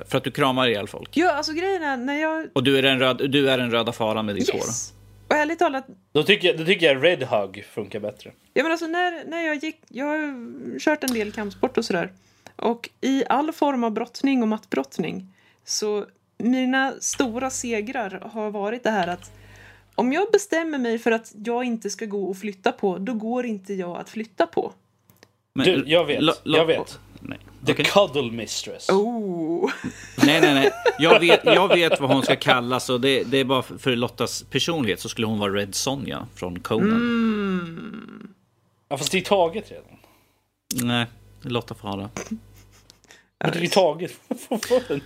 Speaker 3: För att du kramar ihjäl folk.
Speaker 2: Ja, alltså grejen är när jag...
Speaker 3: Och du är den, röd, du är den röda faran med ditt hår.
Speaker 2: Yes! Och ärligt talat,
Speaker 1: Då tycker, jag, då tycker jag Red Hug funkar bättre.
Speaker 2: Ja, men alltså när, när jag gick, jag har kört en del kampsport och sådär. Och i all form av brottning och mattbrottning så mina stora segrar har varit det här att om jag bestämmer mig för att jag inte ska gå och flytta på, då går inte jag att flytta på.
Speaker 3: Men,
Speaker 1: Du, jag vet. jag vet.
Speaker 3: Nej.
Speaker 1: The
Speaker 3: Okej.
Speaker 1: Cuddle Mistress.
Speaker 2: Oh!
Speaker 3: nej, nej, nej. Jag (laughs) vet, jag vet vad hon ska kallas och det, det är bara för Lottas personlighet så skulle hon vara Red Sonja från Conan.
Speaker 2: Mm.
Speaker 1: Ja, fast det är taget redan.
Speaker 3: Nej, Lotta får ha det.
Speaker 1: Men det är taget.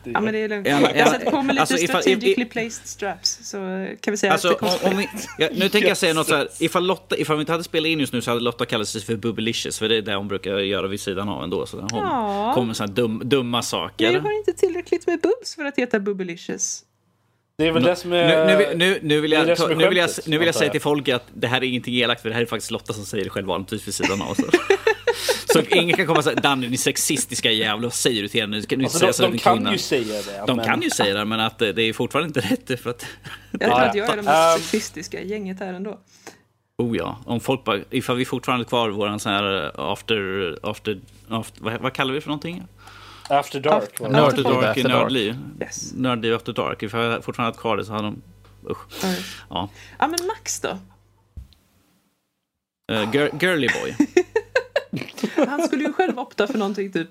Speaker 2: Ja, men det är lugnt.
Speaker 3: Ja, men-
Speaker 2: Jag sätter på mig lite
Speaker 3: alltså,
Speaker 2: strategically placed straps så kan vi säga
Speaker 3: Alltså,
Speaker 2: att det
Speaker 3: om,
Speaker 2: kostar.
Speaker 3: om vi, ja, nu tänker jag säga något så här. Ifall, Lotta, ifall vi inte hade spelat in just nu så hade Lotta kallat sig för Bubblicious. För det är det hon brukar göra vid sidan av ändå. Så hon
Speaker 2: Ja.
Speaker 3: kommer med sådana dum, dumma
Speaker 2: Men
Speaker 3: saker.
Speaker 2: jag har inte tillräckligt med bubbs för att heta Bubblicious.
Speaker 1: Det är väl det som är...
Speaker 3: Nu, nu, nu, nu, vill jag, nu vill jag, nu vill jag säga
Speaker 1: jag.
Speaker 3: till folk att det här är ingenting elakt för det här är faktiskt Lotta som säger det själv vanligtvis vid sidan av. (laughs) (laughs) Så, ingen kan komma och säga Danny din sexistiska jävel, vad säger du till henne? Inte
Speaker 1: Alltså,
Speaker 3: säga
Speaker 1: de
Speaker 3: så
Speaker 1: de kan
Speaker 3: kvinnan.
Speaker 1: ju säga det.
Speaker 3: De
Speaker 1: men...
Speaker 3: kan ju säga det men att det det är fortfarande inte rätt för att
Speaker 2: Jag tror att jag är det mest
Speaker 1: Um,
Speaker 2: sexistiska gänget här ändå.
Speaker 3: Oh ja, om folk bara, ifall vi fortfarande kvar våran sån här eh, after, after, after vad, vad kallar vi för någonting?
Speaker 1: After Dark.
Speaker 2: After-.
Speaker 3: After
Speaker 2: After
Speaker 3: Dark,
Speaker 4: After Dark.
Speaker 3: Nördliv.
Speaker 2: Yes.
Speaker 3: Nördliv After Dark. Ifall jag fortfarande hade kvar det så hade de, usch.
Speaker 2: Ja.
Speaker 3: Ja.
Speaker 2: ja, men Max då?
Speaker 3: Uh, gir, girly boy. (laughs) (laughs)
Speaker 2: Han skulle ju själv opta för någonting typ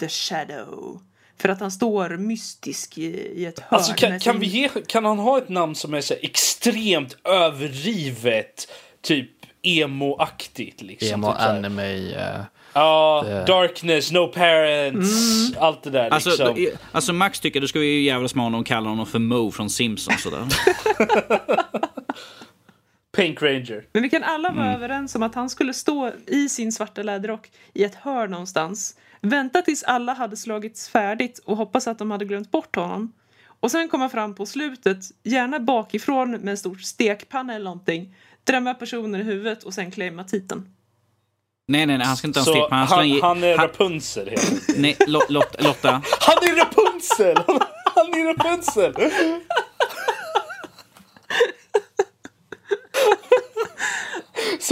Speaker 2: The Shadow. För att han står mystisk i, i ett hörn.
Speaker 1: Alltså, kan, kan, vi ge, kan han ha ett namn som är så extremt överdrivet, typ emo-aktigt? Liksom,
Speaker 4: Emo,
Speaker 1: typ
Speaker 4: anime. eh,
Speaker 1: Ja,
Speaker 4: Det-
Speaker 1: Darkness, No Parents,
Speaker 2: Mm.
Speaker 1: allt det där
Speaker 3: Alltså,
Speaker 1: liksom.
Speaker 3: då- alltså Max tycker du ska vi ju jävlas med honom och kalla honom för Mo från Simpsons sådär. (laughs)
Speaker 1: Pink Ranger.
Speaker 2: Men vi kan alla vara
Speaker 3: Mm.
Speaker 2: överens om att han skulle stå i sin svarta läderrock i ett hörn någonstans. Vänta tills alla hade slagits färdigt och hoppas att de hade glömt bort honom. Och sen komma fram på slutet, gärna bakifrån med en stor stekpanna eller någonting. Drämma personer i huvudet och sen claima titeln.
Speaker 3: Nej, nej, nej, han ska inte ha en stekpanna. Han,
Speaker 1: han, han är
Speaker 3: han,
Speaker 1: Rapunzel. helt.
Speaker 3: Nej, Lo- Lot- Lotta.
Speaker 1: Han är Rapunzel! (laughs) Han är Rapunzel!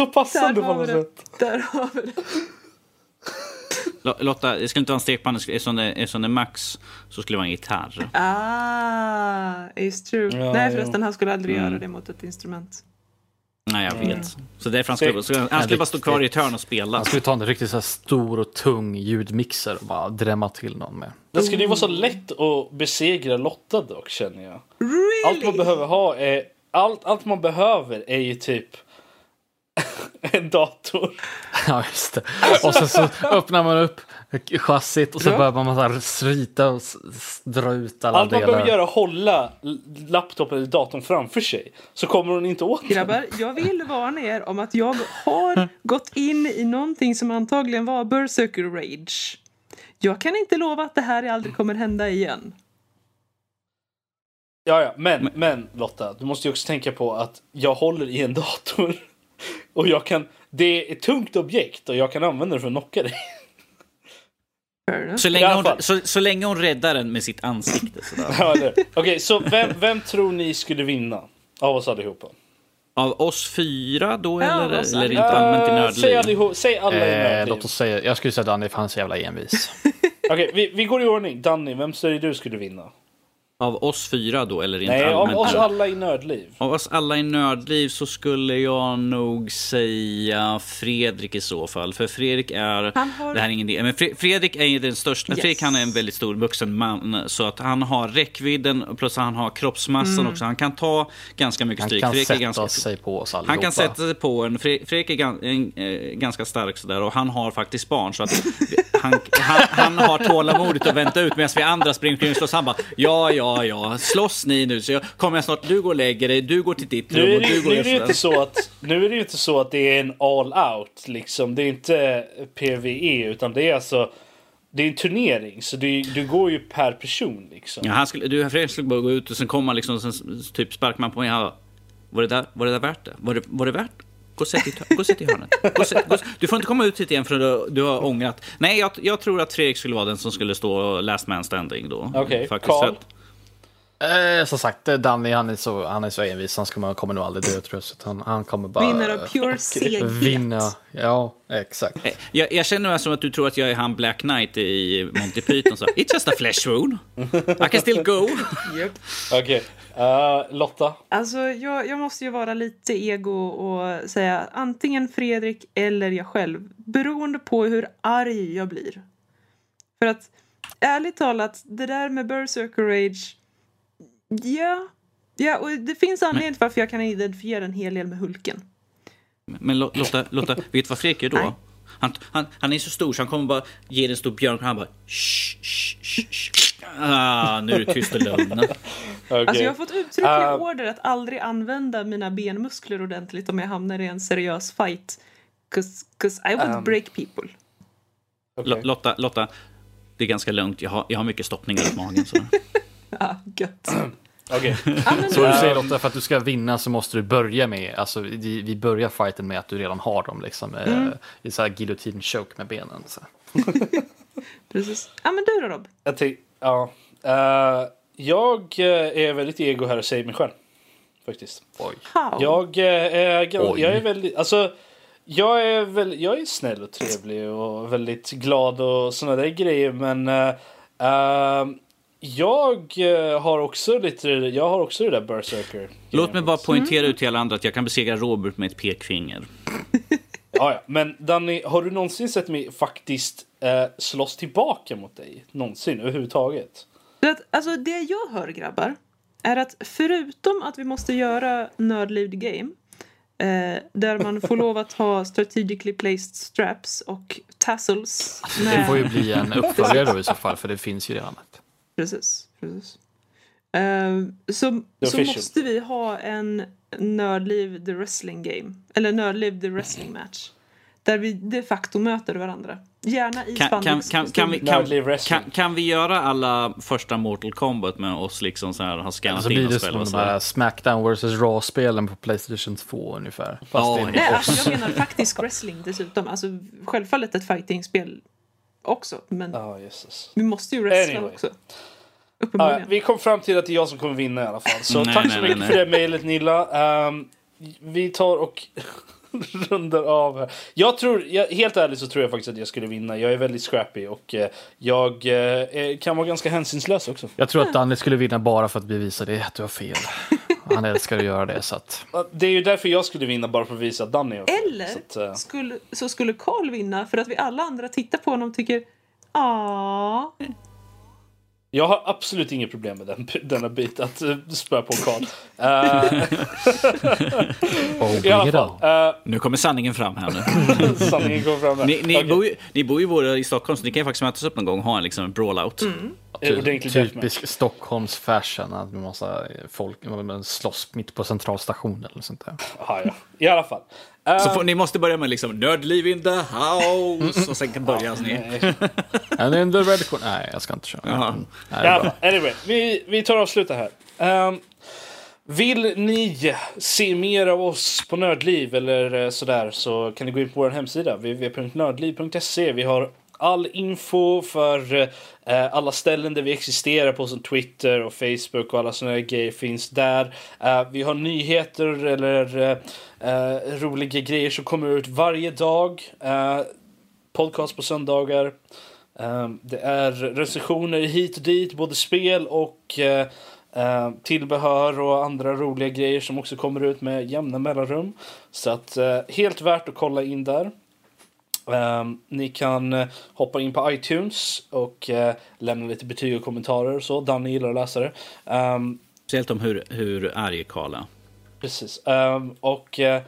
Speaker 1: Så passande på något
Speaker 2: det.
Speaker 1: sätt.
Speaker 2: Där har vi det.
Speaker 3: Lo- Lotta, det ska inte vara en stekpanna. Eftersom det, eftersom det är Max så skulle det vara en gitarr.
Speaker 2: Ah, it's true.
Speaker 1: Ja,
Speaker 2: Nej förresten, han skulle aldrig
Speaker 3: Mm.
Speaker 2: göra det mot ett instrument.
Speaker 3: Nej, jag vet. Så därför han skulle, så han skulle bara stå kvar i ett hörn och spela.
Speaker 4: Han skulle ta en riktigt så här stor och tung ljudmixer och bara drämma till någon med.
Speaker 1: Det skulle ju vara så lätt att besegra Lotta dock känner jag.
Speaker 2: Really?
Speaker 1: Allt man behöver ha är... Allt, allt man behöver är ju typ... (laughs) en dator.
Speaker 4: Ja, just det. Och sen så öppnar man upp chassit och så
Speaker 2: Ja.
Speaker 4: börjar man så slita och dra ut alla
Speaker 1: Allt man
Speaker 4: delar.
Speaker 1: behöver göra är att hålla laptopen eller datorn framför sig. Så kommer hon inte åt den.
Speaker 2: Grabbar, jag vill varna er om att jag har gått in i någonting som antagligen var Berserker Rage. Jag kan inte lova att det här aldrig kommer hända igen.
Speaker 1: Ja, ja. Men, men Lotta, du måste ju också tänka på att jag håller i en dator. Och jag kan... Det är ett tungt objekt och jag kan använda det för att knocka dig.
Speaker 3: Så länge, hon, så, så länge hon räddar den med sitt ansikte. (laughs)
Speaker 1: Ja, Okej, så vem, vem tror ni skulle vinna av oss allihopa?
Speaker 3: Av oss fyra då,
Speaker 2: Ja,
Speaker 3: eller,
Speaker 2: oss
Speaker 3: eller inte allmänt i
Speaker 1: Eh, säg,
Speaker 3: nördliv?
Speaker 1: allihop, säg alla i
Speaker 4: Eh,
Speaker 1: nördliv.
Speaker 4: låt oss säga, jag skulle säga Danny för han är så jävla envis.
Speaker 1: Okej, vi, vi går i ordning. Danny, vem säger du skulle vinna?
Speaker 3: Av oss fyra då, eller rent
Speaker 1: Nej, av
Speaker 3: allmänt?
Speaker 1: oss
Speaker 3: nu?
Speaker 1: alla i nördliv.
Speaker 3: Av oss alla i nördliv så skulle jag nog säga Fredrik i så fall. För Fredrik är...
Speaker 2: Han har-
Speaker 3: Det här är ingen idé. Men Fre- Fredrik är den största.
Speaker 2: Yes.
Speaker 3: Fredrik han är en väldigt stor vuxen man. Så att han har räckvidden plus han har kroppsmassan också. Han kan ta ganska mycket
Speaker 4: Han
Speaker 3: stryk.
Speaker 4: kan
Speaker 3: Fredrik
Speaker 4: sätta
Speaker 3: är ganska...
Speaker 4: sig på oss allihopa.
Speaker 3: Han kan sätta sig på en. Fre- Fredrik är gan, en, eh, ganska stark sådär och han har faktiskt barn. Så att han, han, han har tålamodet att vänta ut medan vi andra springer omkring och slåss. Han bara ja, ja, ja, slåss ni nu så jag kommer snart. Du går och lägger dig, du går till ditt rum och
Speaker 1: det,
Speaker 3: du går
Speaker 1: nu, är det ju inte så att, nu är det ju inte så att det är en all out liksom. Det är inte PVE utan det är alltså det är en turnering så du, du går ju per person liksom.
Speaker 3: Ja, han skulle, du, Fredrik skulle bara gå ut och sen kommer man liksom, sen typ sparkar man på mig. Bara, var det där, var det där värt det? Var det, var det värt? Gå och sätt dig i- gå sätt i hörnet. Gå sätt, gå, du får inte komma ut hit igen för du, du har ångrat. Nej, jag, jag tror att Fredrik skulle vara den som skulle stå last man standing då.
Speaker 1: Okej,
Speaker 3: Faktiskt,
Speaker 1: Carl?
Speaker 4: Eh, som sagt, eh, Danny han är så, han är så envis, han ska, man kommer nog aldrig dö tror jag. Han, han kommer bara
Speaker 2: Vinner av pure seghet.
Speaker 4: vinna. Ja, exakt.
Speaker 3: Eh, Jag, jag känner mig som att du tror att jag är han Black Knight i Monty Python. Så, It's just a flesh wound. I can still go.
Speaker 2: Japp.
Speaker 1: Okej, eh, Lotta.
Speaker 2: Alltså, jag, jag måste ju vara lite ego och säga antingen Fredrik eller jag själv. Beroende på hur arg jag blir. För att ärligt talat, det där med Berserker Rage. Ja, ja och det finns anledning till varför jag kan identifiera en hel del med Hulken.
Speaker 3: Men Lo- Lotta, Lotta vet du vad Fredrik gör
Speaker 2: Nej.
Speaker 3: då? Han, han, han är så stor så han kommer bara ge dig en stor björn och han bara shh, shh, shh. Ah, nu är du tyst och lugn. (laughs)
Speaker 1: Okej.
Speaker 2: Alltså jag har fått uttryckliga
Speaker 1: Uh,
Speaker 2: order att aldrig använda mina benmuskler ordentligt om jag hamnar i en seriös fight. Cause, cause I would
Speaker 1: Um,
Speaker 2: break people.
Speaker 1: okej.
Speaker 3: Lo- Lotta, Lotta, det är ganska lugnt. Jag har, jag har mycket stoppningar runt magen. Så. (laughs)
Speaker 2: Ja, gött. (clears throat)
Speaker 1: Okej.
Speaker 4: Så du säger Lotta, för att du ska vinna så måste du börja med, alltså vi, vi börjar fighten med att du redan har dem liksom. eh, I så här guillotine choke med benen. Så. (laughs)
Speaker 2: Precis. Ja, men du då Rob?
Speaker 1: Jag ja. Eh, jag eh, är väldigt ego här och säger mig själv. Faktiskt.
Speaker 4: Oj.
Speaker 1: Jag,
Speaker 4: Oj.
Speaker 1: jag är väldigt, alltså jag är, väl, jag är snäll och trevlig och väldigt glad och såna där grejer men eh, jag eh, har också lite, jag har också det där berserker.
Speaker 3: Låt mig bara poängtera ut till alla andra att jag kan besegra Robert med ett pekfinger. (laughs)
Speaker 1: Ja, ja. Men Danny, har du någonsin sett mig faktiskt eh, slåss tillbaka mot dig? Någonsin överhuvudtaget?
Speaker 2: Det, att, alltså, det jag hör grabbar är att förutom att vi måste göra Nördliv the Game eh, där man får lov att ha strategically placed straps och tassels.
Speaker 4: Det får ju bli en (laughs) uppföljare då i så fall, för det finns ju redan ett.
Speaker 2: Precis. precis. Eh, så så måste vi ha en Nördliv the Wrestling Game. Eller Nördliv the Wrestling Match. Där vi de facto möter varandra. Gärna i
Speaker 3: Kan, kan,
Speaker 2: spandex.
Speaker 3: kan, kan, vi, kan, vi göra alla första Mortal Kombat med oss liksom så här, har skannat
Speaker 4: så
Speaker 3: in
Speaker 4: blir det som de
Speaker 3: här.
Speaker 4: Smackdown vs Raw-spelen på Playstation 2 ungefär. Fast
Speaker 3: Ja,
Speaker 4: det är.
Speaker 2: Nej, alltså jag menar faktisk wrestling dessutom. Alltså, självfallet ett fightingspel också. Men
Speaker 1: Jesus.
Speaker 2: vi måste ju wrestla
Speaker 1: Anyway.
Speaker 2: också.
Speaker 1: Ja,
Speaker 2: Uppenbarligen.
Speaker 1: vi kom fram till att det är jag som kommer vinna i alla fall. Så
Speaker 3: Nej,
Speaker 1: tack
Speaker 3: nej,
Speaker 1: så mycket
Speaker 3: nej.
Speaker 1: för det mejlet Nilla. Ehm, vi tar och (laughs) rundar av här. Jag tror, jag, helt ärligt så tror jag faktiskt att jag skulle vinna. Jag är väldigt scrappy och eh, jag eh, kan vara ganska hänsynslös också.
Speaker 4: Jag tror att Danny skulle vinna bara för att bevisa det, att du har fel. Han älskar att göra det, så att...
Speaker 1: Det är ju därför jag skulle vinna bara för att visa att Danny.
Speaker 2: Eller
Speaker 1: Så att, eh,
Speaker 2: skulle, så skulle Carl vinna för att vi alla andra tittar på honom och tycker Ja,
Speaker 1: Jag har absolut inget problem med den, (laughs) denna bit att uh, spöa på Karl. Uh,
Speaker 4: Oh.
Speaker 1: Uh,
Speaker 3: Nu kommer sanningen fram här nu. (laughs)
Speaker 1: sanningen kommer fram där.
Speaker 3: Ni, ni,
Speaker 1: Okej.
Speaker 3: bor ju, ni bor ju båda i Stockholm, så ni kan ju faktiskt mötas upp någon gång och ha en, liksom, en brawl-out.
Speaker 1: Eh, ordentligt deathmatch.
Speaker 4: Typisk Stockholms fashion, att massa folk man slåss mitt på centralstationen eller sånt där.
Speaker 1: Aha, ja. I alla fall.
Speaker 3: Så får, ni måste börja med liksom nördliv in the house och sen kan börja ni.
Speaker 1: nej.
Speaker 4: And in the red corner. Nej, jag ska inte köra.
Speaker 3: Jaha.
Speaker 4: Nej,
Speaker 1: alla
Speaker 4: bra.
Speaker 1: fall. Anyway, vi, vi tar och avslutar här. Ehm, vill ni se mer av oss på Nördliv eller eh, sådär så kan ni gå in på vår hemsida www.nördliv.se. Vi har all info för eh, alla ställen där vi existerar på som Twitter och Facebook och alla sådana grejer finns där. Eh, vi har nyheter eller eh, roliga grejer som kommer ut varje dag. Eh, podcast på söndagar. Eh, det är recensioner hit och dit, både spel och eh, eh, tillbehör och andra roliga grejer som också kommer ut med jämna mellanrum. Så att helt värt att kolla in där. Um, ni kan hoppa in på iTunes och uh, lämna lite betyg och kommentarer och så. Danny gillar att läsa det. Um,
Speaker 3: Speciellt om hur, hur arg Karl är.
Speaker 1: Precis. Um, och uh,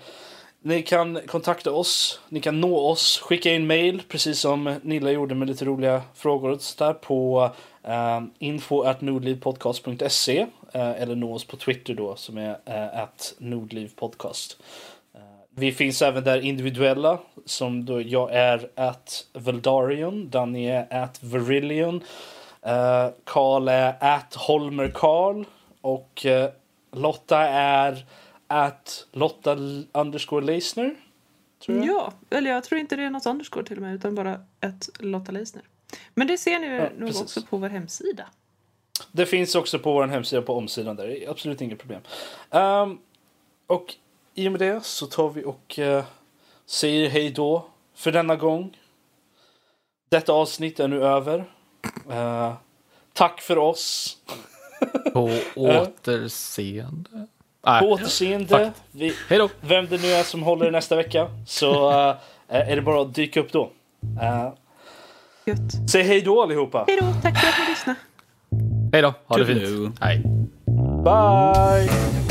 Speaker 1: ni kan kontakta oss, ni kan nå oss, skicka in mail precis som Nilla gjorde med lite roliga frågor och så där på ehm, uh, info.nordlivpodcast.se uh, eh, eller nå oss på Twitter då som är uh, nordlivpodcast. Ehm, vi finns även där individuella som då jag är at Veldarion, Danny är at Verillion, Karl är at Holmer Karl och Lotta är at Lotta underscore Leisner. Tror jag.
Speaker 2: Ja, eller jag tror inte det är något underscore till och med utan bara ett Lotta Leisner. Men det ser ni
Speaker 1: Ja,
Speaker 2: nog
Speaker 1: precis.
Speaker 2: också på vår hemsida.
Speaker 1: Det finns också på vår hemsida på omsidan där. Det är absolut inget problem. Ehm, och i och med det så tar vi och eh, säger hej då för denna gång. Detta avsnitt är nu över. Eh, tack för oss.
Speaker 4: På (laughs) återseende. Nej,
Speaker 1: På återseende. Vi, vem det nu är som håller i nästa vecka så eh, är det bara att dyka upp då.
Speaker 2: Gött.
Speaker 1: säg hej då allihopa.
Speaker 2: Hej då, tack för att ni lyssnade.
Speaker 4: Hej då. Ha det
Speaker 3: Toodaloo.
Speaker 4: fint. Hej.
Speaker 1: Bye!